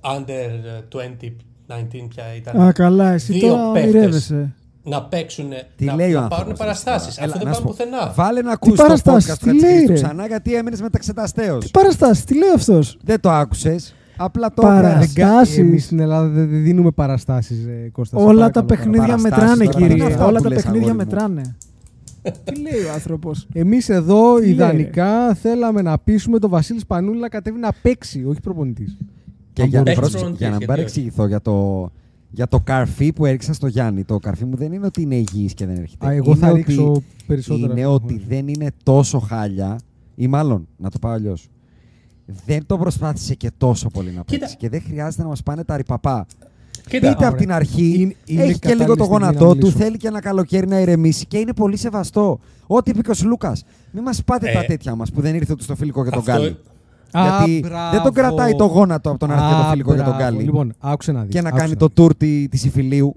under 2019 πια ήταν. Α, καλά, εσύ Δύο τώρα παίχτες. ονειρεύεσαι. Να παίξουν, Τι να, λέει ο να άνθρωπος, πάρουν ρε, παραστάσεις. τώρα. Αυτό Έλα, δεν να σου πάμε πω. πουθενά. Βάλε να ακούσεις το παραστάσεις, podcast τι του λέει, Χατζηχρήστου ρε; ξανά γιατί έμεινες μεταξεταστέω. Τι παραστάσεις, τι λέει αυτός; Δεν το άκουσες. Απλά το Παραστάσεις. έκανες. Παραστάσεις. Εμείς στην Ελλάδα δεν δεν δίνουμε παραστάσεις, Κώστα. σε Όλα τα παρακαλώ, παιχνίδια Παραστάσεις μετράνε, τώρα, τι είναι κύριε. αυτά Όλα που τα λες, παιχνίδια αγόρι μου. μετράνε. Τι λέει ο άνθρωπος; Εμείς εδώ Τι λέει, ιδανικά θέλαμε να πείσουμε τον Βασίλη Σπανούλη να κατέβει να παίξει, όχι προπονητής. Και Αν για, μπορείς. πρόσεξε, Παίξεις για να μην γιατί όχι. παρεξηγηθώ για το, για το καρφί που έριξα στο Γιάννη. Το καρφί μου δεν είναι ότι είναι υγιής και δεν έρχεται. Α, εγώ είναι θα ότι- ρίξω περισσότερα. Είναι ότι δεν είναι τόσο χάλια, ή μάλλον, να το πάω αλλιώς. Δεν το προσπάθησε και τόσο πολύ να Κοίτα. παίξει. Και δεν χρειάζεται να μας πάνε τα ρηπαπά. Κοίτα, Είτε από ωραία. την αρχή Είναι- είναι έχει και λίγο κατάλληλη το στιγμή να γόνατό του, μιλήσω. θέλει και ένα καλοκαίρι να ηρεμήσει και είναι πολύ σεβαστό. Ό,τι είπε και ο Σλούκας. Μην μας πάτε Ε, τα τέτοια μας που δεν ήρθε ούτε στο φιλικό και τον αυτό- Γκάλι. Α, Γιατί μπράβο. δεν τον κρατάει το γόνατο από τον να έρθει για το Α, φιλικό και τον μπράβο. Γκάλι. Λοιπόν, άκουσε να δεις. και να άκουσε κάνει να το δεις. tour της της Ιφιλίου.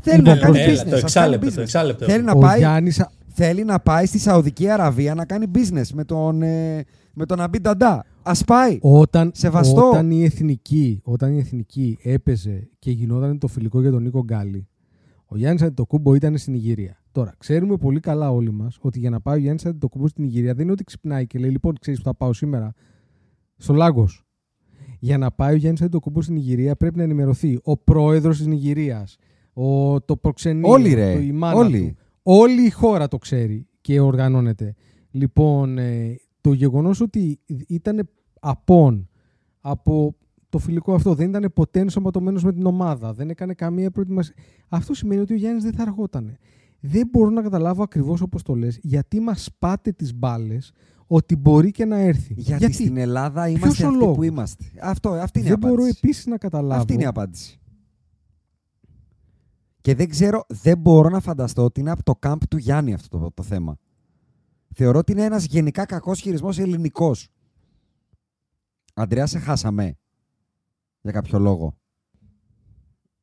Θέλει Λοιπόν, να κάνει έλα, business. το ας κάνει εξάλεπτο, το business. εξάλεπτο. Θέλει να Ο πάει, Γιάννης α- θέλει να πάει στη Σαουδική Αραβία να κάνει business με τον, ε, με τον Αμπί Νταντά. Ας πάει. Όταν, Σεβαστό. όταν, η εθνική, όταν η εθνική έπαιζε και γινόταν το φιλικό για τον Νίκο Γκάλι, ο Γιάννης Αντιτοκούμπο ήταν στην Ιγυρία. Τώρα, ξέρουμε πολύ καλά όλοι μας ότι για να πάει ο Γιάννης Αντιτοκούμπο στην Ιγυρία δεν είναι ότι ξυπνάει και λέει: Λοιπόν, ξέρεις που θα πάω σήμερα στο Λάγκος. Για να πάει ο Γιάννης Αντιτοκούμπος στην Ιγυρία πρέπει να ενημερωθεί ο πρόεδρος της Νιγηρίας, το προξενείο, Όλοι, ρε. το, η μάνα Όλοι. του. Όλη η χώρα το ξέρει και οργανώνεται. Λοιπόν, ε, το γεγονός ότι ήταν απόν από το φιλικό αυτό, δεν ήταν ποτέ ενσωματωμένος με την ομάδα, δεν έκανε καμία προετοιμασία. Αυτό σημαίνει ότι ο Γιάννης δεν θα αργότανε. Δεν μπορώ να καταλάβω ακριβώς όπως το λες, γιατί μας πάτε τις μπάλες ότι μπορεί και να έρθει. Γιατί, στην Ελλάδα Ποιος είμαστε ο αυτοί λόγος; που είμαστε; Αυτό, αυτή είναι η Δεν μπορώ απάντηση. επίσης να καταλάβω. Αυτή είναι η απάντηση. Και δεν ξέρω, δεν μπορώ να φανταστώ ότι είναι από το κάμπ του Γιάννη αυτό το, το θέμα. Θεωρώ ότι είναι ένας γενικά κακός χειρισμός ελληνικός. Αντρέα, σε χάσαμε. Για κάποιο λόγο.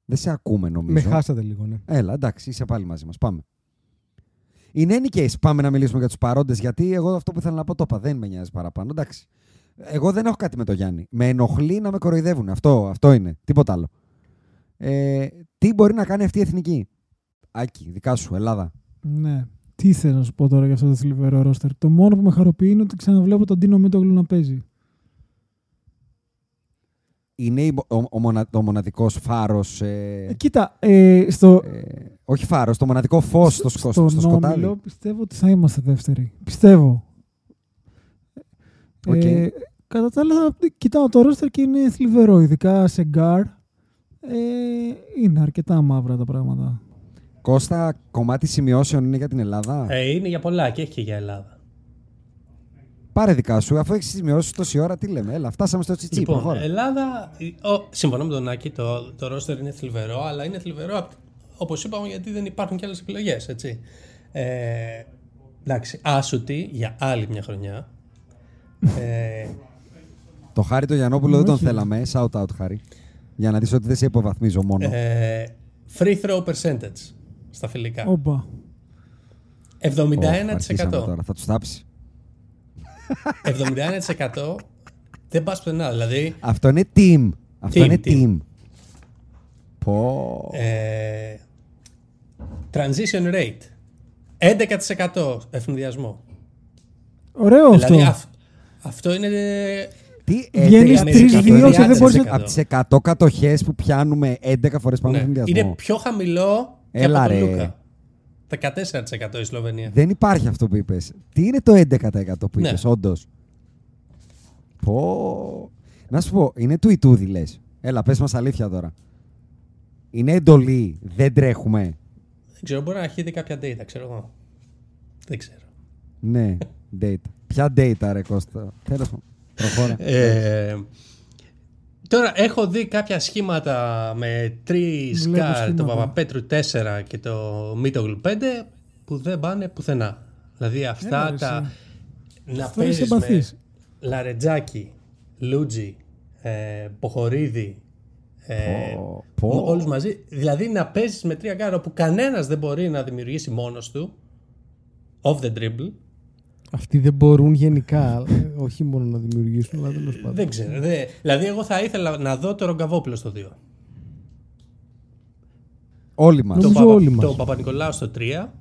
Δεν σε ακούμε νομίζω. Με χάσατε λίγο, ναι. Έλα, εντάξει, είσαι πάλι μαζί μας. Πάμε. In any case, πάμε να μιλήσουμε για τους παρόντες, γιατί εγώ αυτό που ήθελα να πω το είπα. Δεν με νοιάζει παραπάνω. Εντάξει. Εγώ δεν έχω κάτι με το Γιάννη. Με ενοχλεί να με κοροϊδεύουν. Αυτό, αυτό είναι. Τίποτα άλλο. Ε, τι μπορεί να κάνει αυτή η εθνική; Άκη, δικά σου, Ελλάδα. Ναι. Τι θέλω να σου πω τώρα για αυτό το θλιβερό ρόστερ. Το μόνο που με χαροποιεί είναι ότι ξαναβλέπω τον Τίνο Μίτογλου να παίζει. Είναι η- ο, ο, μονα, ο μοναδικός φάρος... Ε, Ε, κοίτα, ε, στο, ε, όχι φάρος, το μοναδικό φως στο, σκο, στον στο σκοτάδι. όμιλο πιστεύω ότι θα είμαστε δεύτεροι. Πιστεύω. Οκ. Ε, κατά τα άλλα, κοιτάω το ρόστερ και είναι θλιβερό. Ειδικά σε γκαρντ. Ε, είναι αρκετά μαύρα τα πράγματα. Κώστα, κομμάτι σημειώσεων είναι για την Ελλάδα; Ε, είναι για πολλά και έχει και για Ελλάδα. Πάρε δικά σου, αφού έχεις σημειώσει τόση ώρα, τι λέμε. Έλα, φτάσαμε στο τσιτσί. Λοιπόν, προχώρα. Ελλάδα, ο, συμφωνώ με τον Άκη, το, το ρόστερ είναι θλιβερό, αλλά είναι θλιβερό όπως είπαμε γιατί δεν υπάρχουν και άλλες επιλογές, έτσι. Ε, εντάξει, άσουτη για άλλη μια χρονιά. Ε, Το Χάρη το Γιαννόπουλο δεν τον Όχι. θέλαμε. Shout out, Χάρη. Για να δεις ότι δεν σε υποβαθμίζω μόνο. ε, free throw percentage στα φιλικά. Όπα. 71%. Ω, αρχίσαμε τώρα. Θα τους τάψει. 71% δεν πας πουθενά. Δηλαδή, Αυτό είναι team. Αυτό Team, είναι team. team. Πω. ε, transition rate 11% ευνηδιασμό. Ωραίο αυτό. Δηλαδή, αυ- αυτό είναι Τι Βγαίνεις 11% τρεις, δύο και δεν μπορείς να- Από τι 100 κατοχές που πιάνουμε 11 φορές πάμε Ναι. στον Είναι συνδυασμό. πιο χαμηλό και Έλα, από τον ρε. Λούκα. 14% η Σλοβενία. Δεν υπάρχει αυτό που είπες. Τι είναι το 11% που Ναι. είπες, όντως; Πω. Να σου πω, είναι του Ιτούδη λες. Έλα, πες μας αλήθεια τώρα. Είναι εντολή, δεν τρέχουμε. Δεν ξέρω, μπορεί να έχει δει κάποια data, ξέρω εγώ. Δεν ξέρω. Ναι, data. Ποια data, ρε Κώστα. Τέλος Προχώρα. Ε, τώρα έχω δει κάποια σχήματα με τρεις Βλέπω γκαρντ, το σχήματα. Παπαπέτρου 4 και το Μίτογλου 5 που δεν πάνε πουθενά. Δηλαδή αυτά Έλα, ρε, τα. Να Αυτό είναι παίζεις με συμπαθής. Λαρεντζάκη, Λούντζη, ε, Μποχωρίδη. Ε, Πω, πω. Όλους μαζί. Δηλαδή να παίζεις με τρία γκαρντ όπου κανένας δεν μπορεί να δημιουργήσει μόνος του. Off the dribble. Αυτοί δεν μπορούν γενικά, ε, όχι μόνο να δημιουργήσουν, αλλά τέλος πάντων. Δεν ξέρω. δε- Δηλαδή, εγώ θα ήθελα να δω το Ρογκαβόπουλο στο 2. Όλοι μας. Το, Νομίζω Παπα, όλοι μας. το Παπα-Νικολάου στο 3.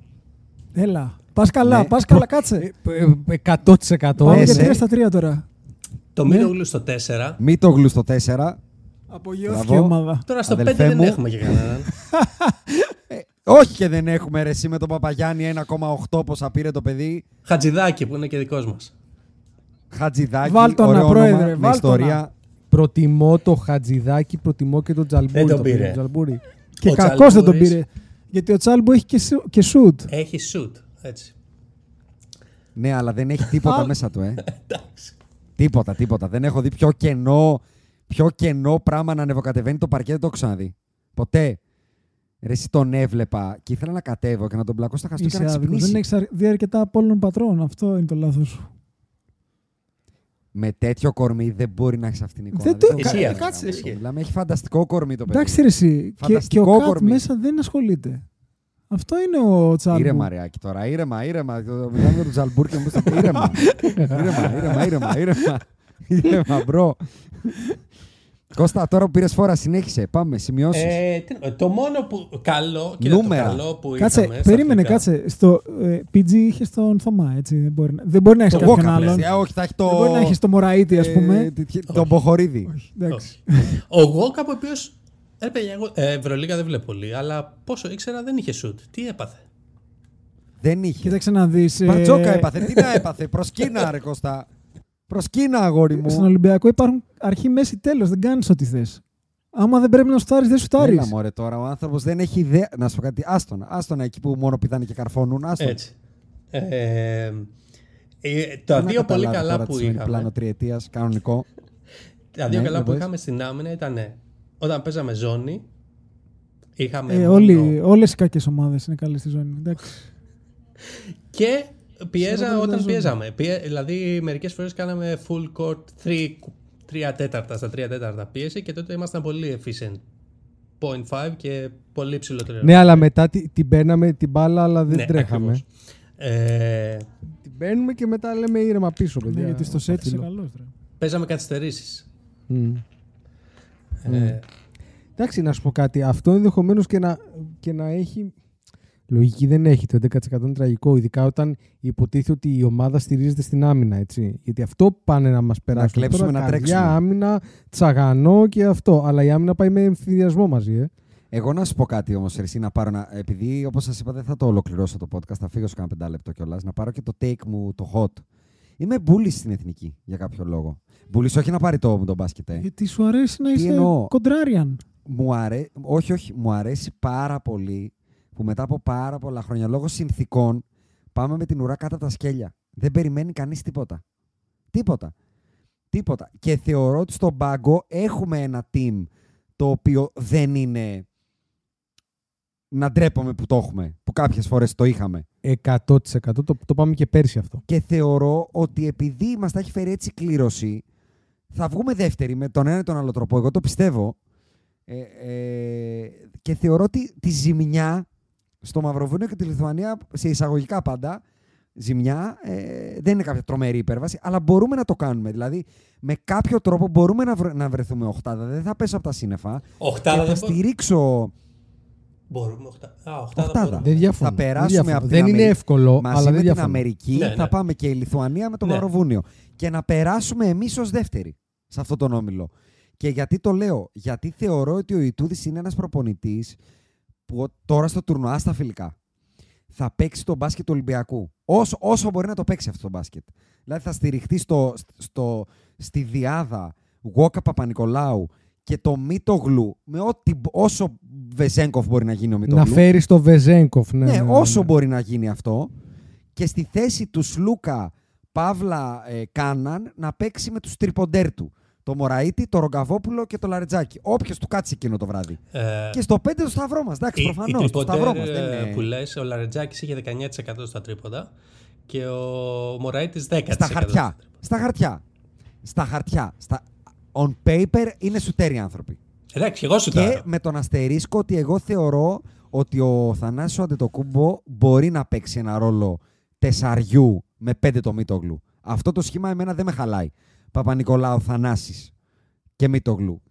Έλα. Πας καλά, Ναι. πας καλά, κάτσε. Ε, 100%. Πάμε Ναι, για ναι. 3 στα 3 τώρα. Το Ναι. Μίτογλου στο 4. Μη το γλου στο 4. Απογειώθηκε η Μπράβο. ομάδα. Τώρα στο Αδελφέ 5 δεν μου. έχουμε και κανέναν. Όχι και δεν έχουμε ρε εσύ με τον Παπαγιάννη 1,8 πόσα πήρε το παιδί. Χατζηδάκι που είναι και δικός μας. Χατζηδάκι, Βάλ' τον, ωραίο πρόεδρε, όνομα, με βάλ' τον, ιστορία. Προτιμώ το Χατζηδάκη, προτιμώ και τον Τσαλμπούρη. Δεν τον Το πήρε. τον Τσαλμπούρη. Και Ο κακός δεν τον Τσαλμπούρης πήρε. Γιατί ο Τσάλμπο έχει και, σου- και σουτ. Έχει σουτ. Έτσι. Ναι, αλλά δεν έχει τίποτα Α. μέσα του, ε. τίποτα, τίποτα. Δεν έχω δει πιο κενό, πιο κενό πράγμα να ανεβοκατεβαίνει το παρκέ, δεν το έχω ξαναδεί. Ποτέ. Ρε, εσύ τον έβλεπα και ήθελα να κατέβω και να τον πλακώσω στα χαστούκια Είσαι να άδικος. ξυπνήσει. Δεν έχει δει αρκετά Απόλλων Πατρών. Αυτό είναι το λάθο σου. Με τέτοιο κορμί δεν μπορεί να έχει αυτήν την εικόνα. Δεν το- το Ισχύει ξέρω, αυτό. ρε, Κάτσε. γάμο. Μιλάμε, έχει φανταστικό κορμί το παιδί. Εντάξει, ρε, εσύ. Και, και Φανταστικό ο Κατ κορμί. μέσα δεν ασχολείται. Αυτό είναι ο Τσάλμπου. Ήρεμα, Ρεάκη τώρα. Ήρεμα, ήρεμα. Το- Μιλάμε για τον Τζαλμπούρ και μου πεις ήρεμα. ήρεμα, ήρεμα, ήρεμα, ήρεμα. Ήρεμα, μπρο. Κώστα, τώρα που πήρες φόρα, συνέχισε. Πάμε, σημειώσεις. Ε, τι- το μόνο που καλό, κοίτα, Νούμερα. το καλό που Κάτσε, είχαμε στα περίμενε, αθλητικά. κάτσε. Στο ε, PG είχες τον Θωμά, έτσι. Δεν μπορεί να, δεν μπορεί να έχεις το κάποιον Walkup, άλλον. λες. Ε, όχι, θα έχει το. Δεν μπορεί να έχεις το Μωραήτη, ας πούμε. ε, τι- τι- Τον Μποχορίδη. Εντάξει. Ο Γόκαπ, ο οποίο. Ρε παιδιά, εγώ ε, Ευρωλίγα δεν βλέπω πολύ, αλλά πόσο ήξερα δεν είχε σουτ. Τι έπαθε; Δεν είχε. Κοίταξε να δεις. Μπαρτζόκα έπαθε. Τι να έπαθε; Προσκύνα, ρε Κώστα. Προσκύνα, αγόρι Στον μου. Ολυμπιακό υπάρχουν αρχή, μέση, τέλος. Δεν κάνεις ό,τι θες. Άμα δεν πρέπει να σουτάρεις, δεν σουτάρεις. Έλα, μωρέ, τώρα ο άνθρωπος δεν έχει ιδέα. Να σου πω κάτι. Άστονα. Άστονα εκεί που μόνο πηδάνε και καρφώνουν. Άστονα. Έτσι. Ε, ε, τα Δεν δύο να πολύ καταλάβει καλά τώρα που τι σημαίνει είχαμε. Πλάνο τριετίας, κανονικό. Τα δύο Ναι, καλά για που πες. είχαμε στην άμυνα ήταν όταν παίζαμε ζώνη. Είχαμε Ε, μόνο- όλοι, όλες οι κακές ομάδες είναι καλές στη ζώνη. Εντάξει. Και πιέζα Σήμερα όταν δεν πιέζαμε. Πιέ- δηλαδή, μερικές φορές κάναμε full court 3 τέταρτα στα 3 τέταρτα πίεση και τότε ήμασταν πολύ efficient. 0.5 και πολύ ψηλότερο. Ναι, αλλά μετά τη- την παίρναμε την μπάλα, αλλά δεν Ναι, τρέχαμε. ακριβώς. Ε, Την παίρνουμε και μετά λέμε ήρεμα πίσω, παιδιά. Ναι, γιατί στο σετ είσαι Φίλο. καλός. ρε. παίζαμε καθυστερήσεις. Μμ. Ε, Εντάξει, να σου πω κάτι. Αυτό ενδεχομένως και να, και να έχει. Λογική δεν έχει. Το 11% είναι τραγικό. Ειδικά όταν υποτίθεται ότι η ομάδα στηρίζεται στην άμυνα. Έτσι. Γιατί αυτό πάνε να μας περάσουν. κλέψουμε, Τώρα, να καρδιά, τρέξουμε. άμυνα, τσαγανό και αυτό. Αλλά η άμυνα πάει με εμφυδιασμό μαζί. Ε. Εγώ να σου πω κάτι όμως, εσύ να πάρω. Να... Επειδή όπως σας είπα, δεν θα το ολοκληρώσω το podcast, θα φύγω σε κάνα πεντάλεπτο κιόλας. Να πάρω και το take μου, το hot. Είμαι μπουλή στην εθνική για κάποιο λόγο. Μπουλή, όχι να πάρει το, το μπάσκετ. ε. Γιατί σου αρέσει να Τι είσαι εννοώ; κοντράριαν. Μου αρέ... Όχι, όχι. Μου αρέσει πάρα πολύ που μετά από πάρα πολλά χρόνια λόγω συνθήκων πάμε με την ουρά κάτω από τα σκέλια. Δεν περιμένει κανείς τίποτα. Τίποτα. Τίποτα. Και θεωρώ ότι στον πάγκο έχουμε ένα team το οποίο δεν είναι να ντρέπομαι που το έχουμε, που κάποιες φορές το είχαμε. 100%. Το, το πάμε και πέρσι αυτό. Και θεωρώ ότι επειδή μας τα έχει φέρει έτσι κλήρωση, θα βγούμε δεύτεροι με τον ένα ή τον άλλο τρόπο. Εγώ το πιστεύω. Ε, ε, και θεωρώ ότι τη ζημιά στο Μαυροβούνιο και τη Λιθουανία, σε εισαγωγικά πάντα, ζημιά ε, δεν είναι κάποια τρομερή υπέρβαση, αλλά μπορούμε να το κάνουμε. Δηλαδή, με κάποιο τρόπο μπορούμε να, βρε- να βρεθούμε οχτάδα. Δεν θα πέσω από τα σύννεφα. Οχτάδα και θα δεν μπο- στηρίξω Μπορούμε. Οχτά. Α, οχτάδα οχτάδα. μπορούμε. Δεν διαφωνώ. Θα Δεν περάσουμε διαφωνώ. από την Δεν είναι Αμερική. εύκολο, Μαζί αλλά με δεν την διαφωνώ. Αμερική Ναι, θα ναι. πάμε και η Λιθουανία με το Ναι. Μαυροβούνιο. Και να περάσουμε εμείς ως δεύτεροι σε αυτόν τον όμιλο. Και γιατί το λέω, Γιατί θεωρώ ότι ο Ιτούδης είναι ένας προπονητής που ο- τώρα στο τουρνουά στα φιλικά θα παίξει το μπάσκετ του Ολυμπιακού. Όσο, όσο μπορεί να το παίξει αυτό το μπάσκετ. Δηλαδή θα στηριχτεί στο, στο, στη διάδα Γουόκα Παπα-Νικολάου και το Μίτογλου με ό,τι, όσο Βεζέγκοφ μπορεί να γίνει ο Μίτογλου. Να φέρει το Βεζέγκοφ. Ναι, Ναι, ναι, ναι, όσο ναι. μπορεί να γίνει αυτό. Και στη θέση του Σλούκα, Παύλα, ε, Κάναν να παίξει με τους τριποντέρ του. Το Μωραήτη, το Ρογκαβόπουλο και το Λαρετζάκι. Όποιος του κάτσει εκείνο το βράδυ. Ε, Και στο 5 το σταυρό μας. Εντάξει, η- προφανώς. η Το τριποντέρ, σταυρό μας. ε, Δεν είναι... που λες, ο Λαρετζάκης είχε 19% στα τρίποντα και ο Μωράητης 10%. Στα χαρτιά. Στα χαρτιά. Στα χαρτιά. Στα... On paper είναι σουτέροι άνθρωποι. Εντάξει, εγώ σου Και τάρω. με τον αστερίσκο ότι εγώ θεωρώ ότι ο Θανάσης ο Αντετοκούμπο μπορεί να παίξει ένα ρόλο τεσσαριού με πέντε το Μίτογλου. Αυτό το σχήμα εμένα δεν με χαλάει. Παπα-Νικολάου, Θανάσης και Μίτογλου.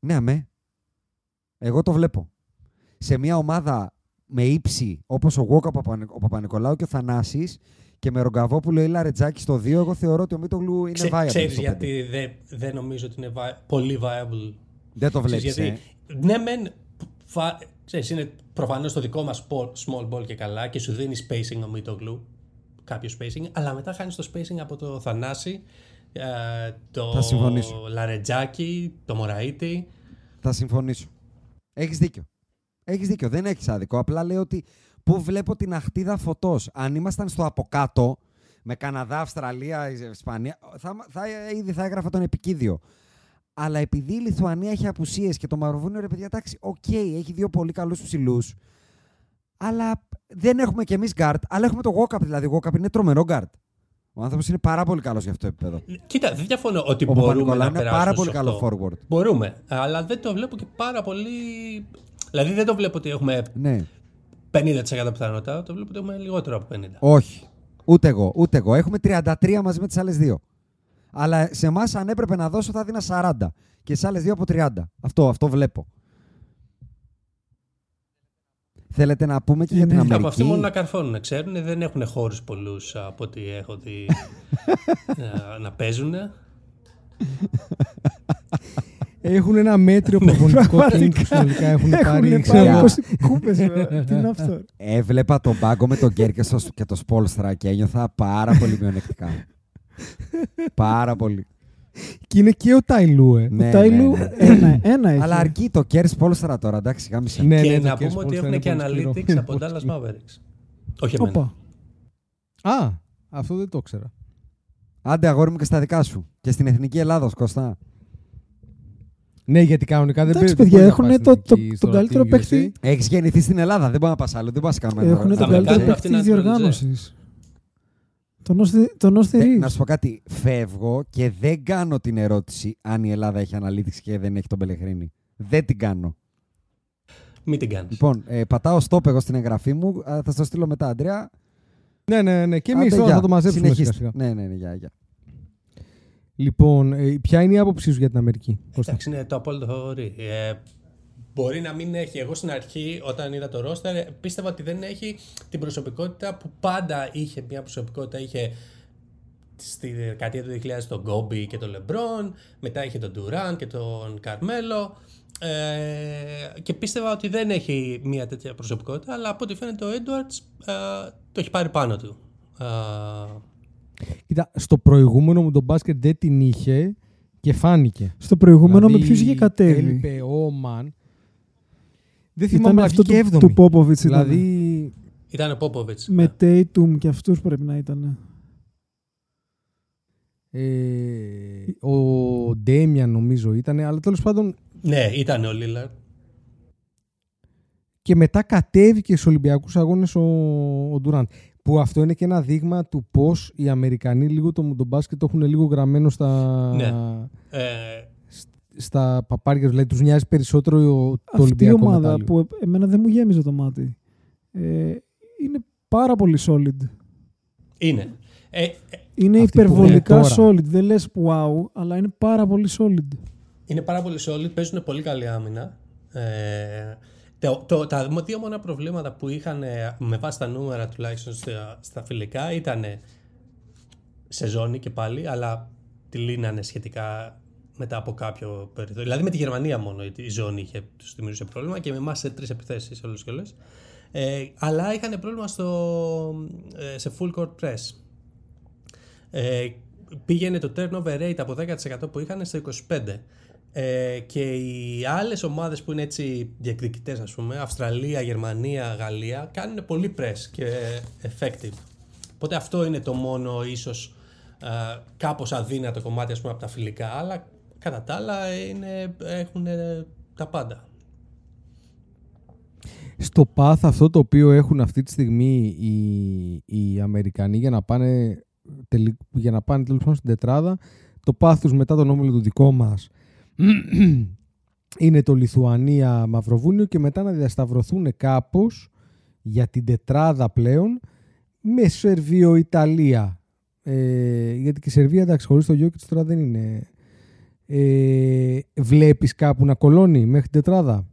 Ναι, αμέ. Εγώ το βλέπω. Σε μια ομάδα με ύψη όπως ο Γουόκα ο Παπα-Νικολάου και ο Θανάσης και με Ρογκαβόπουλο ή Λαρετζάκη στο 2, εγώ θεωρώ ότι ο Μίτογλου είναι Ξέ, viable. ξέρεις στο πέντε. γιατί δεν δεν νομίζω ότι είναι vi- πολύ viable. Δεν το Ξέρεις βλέπεις, γιατί, ναι, μεν, φα- ξέρεις, είναι προφανώς το δικό μας sport- small ball και καλά και σου δίνει spacing ο Μίτογλου, κάποιο spacing, αλλά μετά χάνεις το spacing από το Θανάση, ε, το Θα συμφωνήσω. Λαρεντζάκη, το Μωραήτη. Θα συμφωνήσω. Έχεις δίκιο. Έχεις δίκιο. Δεν έχεις άδικο. Απλά λέω ότι πού βλέπω την αχτίδα φωτός. Αν ήμασταν στο από κάτω, με Καναδά, Αυστραλία, Ισπανία, θα, θα, ήδη θα έγραφα τον επικήδειο. Αλλά επειδή η Λιθουανία έχει απουσίες και το Μαυροβούνιο, ρε παιδιά, εντάξει, οκ, έχει δύο πολύ καλούς ψηλούς. Αλλά δεν έχουμε κι εμείς γκαρντ, αλλά έχουμε το Γουόκαπ. Δηλαδή, ο Γουόκαπ είναι τρομερό γκαρντ. Ο άνθρωπος είναι πάρα πολύ καλός για αυτό το επίπεδο. Κοίτα, δεν διαφωνώ ότι Ο μπορούμε Παπα-Νικολάου να είναι περάσουμε πάρα πολύ σε καλό αυτό. forward. Μπορούμε, αλλά δεν το βλέπω και πάρα πολύ... Δηλαδή δεν το βλέπω ότι έχουμε Ναι. 50% πιθανότητα, το βλέπω ότι έχουμε λιγότερο από 50. Όχι. Ούτε εγώ. Ούτε εγώ. Έχουμε 33 μαζί με τις άλλες δύο. Αλλά σε εμάς, αν έπρεπε να δώσω, θα δίνα 40. Και σε άλλες δύο από 30. Αυτό, αυτό βλέπω. Θέλετε να πούμε και για την Αμερική; Από αυτοί μόνο να καρφώνουν, ξέρουν, δεν έχουν χώρους πολλούς από ό,τι έχω δει να, να παίζουν. Έχουν ένα μέτριο προπονητικό team που συνολικά έχουν πάρει. Έχουν ξέρω, πάρει 20 κούπες. βέβαια. Τι είναι αυτό; Έβλεπα τον πάγκο με τον Γκέρ και, στο- και το Σπόλστρα και ένιωθα πάρα πολύ μειονεκτικά. πάρα πολύ. Και είναι και ο Ταϊλού, ε. Ναι, Ο Τάιλου ναι, ναι. ένα, ένα έχει. Αλλά αρκεί το Γκέρ Σπόλστρα τώρα, εντάξει, γάμισε. Ναι, και ναι, το να Kerr πούμε ότι Spolstra έχουν είναι και πολύ σκληρό. analytics από Dallas Mavericks. Όχι εμένα. Όπα. Α, αυτό δεν το ήξερα. Άντε, αγόρι μου και στα δικά σου. Και στην εθνική Ελλάδα, Κωστά. Ναι, γιατί κανονικά δεν Εντάξει, πρέπει παιδιά, έχουν το- το- τον καλύτερο παίκτη. παίκτη. Έχεις γεννηθεί στην Ελλάδα, δεν μπορεί να πας άλλο. Δεν μπορεί να κάνουμε ένα Έχουν ρόλο. τον με καλύτερο κάνουν παίκτη αυτή της να την διοργάνωσης. Τον Όστι- Τον Όστι Ε, Ρίβς. να σου πω κάτι. Φεύγω και δεν κάνω την ερώτηση αν η Ελλάδα έχει αναλύτηση και δεν έχει τον Πελεχρίνη. Δεν την κάνω. Μην την κάνεις. Λοιπόν, ε, πατάω stop εγώ στην εγγραφή μου. Α, θα στο στείλω μετά, Αντρέα. Ναι, ναι, ναι. Και εμείς Άντε, τώρα γεια. θα το μαζέψουμε Συνεχίστε. σιγά σιγά. Ναι, ναι, ναι, γεια, γεια. Λοιπόν, ε, ποια είναι η άποψή σου για την Αμερική, Κώστα; Εντάξει, είναι το απόλυτο φαβορή. Ε, μπορεί να μην έχει. Εγώ στην αρχή, όταν είδα το ρόστερ, ε, πίστευα ότι δεν έχει την προσωπικότητα που πάντα είχε. Μια προσωπικότητα είχε στη δεκαετία του 2000 τον Γκόμπι και τον Λεμπρόν, μετά είχε τον Ντουράν και τον Καρμέλο. Ε, και πίστευα ότι δεν έχει μια τέτοια προσωπικότητα, αλλά από ό,τι φαίνεται ο Έντουαρτς ε, το έχει πάρει πάνω του. Ε, Κοίτα, στο προηγούμενο μου τον μπάσκετ δεν την είχε και φάνηκε. Στο προηγούμενο με Δηλαδή, ποιους είχε κατέβει; Έλειπε ο Μαν. Δεν Ήταν θυμάμαι αλλά αυτό βγήκε του, έβδομη. του Popovich. ήταν. Δηλαδή, ήταν ο Πόποβιτς. Με Tatum και αυτούς πρέπει να ήταν. ε, ο Ντέμιαν νομίζω ήταν, αλλά τέλος πάντων Ναι, ήταν ο Λίλαρ. και μετά κατέβηκε στους Ολυμπιακούς Αγώνες ο, ο Ντουράντ. Που αυτό είναι και ένα δείγμα του πώς οι Αμερικανοί λίγο το, το μπάσκετ το έχουν λίγο γραμμένο στα, Ναι. Ε, στα παπάρια. Δηλαδή τους νοιάζει περισσότερο το Αυτή η Ολυμπιακό ομάδα μετάλλιο. που ε- εμένα δεν μου γέμιζε το μάτι. Ε, είναι πάρα πολύ solid. είναι. Ε, ε, Είναι Αυτή που υπερβολικά είναι τώρα. solid. Δεν λες wow, αλλά είναι πάρα πολύ solid. είναι πάρα πολύ solid, παίζουν πολύ καλή άμυνα. Ε, το, το, τα δύο μόνα προβλήματα που είχαν ε, με βάση τα νούμερα τουλάχιστον στα, στα φιλικά ήταν σε ζώνη και πάλι, αλλά τη λύνανε σχετικά μετά από κάποιο περιθώριο. Δηλαδή με τη Γερμανία μόνο η ζώνη είχε, τους δημιουργούσε πρόβλημα και με εμάς σε τρεις επιθέσεις όλες και όλες. Ε, αλλά είχαν πρόβλημα στο, ε, σε full court press. Ε, πήγαινε το turnover rate από 10% που είχαν στο 25%. Ε, και οι άλλες ομάδες που είναι έτσι διεκδικητές ας πούμε, Αυστραλία, Γερμανία, Γαλλία, κάνουν πολύ press και effective. Οπότε αυτό είναι το μόνο ίσως ε, κάπως αδύνατο κομμάτι ας πούμε, από τα φιλικά, αλλά κατά τα άλλα είναι, έχουν τα πάντα. στο path αυτό το οποίο έχουν αυτή τη στιγμή οι, οι Αμερικανοί για να πάνε, τελι- για να πάνε τέλος πάντων στην τετράδα, το path τους μετά τον όμιλο του δικό μας είναι το Λιθουανία Μαυροβούνιο και μετά να διασταυρωθούν κάπως για την τετράδα πλέον με Σερβίο Ιταλία. Ε, γιατί και η Σερβία εντάξει χωρίς το Γιώκητς τώρα δεν είναι. Ε, βλέπεις κάπου να κολώνει μέχρι την τετράδα;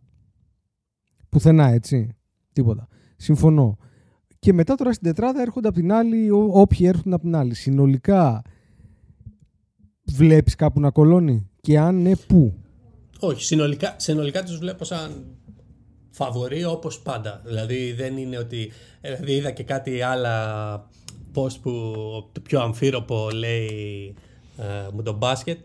Πουθενά, έτσι. Τίποτα. Συμφωνώ. Και μετά τώρα στην τετράδα έρχονται από την άλλη, ό- όποιοι έρχονται από την άλλη. Συνολικά βλέπεις κάπου να κολώνει; Και αν ναι, πού; Όχι, συνολικά, συνολικά τους βλέπω σαν φαβορή όπως πάντα. Δηλαδή δεν είναι ότι... ε, Δηλαδή είδα και κάτι άλλα post που το πιο αμφίροπο λέει ε, μου το μπάσκετ.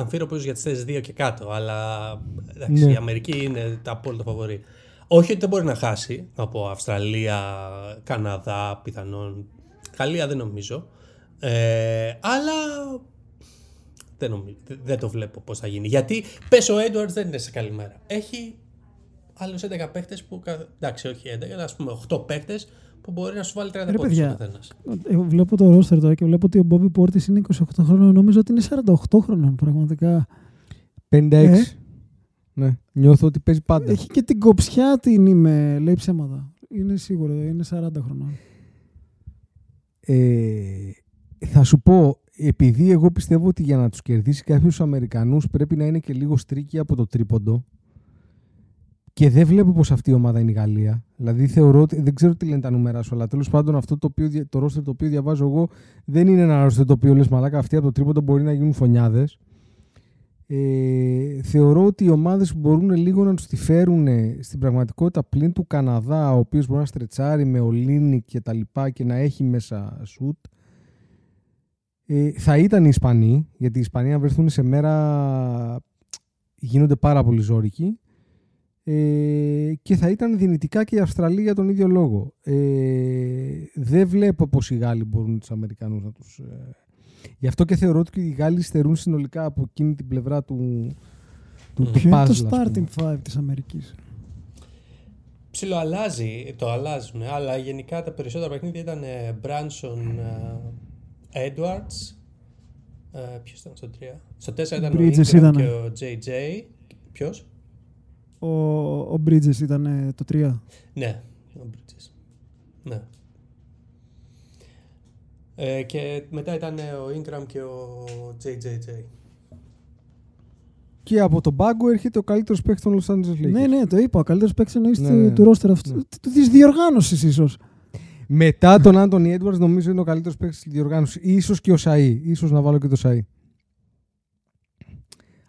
Αμφίροπο ίσως για τις θέσεις 2 και κάτω, αλλά εντάξει, Ναι. η Αμερική είναι τα απόλυτα φαβορή. Όχι ότι δεν μπορεί να χάσει από Αυστραλία, Καναδά, πιθανόν. Γαλλία δεν νομίζω. Ε, αλλά δεν, νομι- δεν το βλέπω πώς θα γίνει. Γιατί πες ο Edwards δεν είναι σε καλή μέρα. Έχει άλλους 11 παίχτε που. κα- Εντάξει, όχι 11, ας πούμε 8 παίχτε που μπορεί να σου βάλει 30 Ρε πόντους ο παιδιά, καθένας. εγώ βλέπω το ρόστερ τώρα και βλέπω ότι ο Μπόμπι Πόρτις είναι 28 χρόνων. Νόμιζα ότι είναι 48 χρόνων πραγματικά. 56. Ε; Ναι. Νιώθω ότι παίζει πάντα. Έχει και την κοψιά την είμαι, λέει ψέματα. Είναι σίγουρο, είναι 40 χρονών. Ε, θα σου πω, επειδή εγώ πιστεύω ότι για να τους κερδίσει κάποιους Αμερικανούς πρέπει να είναι και λίγο στρίκη από το τρίποντο και δεν βλέπω πως αυτή η ομάδα είναι η Γαλλία. Δηλαδή θεωρώ ότι, δεν ξέρω τι λένε τα νούμερα σου, αλλά τέλος πάντων αυτό το, οποίο, δια- το roster το οποίο διαβάζω εγώ δεν είναι ένα roster το οποίο λες μαλάκα αυτοί από το τρίποντο μπορεί να γίνουν φωνιάδες. Ε, θεωρώ ότι οι ομάδες που μπορούν λίγο να τους τη φέρουν στην πραγματικότητα πλην του Καναδά, ο οποίος μπορεί να στρετσάρει με Ολίνη και τα λοιπά και να έχει μέσα σουτ, ε, θα ήταν οι Ισπανοί, γιατί οι Ισπανοί αν βρεθούν σε μέρα γίνονται πάρα πολύ ζώρικοι ε, και θα ήταν δυνητικά και η Αυστραλία για τον ίδιο λόγο. Ε, δεν βλέπω πως οι Γάλλοι μπορούν τους Αμερικανούς να τους... Ε, γι' αυτό και θεωρώ ότι οι Γάλλοι στερούν συνολικά από εκείνη την πλευρά του, του, του Ποιο είναι το puzzle, ας πούμε. starting five της Αμερικής; Ψιλοαλλάζει, το αλλάζουν, αλλά γενικά τα περισσότερα παιχνίδια ήταν ε, Branson, ε, Edwards. Ε, Ποιος ήταν στο 3. Στο 4 ήταν ο Bridges Ingram ήτανε. και ο JJ. Ποιος; Ο, ο Bridges ήταν ε, το 3. Ναι, ο Bridges. Ναι. Ε, και μετά ήταν ε, ο Ingram και ο JJJ. Και από τον πάγκο έρχεται ο καλύτερος παίκτης των Los Angeles Lakers. Ναι, ναι, το είπα. Ο καλύτερος παίκτης εννοείς Ναι, του- ναι. του ρόστερ αυτού. Ναι. Της διοργάνωσης ίσως. Μετά τον Άντωνι Έντουαρτ, νομίζω είναι ο καλύτερος παίκτης στη διοργάνωσης. σω και ο Σαΐ. σω να βάλω και το Σαΐ.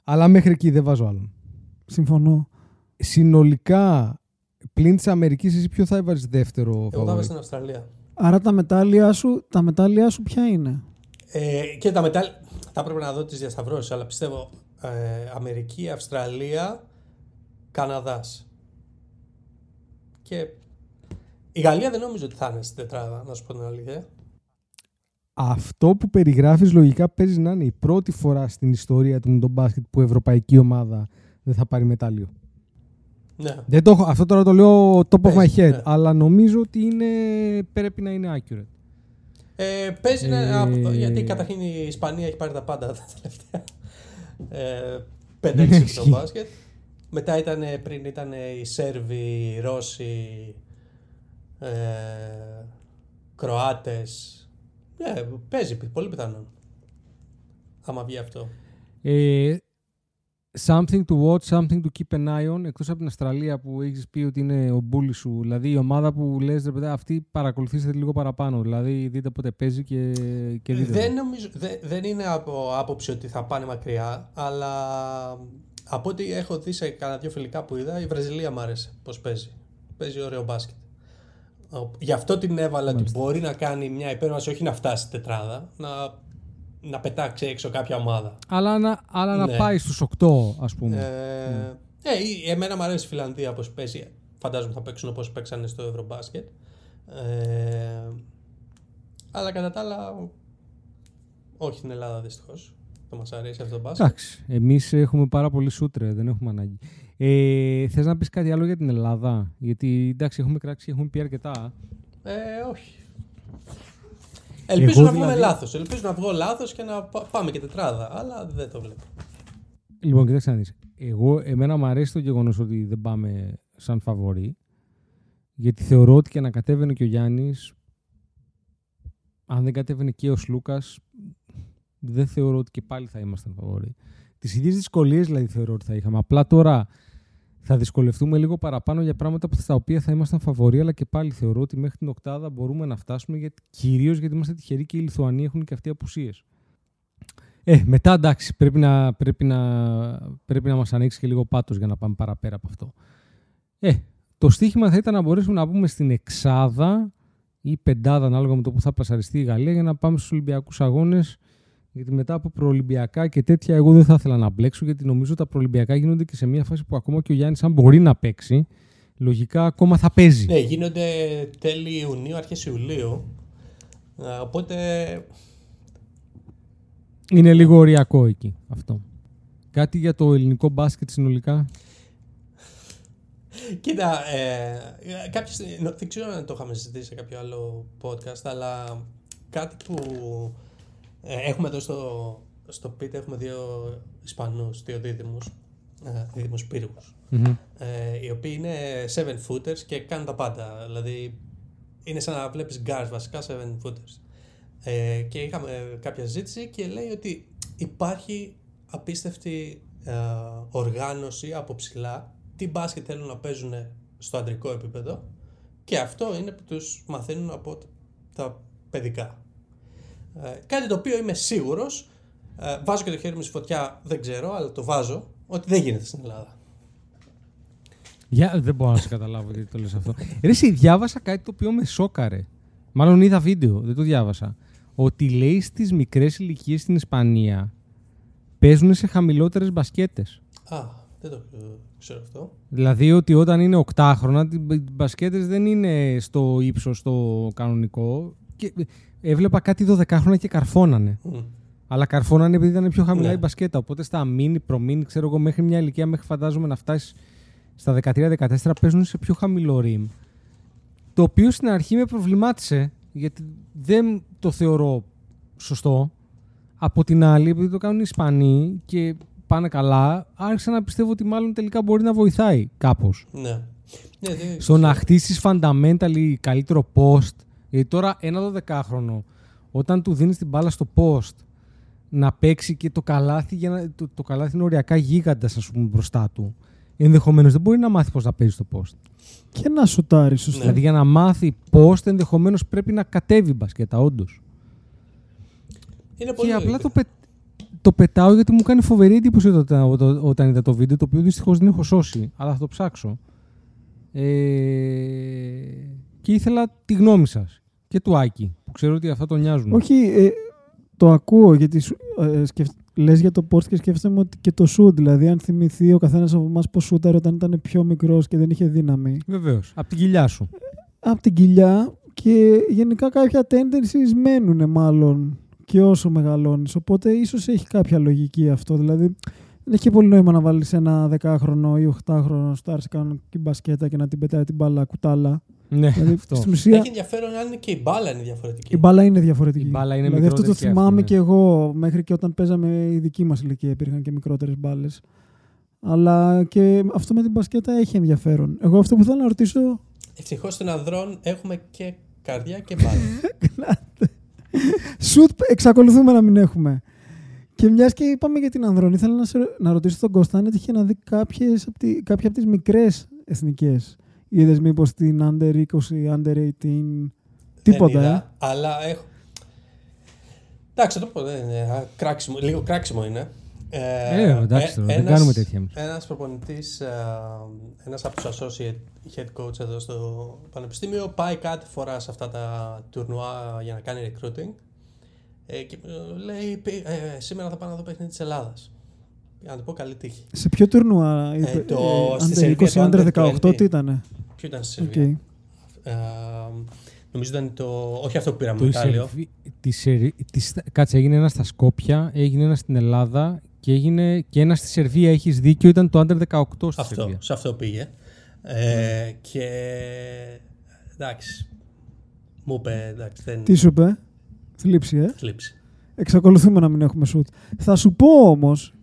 Αλλά μέχρι εκεί δεν βάζω άλλον. Συμφωνώ. Συνολικά, πλην της Αμερικής, εσύ ποιο θα έβαζες δεύτερο Εγώ θα φαβορί; έβαζα στην Αυστραλία. Άρα τα μετάλλια σου, τα μετάλλια σου ποια είναι; Ε, και τα μετάλλια. Θα έπρεπε να δω τις διασταυρώσεις, αλλά πιστεύω ε, Αμερική, Αυστραλία, Καναδάς. Και η Γαλλία δεν νομίζω ότι θα είναι στην τετράδα, να σου πω την αλήθεια. Αυτό που περιγράφεις λογικά παίζει να είναι η πρώτη φορά στην ιστορία του τον μπάσκετ που η ευρωπαϊκή ομάδα δεν θα πάρει μετάλλιο. Ναι. Δεν το, έχω- αυτό τώρα το λέω top of my Παίζει, head, ναι. αλλά νομίζω ότι είναι, πρέπει να είναι accurate. Ε, παίζει να- Ε, αυτό, γιατί καταρχήν η Ισπανία έχει πάρει τα πάντα τα τελευταία ε, 5-6 στο μπάσκετ. Μετά ήταν, πριν ήταν οι Σέρβοι, οι Ρώσοι, ε, Κροάτες. Ναι, παίζει, πολύ πιθανόν. Άμα βγει αυτό. Ε, something to watch, something to keep an eye on, εκτός από την Αυστραλία που έχεις πει ότι είναι ο μπούλης σου. Δηλαδή η ομάδα που λες, ρε παιδιά, αυτή παρακολουθήστε λίγο παραπάνω. Δηλαδή δείτε πότε παίζει και, και δείτε. Δεν, το. νομίζω, δεν, δεν είναι από άποψη ότι θα πάνε μακριά, αλλά από ό,τι έχω δει σε κανένα δυο φιλικά που είδα, η Βραζιλία μου άρεσε πώς παίζει. Παίζει ωραίο μπάσκετ. Ο- Γι' αυτό την έβαλα ότι μπορεί να κάνει μια υπέρβαση, όχι να φτάσει στην τετράδα, να, να πετάξει έξω κάποια ομάδα. Αλλά, να, αλλά να Ναι. πάει στους 8, ας πούμε. Ε, ε, η- εμένα μου αρέσει η Φιλανδία πώς παίζει. Φαντάζομαι θα παίξουν όπως παίξανε στο Ευρωμπάσκετ. Ε, αλλά κατά τα άλλα, όχι στην Ελλάδα δυστυχώς. Δεν μας αρέσει αυτό το μπάσκετ. Εντάξει, εμείς έχουμε πάρα πολύ σούτρε, δεν έχουμε ανάγκη. Ε, θες να πεις κάτι άλλο για την Ελλάδα, γιατί εντάξει έχουμε κράξει, έχουμε πει αρκετά. Ε, όχι. Ελπίζω Εγώ να βγούμε δηλαδή- λάθος. Ελπίζω να βγω λάθος και να πα- πάμε και τετράδα. Αλλά δεν το βλέπω. Λοιπόν, κοιτάξτε να δεις. Εγώ, εμένα μου αρέσει το γεγονός ότι δεν πάμε σαν φαβορή, γιατί θεωρώ ότι και να κατέβαινε και ο Γιάννης, αν δεν κατέβαινε και ο Σλούκας, δεν θεωρώ ότι και πάλι θα ήμασταν φαβορή. Τις ίδιες δυσκολίες δηλαδή θεωρώ ότι θα είχαμε. Απλά τώρα θα δυσκολευτούμε λίγο παραπάνω για πράγματα που- στα οποία θα ήμασταν φαβοροί, αλλά και πάλι θεωρώ ότι μέχρι την οκτάδα μπορούμε να φτάσουμε, γιατί, κυρίως γιατί είμαστε τυχεροί και οι Λιθουανοί έχουν και αυτοί απουσίες. Ε, μετά εντάξει, πρέπει να, πρέπει να, πρέπει να μας ανοίξει και λίγο πάτος για να πάμε παραπέρα από αυτό. Ε, το στίχημα θα ήταν να μπορέσουμε να μπούμε στην εξάδα ή πεντάδα ανάλογα με το που θα πλασαριστεί η Γαλλία για να πάμε στους Ολυμπιακούς Αγώνες γιατί μετά από προολυμπιακά και τέτοια εγώ δεν θα ήθελα να μπλέξω γιατί νομίζω τα προολυμπιακά γίνονται και σε μια φάση που ακόμα και ο Γιάννης αν μπορεί να παίξει λογικά ακόμα θα παίζει. Ναι, γίνονται τέλη Ιουνίου, αρχές Ιουλίου. Ε, οπότε Είναι λίγο οριακό εκεί αυτό. Κάτι για το ελληνικό μπάσκετ συνολικά; Κοίτα, ε, κάποια στιγμή- νο- δεν ξέρω αν το είχαμε συζητήσει σε κάποιο άλλο podcast, αλλά κάτι που ε, έχουμε εδώ στο, στο πίτε, έχουμε δύο Ισπανούς, δύο δίδυμους. ε, δημοσπύργους, Μμμ. ε, οι οποίοι είναι 7 footers και κάνουν τα πάντα. Δηλαδή είναι σαν να βλέπεις guards βασικά 7 footers. Ε, και είχαμε κάποια συζήτηση και λέει ότι υπάρχει απίστευτη ε, οργάνωση από ψηλά τι μπάσκετ θέλουν να παίζουν στο αντρικό επίπεδο και αυτό είναι που τους μαθαίνουν από τ- τα παιδικά. Ε, κάτι το οποίο είμαι σίγουρος, ε, βάζω και το χέρι μου στη φωτιά, δεν ξέρω, αλλά το βάζω, ότι δεν γίνεται στην Ελλάδα. Για, δεν μπορώ να σε καταλάβω γιατί το λες αυτό. Ρε, εσύ, διάβασα κάτι το οποίο με σόκαρε. Μάλλον είδα βίντεο, δεν το διάβασα. Ότι λέει στις μικρές ηλικίες στην Ισπανία παίζουν σε χαμηλότερες μπασκέτες. Α, δεν το ε, ξέρω αυτό. Δηλαδή ότι όταν είναι οκτάχρονα, οι μπασκέτες δεν είναι στο ύψος το κανονικό. Και έβλεπα κάτι 12χρονα και καρφώνανε. Μμ. Αλλά καρφώνανε επειδή ήταν πιο χαμηλά Ναι. η μπασκέτα. Οπότε στα μίνι, προμίνι, ξέρω εγώ, μέχρι μια ηλικία, μέχρι φαντάζομαι να φτάσεις στα 13-14, παίζουν σε πιο χαμηλό ρήμ. Το οποίο στην αρχή με προβλημάτισε, γιατί δεν το θεωρώ σωστό. Από την άλλη, επειδή το κάνουν οι Ισπανοί και πάνε καλά, άρχισα να πιστεύω ότι μάλλον τελικά μπορεί να βοηθάει κάπως. Ναι. ναι δεν- Στο να χτίσεις fundamentally καλύτερο post. Γιατί τώρα ένα 12χρονο, όταν του δίνεις την μπάλα στο post, να παίξει και το καλάθι, για να, το, το καλάθι είναι οριακά γίγαντας, ας πούμε, μπροστά του. Ενδεχομένως δεν μπορεί να μάθει πώς να παίζει το post. Και να σουτάρεις, σωστά. Δηλαδή για να μάθει post, ενδεχομένως πρέπει να κατέβει η μπασκέτα, όντως. είναι πολύ Και απλά λογικό. το, πε, το πετάω γιατί μου κάνει φοβερή εντύπωση όταν, όταν, όταν είδα το βίντεο, το οποίο δυστυχώς δεν έχω σώσει, αλλά θα το ψάξω. Ε, και ήθελα τη γνώμη σας και του Άκη, που ξέρω ότι αυτά τον νοιάζουν. Όχι, ε, το ακούω γιατί σου- ε, σκεφ- λες για το post και σκέφτομαι ότι και το shoot. Δηλαδή, αν θυμηθεί ο καθένας από εμάς πώς σούταρε όταν ήταν πιο μικρός και δεν είχε δύναμη. Βεβαίως. Από την κοιλιά σου. Από την κοιλιά και γενικά κάποια tendencies μένουν μάλλον και όσο μεγαλώνεις. Οπότε ίσως έχει κάποια λογική αυτό. Δηλαδή, δεν έχει και πολύ νόημα να βάλεις ένα δεκάχρονο ή οχτάχρονο να σουτάρει κανονική μπασκέτα και να την πετάει την μπάλα κουτάλα. Ναι, δηλαδή, αυτό. στην ουσία Έχει ενδιαφέρον αν είναι και η μπάλα είναι διαφορετική. η μπάλα είναι διαφορετική. Η μπάλα είναι δηλαδή αυτό το μικρότερη και θυμάμαι αυτή, και ναι. εγώ μέχρι και όταν παίζαμε η δική μας ηλικία υπήρχαν και μικρότερες μπάλες. Αλλά και αυτό με την μπασκέτα έχει ενδιαφέρον. Εγώ αυτό που θέλω να ρωτήσω Ευτυχώς των ανδρών έχουμε και καρδιά και μπάλα. Σουτ εξακολουθούμε να μην έχουμε. Και μιας και είπαμε για την Ανδρών, ήθελα να, σε, να ρωτήσω τον Κώστα αν έτυχε να δει κάποιες, από τη, κάποια από τις μικρές εθνικές. Είδες μήπως την Under 20, Under 18. Τίποτα, Δεν είδα, ε; Αλλά έχω. Εντάξει, θα το πω. Δεν είναι. α, Κράξιμο, λίγο κράξιμο είναι. Ε, εντάξει τώρα, δεν κάνουμε τέτοια εμείς. Ένας προπονητής, ένας από τους associate head coach εδώ στο πανεπιστήμιο, πάει κάτι φορά σε αυτά τα τουρνουά για να κάνει recruiting. Ε, και ε, λέει, «Πη- ε, σήμερα θα πάω να δω παιχνίδι της Ελλάδας. Για να του πω καλή τύχη. Σε ποιο τουρνουά είπε, το- ε, στη Under Σερβία 20, το Under Under 18, 20. τι ήτανε; Ποιο ήταν στη Οκ. Σερβία; Ε, νομίζω ήταν το. Όχι αυτό που πήραμε Το μετάλλιο. Ισερβί- τη Σερ- της- Κάτσε, έγινε ένα στα Σκόπια, έγινε ένα στην Ελλάδα και έγινε και ένα στη Σερβία. Έχεις δίκιο, ήταν το Under 18 στη Αυτό, Σερβία. σε αυτό πήγε. Ε, και εντάξει. Μου είπε εντάξει, δεν Τι σου είπε, θλίψη, ε. θλίψη. Εξακολουθούμε να μην έχουμε σουτ. Θα σου πω όμως,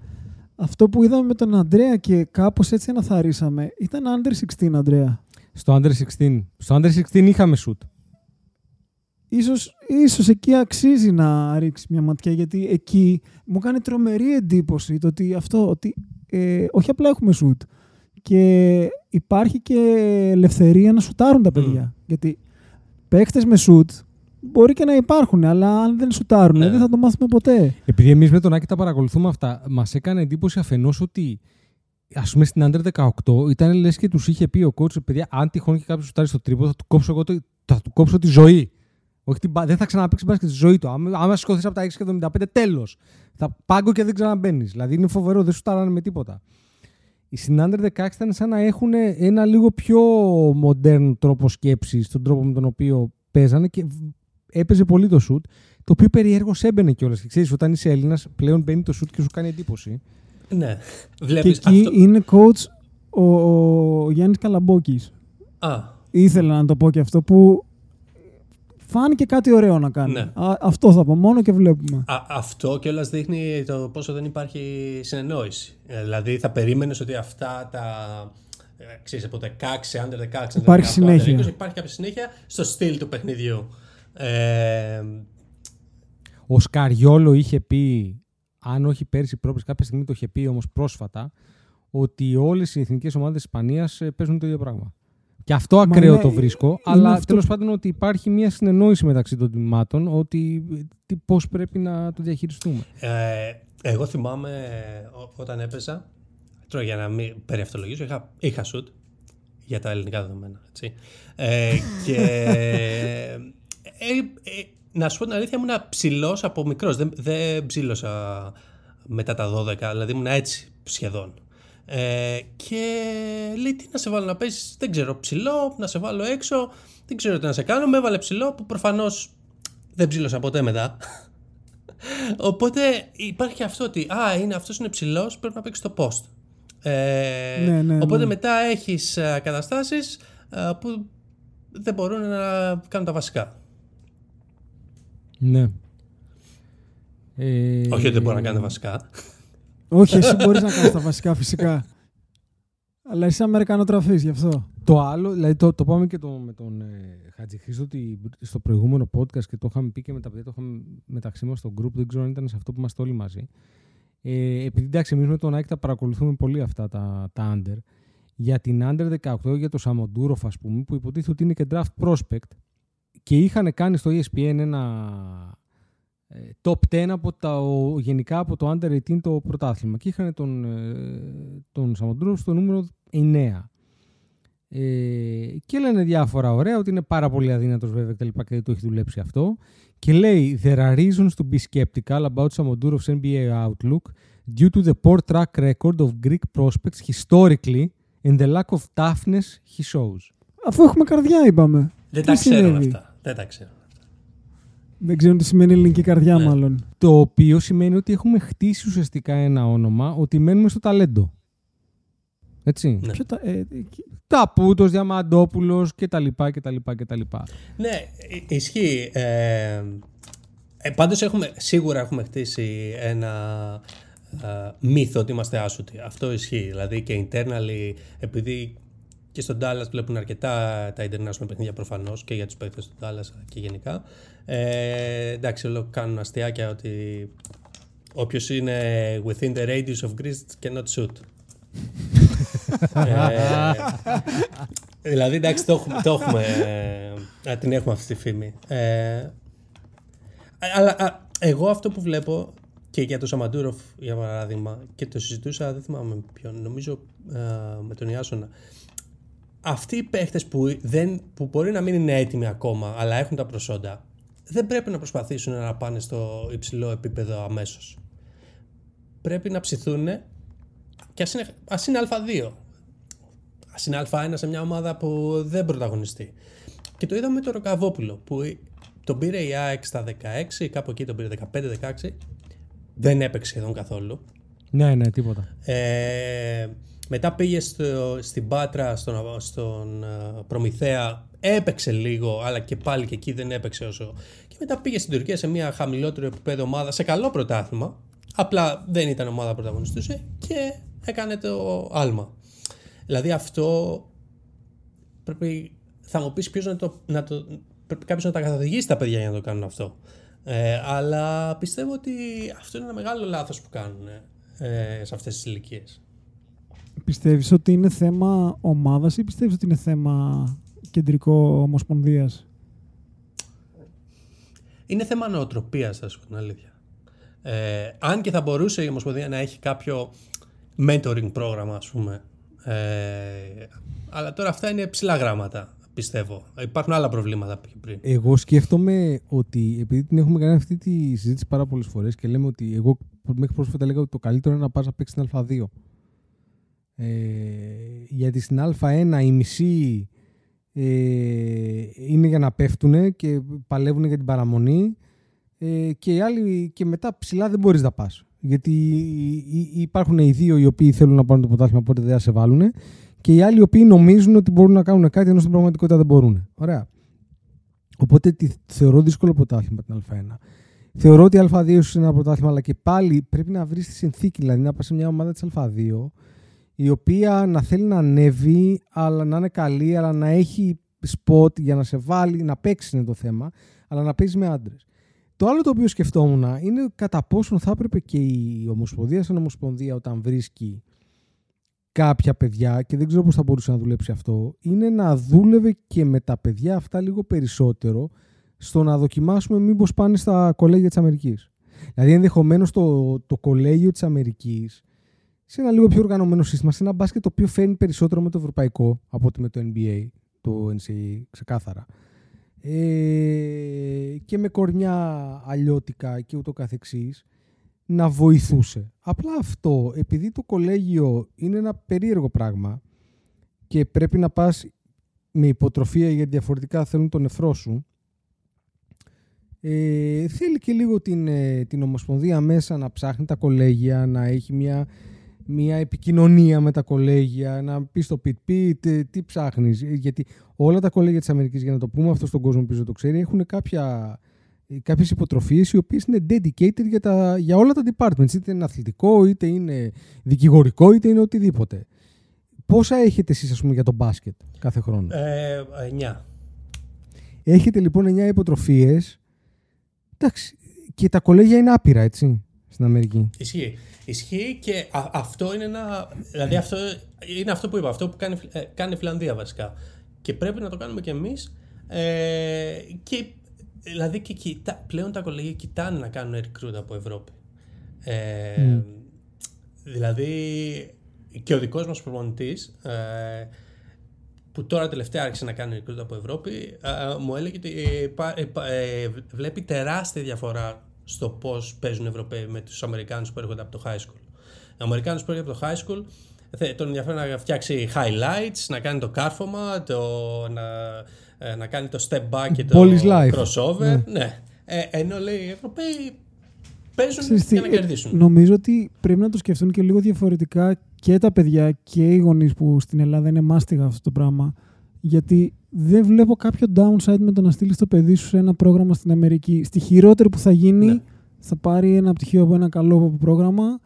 αυτό που είδαμε με τον Αντρέα και κάπως έτσι αναθαρίσαμε, ήταν Under 16, Αντρέα. Στο Under 16. Στο Under 16 είχαμε shoot. Ίσως, ίσως εκεί αξίζει να ρίξει μια ματιά γιατί εκεί μου κάνει τρομερή εντύπωση το ότι αυτό, ότι ε, όχι απλά έχουμε σουτ και υπάρχει και ελευθερία να σουτάρουν τα παιδιά. Γιατί παίχτες με σουτ μπορεί και να υπάρχουν, αλλά αν δεν σουτάρουν Ναι. δεν θα το μάθουμε ποτέ. Επειδή εμείς με τον Άκη τα παρακολουθούμε αυτά, μας έκανε εντύπωση αφενός ότι ας πούμε στην Under 18 ήταν λες και τους είχε πει ο coach, παιδιά, αν τυχόν και κάποιος σουτάρει στο τρίπο, θα του κόψω εγώ το, θα του κόψω τη ζωή. Όχι την, μπα- δεν θα ξαναπέξει μπάσκετ στη ζωή του. Άμα, άμα σηκωθείς από τα 6,75, τέλος. Θα πάγκο και δεν ξαναμπαίνεις. Δηλαδή είναι φοβερό, δεν σουτάρανε με τίποτα. Οι στην Under 16 ήταν σαν να έχουν ένα λίγο πιο μοντέρν τρόπο σκέψης στον τρόπο με τον οποίο παίζανε και έπαιζε πολύ το σουτ. Το οποίο περιέργως έμπαινε κιόλας. Και ξέρεις, όταν είσαι Έλληνας, πλέον μπαίνει το σουτ και σου κάνει εντύπωση. Ναι. Και Βλέπεις εκεί αυτό. είναι coach ο, ο Γιάννης Καλαμπόκης. Α, Ήθελα να το πω και αυτό που φάνηκε κάτι ωραίο να κάνει. Ναι. Α, αυτό θα πω μόνο και βλέπουμε. Α, αυτό κιόλας δείχνει το πόσο δεν υπάρχει συνεννόηση. Ε, δηλαδή θα περίμενες ότι αυτά τα. ε, Ξέρεις, από 16, under 16, under Υπάρχει 18, συνέχεια. under 20, υπάρχει κάποια συνέχεια στο στυλ του παιχνιδιού. Ε, Ο Σκαριόλο είχε πει, αν όχι πέρσι πρόπερσι, κάποια στιγμή το είχε πει όμως πρόσφατα, ότι όλες οι εθνικές ομάδες της Ισπανίας παίζουν το ίδιο πράγμα. Και αυτό ακραίο ναι, το βρίσκω, είναι αλλά αυτό τέλος που- πάντων ότι υπάρχει μια συνεννόηση μεταξύ των τμήματων ότι πώς πρέπει να το διαχειριστούμε. Ε, εγώ θυμάμαι ε, ό- όταν έπαιζα, τώρα για να μην περιευτολογήσω, είχα, είχα σουτ για τα ελληνικά δεδομένα. Έτσι. Ε, και ε, ε, να σου πω την αλήθεια, ήμουν ψηλός από μικρός. Δεν, δεν ψήλωσα μετά τα 12, δηλαδή ήμουν έτσι σχεδόν. Ε, και λέει τι να σε βάλω να παίζεις, δεν ξέρω, ψηλό, να σε βάλω έξω, δεν ξέρω τι να σε κάνω. Με έβαλε ψηλό που προφανώς δεν ψήλωσα ποτέ μετά. Οπότε υπάρχει αυτό ότι α, είναι, αυτός είναι ψηλός, πρέπει να παίξει το post. Ε, Ναι, ναι, οπότε ναι. μετά έχεις α, καταστάσεις α, που δεν μπορούν να κάνουν τα βασικά. Ναι. Ε, Όχι ότι δεν μπορούν να κάνουν τα βασικά. Όχι, εσύ μπορείς να κάνεις τα βασικά φυσικά. Αλλά είσαι Αμερικανοτραφής γι' αυτό. Το άλλο, δηλαδή το, το πάμε και το, με τον ε, Χατζηχρήστο ότι στο προηγούμενο podcast και το είχαμε πει και με τα παιδιά, το είχαμε μεταξύ μας στο group, δεν ξέρω αν ήταν σε αυτό που είμαστε όλοι μαζί. Ε, επειδή εντάξει, εμείς με τον Άκη τα παρακολουθούμε πολύ αυτά τα, τα under. Για την under 18, για το Σαμοντούροφ, ας πούμε, που υποτίθεται ότι είναι και draft prospect και είχαν κάνει στο ESPN ένα ε, top 10 από τα, ο- γενικά από το under 18 το πρωτάθλημα και είχαν τον, ε, τον Σαμοντούροφ στο νούμερο 9. Ε, και λένε διάφορα ωραία, ότι είναι πάρα πολύ αδύνατος βέβαια και τα λοιπά και δεν το έχει δουλέψει αυτό. Και λέει, there are reasons to be skeptical about Samodourov's NBA outlook due to the poor track record of Greek prospects historically and the lack of toughness he shows. Αφού έχουμε καρδιά, είπαμε. Δεν Τι τα ξέρουν συνέβη; αυτά. Δεν τα ξέρουν. Δεν ξέρουν τι σημαίνει ελληνική καρδιά, Ναι. μάλλον. Το οποίο σημαίνει ότι έχουμε χτίσει ουσιαστικά ένα όνομα ότι μένουμε στο ταλέντο. Έτσι. Ναι. Ποιο τα, ε, ε, Ταπούτος, Διαμαντόπουλος και τα λοιπά και τα λοιπά και τα λοιπά. Ναι, ι- ισχύει. Ε, ε, πάντως έχουμε, σίγουρα έχουμε χτίσει ένα ε, μύθο ότι είμαστε άσουτοι. Αυτό ισχύει. Δηλαδή και internally, επειδή και στον Dallas βλέπουν αρκετά τα international παιχνίδια προφανώς και για τους παίκτες του Dallas και γενικά. Ε, εντάξει, όλο κάνουν αστιάκια ότι όποιος είναι within the radius of Greece cannot shoot. ε, δηλαδή, εντάξει, το έχουμε, το έχουμε, ε, την έχουμε αυτή τη φήμη. Ε, αλλά α, εγώ αυτό που βλέπω και για τον Σαμαντούροφ, για παράδειγμα, και το συζητούσα, δεν θυμάμαι με ποιον, νομίζω ε, με τον Ιάσονα. Αυτοί οι παίχτες που, δεν, που μπορεί να μην είναι έτοιμοι ακόμα, αλλά έχουν τα προσόντα, δεν πρέπει να προσπαθήσουν να πάνε στο υψηλό επίπεδο αμέσως. Πρέπει να ψηθούν και ας είναι, ας είναι Α2. Ας είναι Α1 σε μια ομάδα που δεν πρωταγωνιστεί. Και το είδαμε με τον Ροκαβόπουλο που τον πήρε η ΑΕΚ στα 16, κάπου εκεί τον πήρε 15-16. Δεν έπαιξε σχεδόν καθόλου. Ναι, ναι, τίποτα. Ε, μετά πήγε στο, στην Πάτρα, στον, στον ε, Προμηθέα, έπαιξε λίγο, αλλά και πάλι και εκεί δεν έπαιξε όσο. Και μετά πήγε στην Τουρκία σε μια χαμηλότερο επίπεδο ομάδα, σε καλό πρωτάθλημα. Απλά δεν ήταν ομάδα που πρωταγωνιστούσε και έκανε το άλμα. Δηλαδή αυτό πρέπει, θα μου πεις ποιος να το, να το πρέπει κάποιος να τα καθοδηγήσει τα παιδιά για να το κάνουν αυτό. Ε, αλλά πιστεύω ότι αυτό είναι ένα μεγάλο λάθος που κάνουν ε, σε αυτές τις ηλικίες. Πιστεύεις ότι είναι θέμα ομάδας ή πιστεύεις ότι είναι θέμα κεντρικό ομοσπονδίας; Είναι θέμα νοοτροπίας, θα σου πω την αλήθεια. Ε, αν και θα μπορούσε η Ομοσπονδία να έχει κάποιο mentoring πρόγραμμα, ας πούμε. Ε, αλλά τώρα αυτά είναι ψηλά γράμματα, πιστεύω. Υπάρχουν άλλα προβλήματα πιο πριν. Εγώ σκέφτομαι ότι επειδή την έχουμε κάνει αυτή τη συζήτηση πάρα πολλές φορές και λέμε ότι εγώ μέχρι πρόσφατα έλεγα ότι το καλύτερο είναι να πας να παίξεις στην Α2. Ε, γιατί στην Α1 οι μισοί ε, είναι για να πέφτουν και παλεύουν για την παραμονή ε, και, οι άλλοι, και μετά ψηλά δεν μπορείς να πας. Γιατί υ- υ- υπάρχουν οι δύο οι οποίοι θέλουν να πάρουν το ποτάθλημα οπότε δεν θα σε βάλουν και οι άλλοι οι οποίοι νομίζουν ότι μπορούν να κάνουν κάτι ενώ στην πραγματικότητα δεν μπορούν. Ωραία. Οπότε τη θεωρώ δύσκολο πρωτάθλημα την Α1. Θεωρώ ότι η Α2 ίσως είναι ένα πρωτάθλημα, αλλά και πάλι πρέπει να βρεις τη συνθήκη. Δηλαδή να πας σε μια ομάδα της Α2, η οποία να θέλει να ανέβει, αλλά να είναι καλή, αλλά να έχει spot για να σε βάλει, να παίξει είναι το θέμα, αλλά να παίζει με άντρες. Το άλλο το οποίο σκεφτόμουν είναι κατά πόσον θα έπρεπε και η Ομοσπονδία σαν Ομοσπονδία όταν βρίσκει κάποια παιδιά και δεν ξέρω πώς θα μπορούσε να δουλέψει αυτό είναι να δούλευε και με τα παιδιά αυτά λίγο περισσότερο στο να δοκιμάσουμε μήπως πάνε στα κολέγια της Αμερικής. Δηλαδή ενδεχομένως το, το κολέγιο της Αμερικής σε ένα λίγο πιο οργανωμένο σύστημα, σε ένα μπάσκετ το οποίο φέρνει περισσότερο με το ευρωπαϊκό από ότι με το NBA, το NCAA, ξεκάθαρα. Ε, και με κορνιά αλλιώτικα και ούτω καθεξής, να βοηθούσε. Απλά αυτό, επειδή το κολέγιο είναι ένα περίεργο πράγμα και πρέπει να πας με υποτροφία γιατί διαφορετικά θέλουν τον νεφρό σου, ε, θέλει και λίγο την, ε, την Ομοσπονδία μέσα να ψάχνει τα κολέγια, να έχει μια, μια επικοινωνία με τα κολέγια, να πεις στο πιτ πιτ, τι ψάχνεις. Γιατί όλα τα κολέγια της Αμερικής, για να το πούμε αυτό στον κόσμο που το ξέρει, έχουν κάποια, κάποιες υποτροφίες οι οποίες είναι dedicated για, τα, για όλα τα departments. Είτε είναι αθλητικό, είτε είναι δικηγορικό, είτε είναι οτιδήποτε. Πόσα έχετε εσείς, ας πούμε, για το μπάσκετ κάθε χρόνο; Ε, 9. Έχετε λοιπόν 9 υποτροφίες Εντάξει. Και τα κολέγια είναι άπειρα, έτσι, στην Αμερική. Ισχύει. Ισχύει και αυτό είναι ένα. Δηλαδή, αυτό είναι αυτό που είπα. Αυτό που κάνει, ε, κάνει η Φιλανδία βασικά. Και πρέπει να το κάνουμε κι εμείς. Ε, και δηλαδή και κοιτά, πλέον τα κολέγια κοιτάνε να κάνουν recruit από Ευρώπη. Ε, Δηλαδή και ο δικός μας προπονητής ε, που τώρα τελευταία άρχισε να κάνει recruit από Ευρώπη, μου έλεγε ότι ε, ε, βλέπει τεράστια διαφορά στο πώς παίζουν οι Ευρωπαίοι με τους Αμερικάνους που έρχονται από το high school. Οι Αμερικάνους που έρχονται από το high school τον ενδιαφέρει να φτιάξει highlights, να κάνει το κάρφωμα, το, να, ε, να κάνει το step back και το crossover. Ναι. ναι. Ε, ενώ λέει οι Ευρωπαίοι παίζουν για να κερδίσουν. Νομίζω ότι πρέπει να το σκεφτούν και λίγο διαφορετικά και τα παιδιά και οι γονείς που στην Ελλάδα είναι μάστιγα αυτό το πράγμα. Γιατί δεν βλέπω κάποιο downside με το να στείλεις το παιδί σου σε ένα πρόγραμμα στην Αμερική. Στη χειρότερη που θα γίνει, ναι. θα πάρει ένα πτυχίο από ένα καλό πρόγραμμα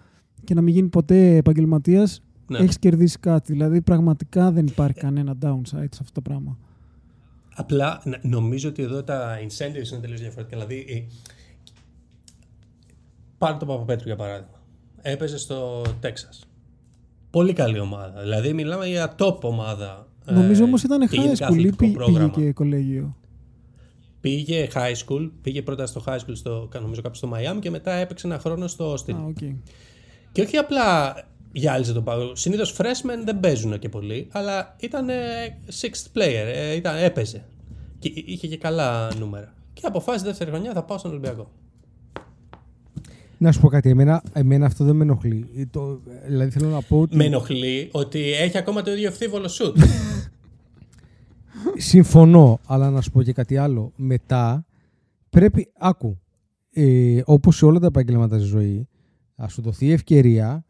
και να μην γίνει ποτέ επαγγελματίας. Ναι. Έχεις κερδίσει κάτι. Δηλαδή, πραγματικά δεν υπάρχει κανένα downside σε αυτό το πράγμα. Απλά νομίζω ότι εδώ τα incentives είναι τελείως διαφορετικά. Δηλαδή, πάρε το Παπαπέτρου για παράδειγμα. Έπαιζε στο Τέξας Πολύ καλή ομάδα. Δηλαδή μιλάμε για top ομάδα. Νομίζω ε, όμως ήταν high school ή πήγε και κολέγιο. Πήγε high school, πήγε πρώτα στο high school στο, νομίζω κάποιο στο Miami και μετά έπαιξε ένα χρόνο στο Austin. Ah, okay. Και όχι απλά γυάλιζε τον πάγο. Συνήθως freshmen δεν παίζουν και πολύ, αλλά ήταν sixth player, ε, ήταν, έπαιζε. Και είχε και καλά νούμερα. Και αποφάσισε δεύτερη χρονιά θα πάω στον Ολυμπιακό. Να σου πω κάτι, εμένα, εμένα αυτό δεν με ενοχλεί. Ε, το, δηλαδή θέλω να πω ότι... Με ενοχλεί ότι έχει ακόμα το ίδιο ευθύβολο σουτ. Συμφωνώ, αλλά να σου πω και κάτι άλλο. Μετά πρέπει, άκου, ε, όπως σε όλα τα επαγγέλματα στη ζωή, θα σου δοθεί ευκαιρία,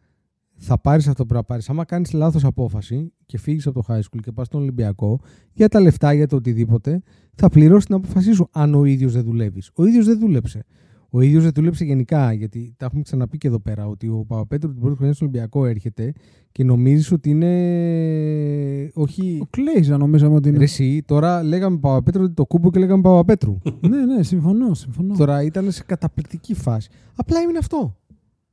θα πάρεις αυτό που πρέπει να πάρεις. Άμα κάνεις λάθος απόφαση και φύγεις από το high school και πας στον Ολυμπιακό, για τα λεφτά, για το οτιδήποτε, θα πληρώσεις την απόφασή σου αν ο ίδιος δεν δουλεύεις. Ο ίδιος δεν δούλεψε. Ο ίδιος δεν δούλεψε γενικά, γιατί τα έχουμε ξαναπεί και εδώ πέρα, ότι ο Παπαπέτρου την πρώτη χρονιά στο Ολυμπιακό έρχεται και νομίζεις ότι είναι. Όχι. Ο Κλέιζα νομίζαμε ότι είναι. Ρε, εσύ, τώρα λέγαμε Παπαπέτρου το κούμπο και λέγαμε Παπαπέτρου. ναι, ναι, συμφωνώ, συμφωνώ. Τώρα ήταν σε καταπληκτική φάση. Απλά έμεινε αυτό.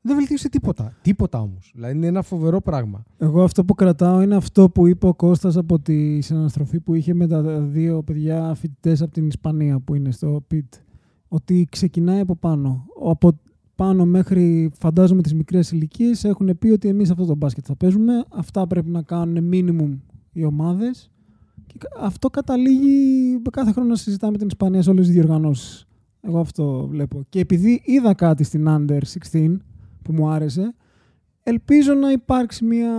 Δεν βελτίωσε τίποτα. Τίποτα όμως. Δηλαδή είναι ένα φοβερό πράγμα. Εγώ αυτό που κρατάω είναι αυτό που είπε ο Κώστας από τη συναναστροφή που είχε με τα δύο παιδιά φοιτητές από την Ισπανία που είναι στο ΠΙΤ ότι ξεκινάει από πάνω. Από πάνω μέχρι φαντάζομαι τις μικρές ηλικίες έχουν πει ότι εμείς αυτό το μπάσκετ θα παίζουμε, αυτά πρέπει να κάνουν minimum οι ομάδες και αυτό καταλήγει κάθε χρόνο να συζητάμε την Ισπανία σε όλες τις διοργανώσεις. Εγώ αυτό βλέπω. Και επειδή είδα κάτι στην Under 16 που μου άρεσε, ελπίζω να υπάρξει μια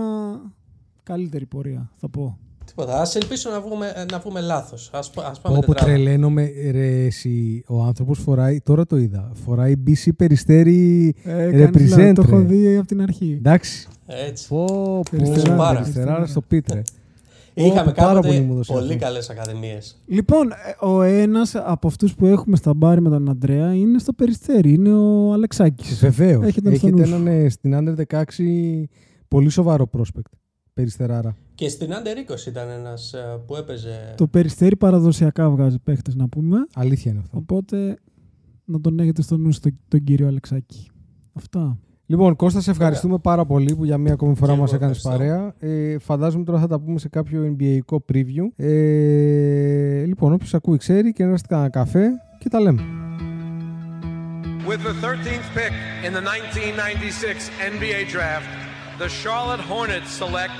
καλύτερη πορεία, θα πω. Τίποτα. Α ελπίσω να βγούμε, να βγούμε λάθος. Α πάμε Όπου τρελαίνομαι, ρε, εσύ, ο άνθρωπος φοράει, τώρα το είδα, φοράει BC περιστέρι ε, represent. Το έχω δει από την αρχή. Εντάξει. Έτσι. Πω, πω, περιστεράρα στο πίτρε. Είχαμε πάρα κάποτε πολύ μου δώσει πολύ αυτό. καλές ακαδημίες. Λοιπόν, ε, ο ένας από αυτούς που έχουμε στα μπάρι με τον Αντρέα είναι στο περιστέρι. Είναι ο Αλεξάκης. Βεβαίως. Έχετε Έχετε, στο νους σου. έναν ε, στην Under 16 πολύ σοβαρό prospect. Περιστεράρα. Και στην Under 20 ήταν ένας που έπαιζε. Το περιστέρι παραδοσιακά βγάζει παίχτες να πούμε. Αλήθεια είναι αυτό. Οπότε να τον έχετε στο νου στο, τον κύριο Αλεξάκη. Αυτά. Λοιπόν, Κώστα, σε ευχαριστούμε πάρα πολύ που για μία ακόμη φορά Και μας εγώ έκανες ευχαριστώ. παρέα. Ε, φαντάζομαι τώρα θα τα πούμε σε κάποιο NBA preview. Ε, λοιπόν, όποιος ακούει ξέρει και έραστε κανένα καφέ και τα λέμε. With the 13th pick in the 1996 NBA Draft, the Charlotte Hornets select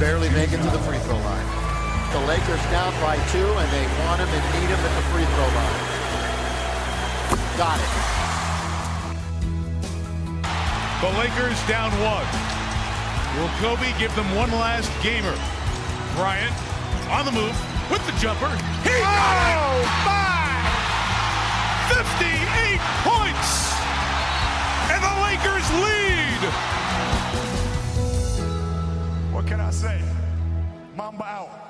Barely make it to the free throw line. The Lakers down by two, and they want him and need him at the free throw line. Got it. The Lakers down one. Will Kobe give them one last gamer? Bryant on the move with the jumper. He got it! Oh, my! 58 points! And the Lakers lead! can I say? Mamba out.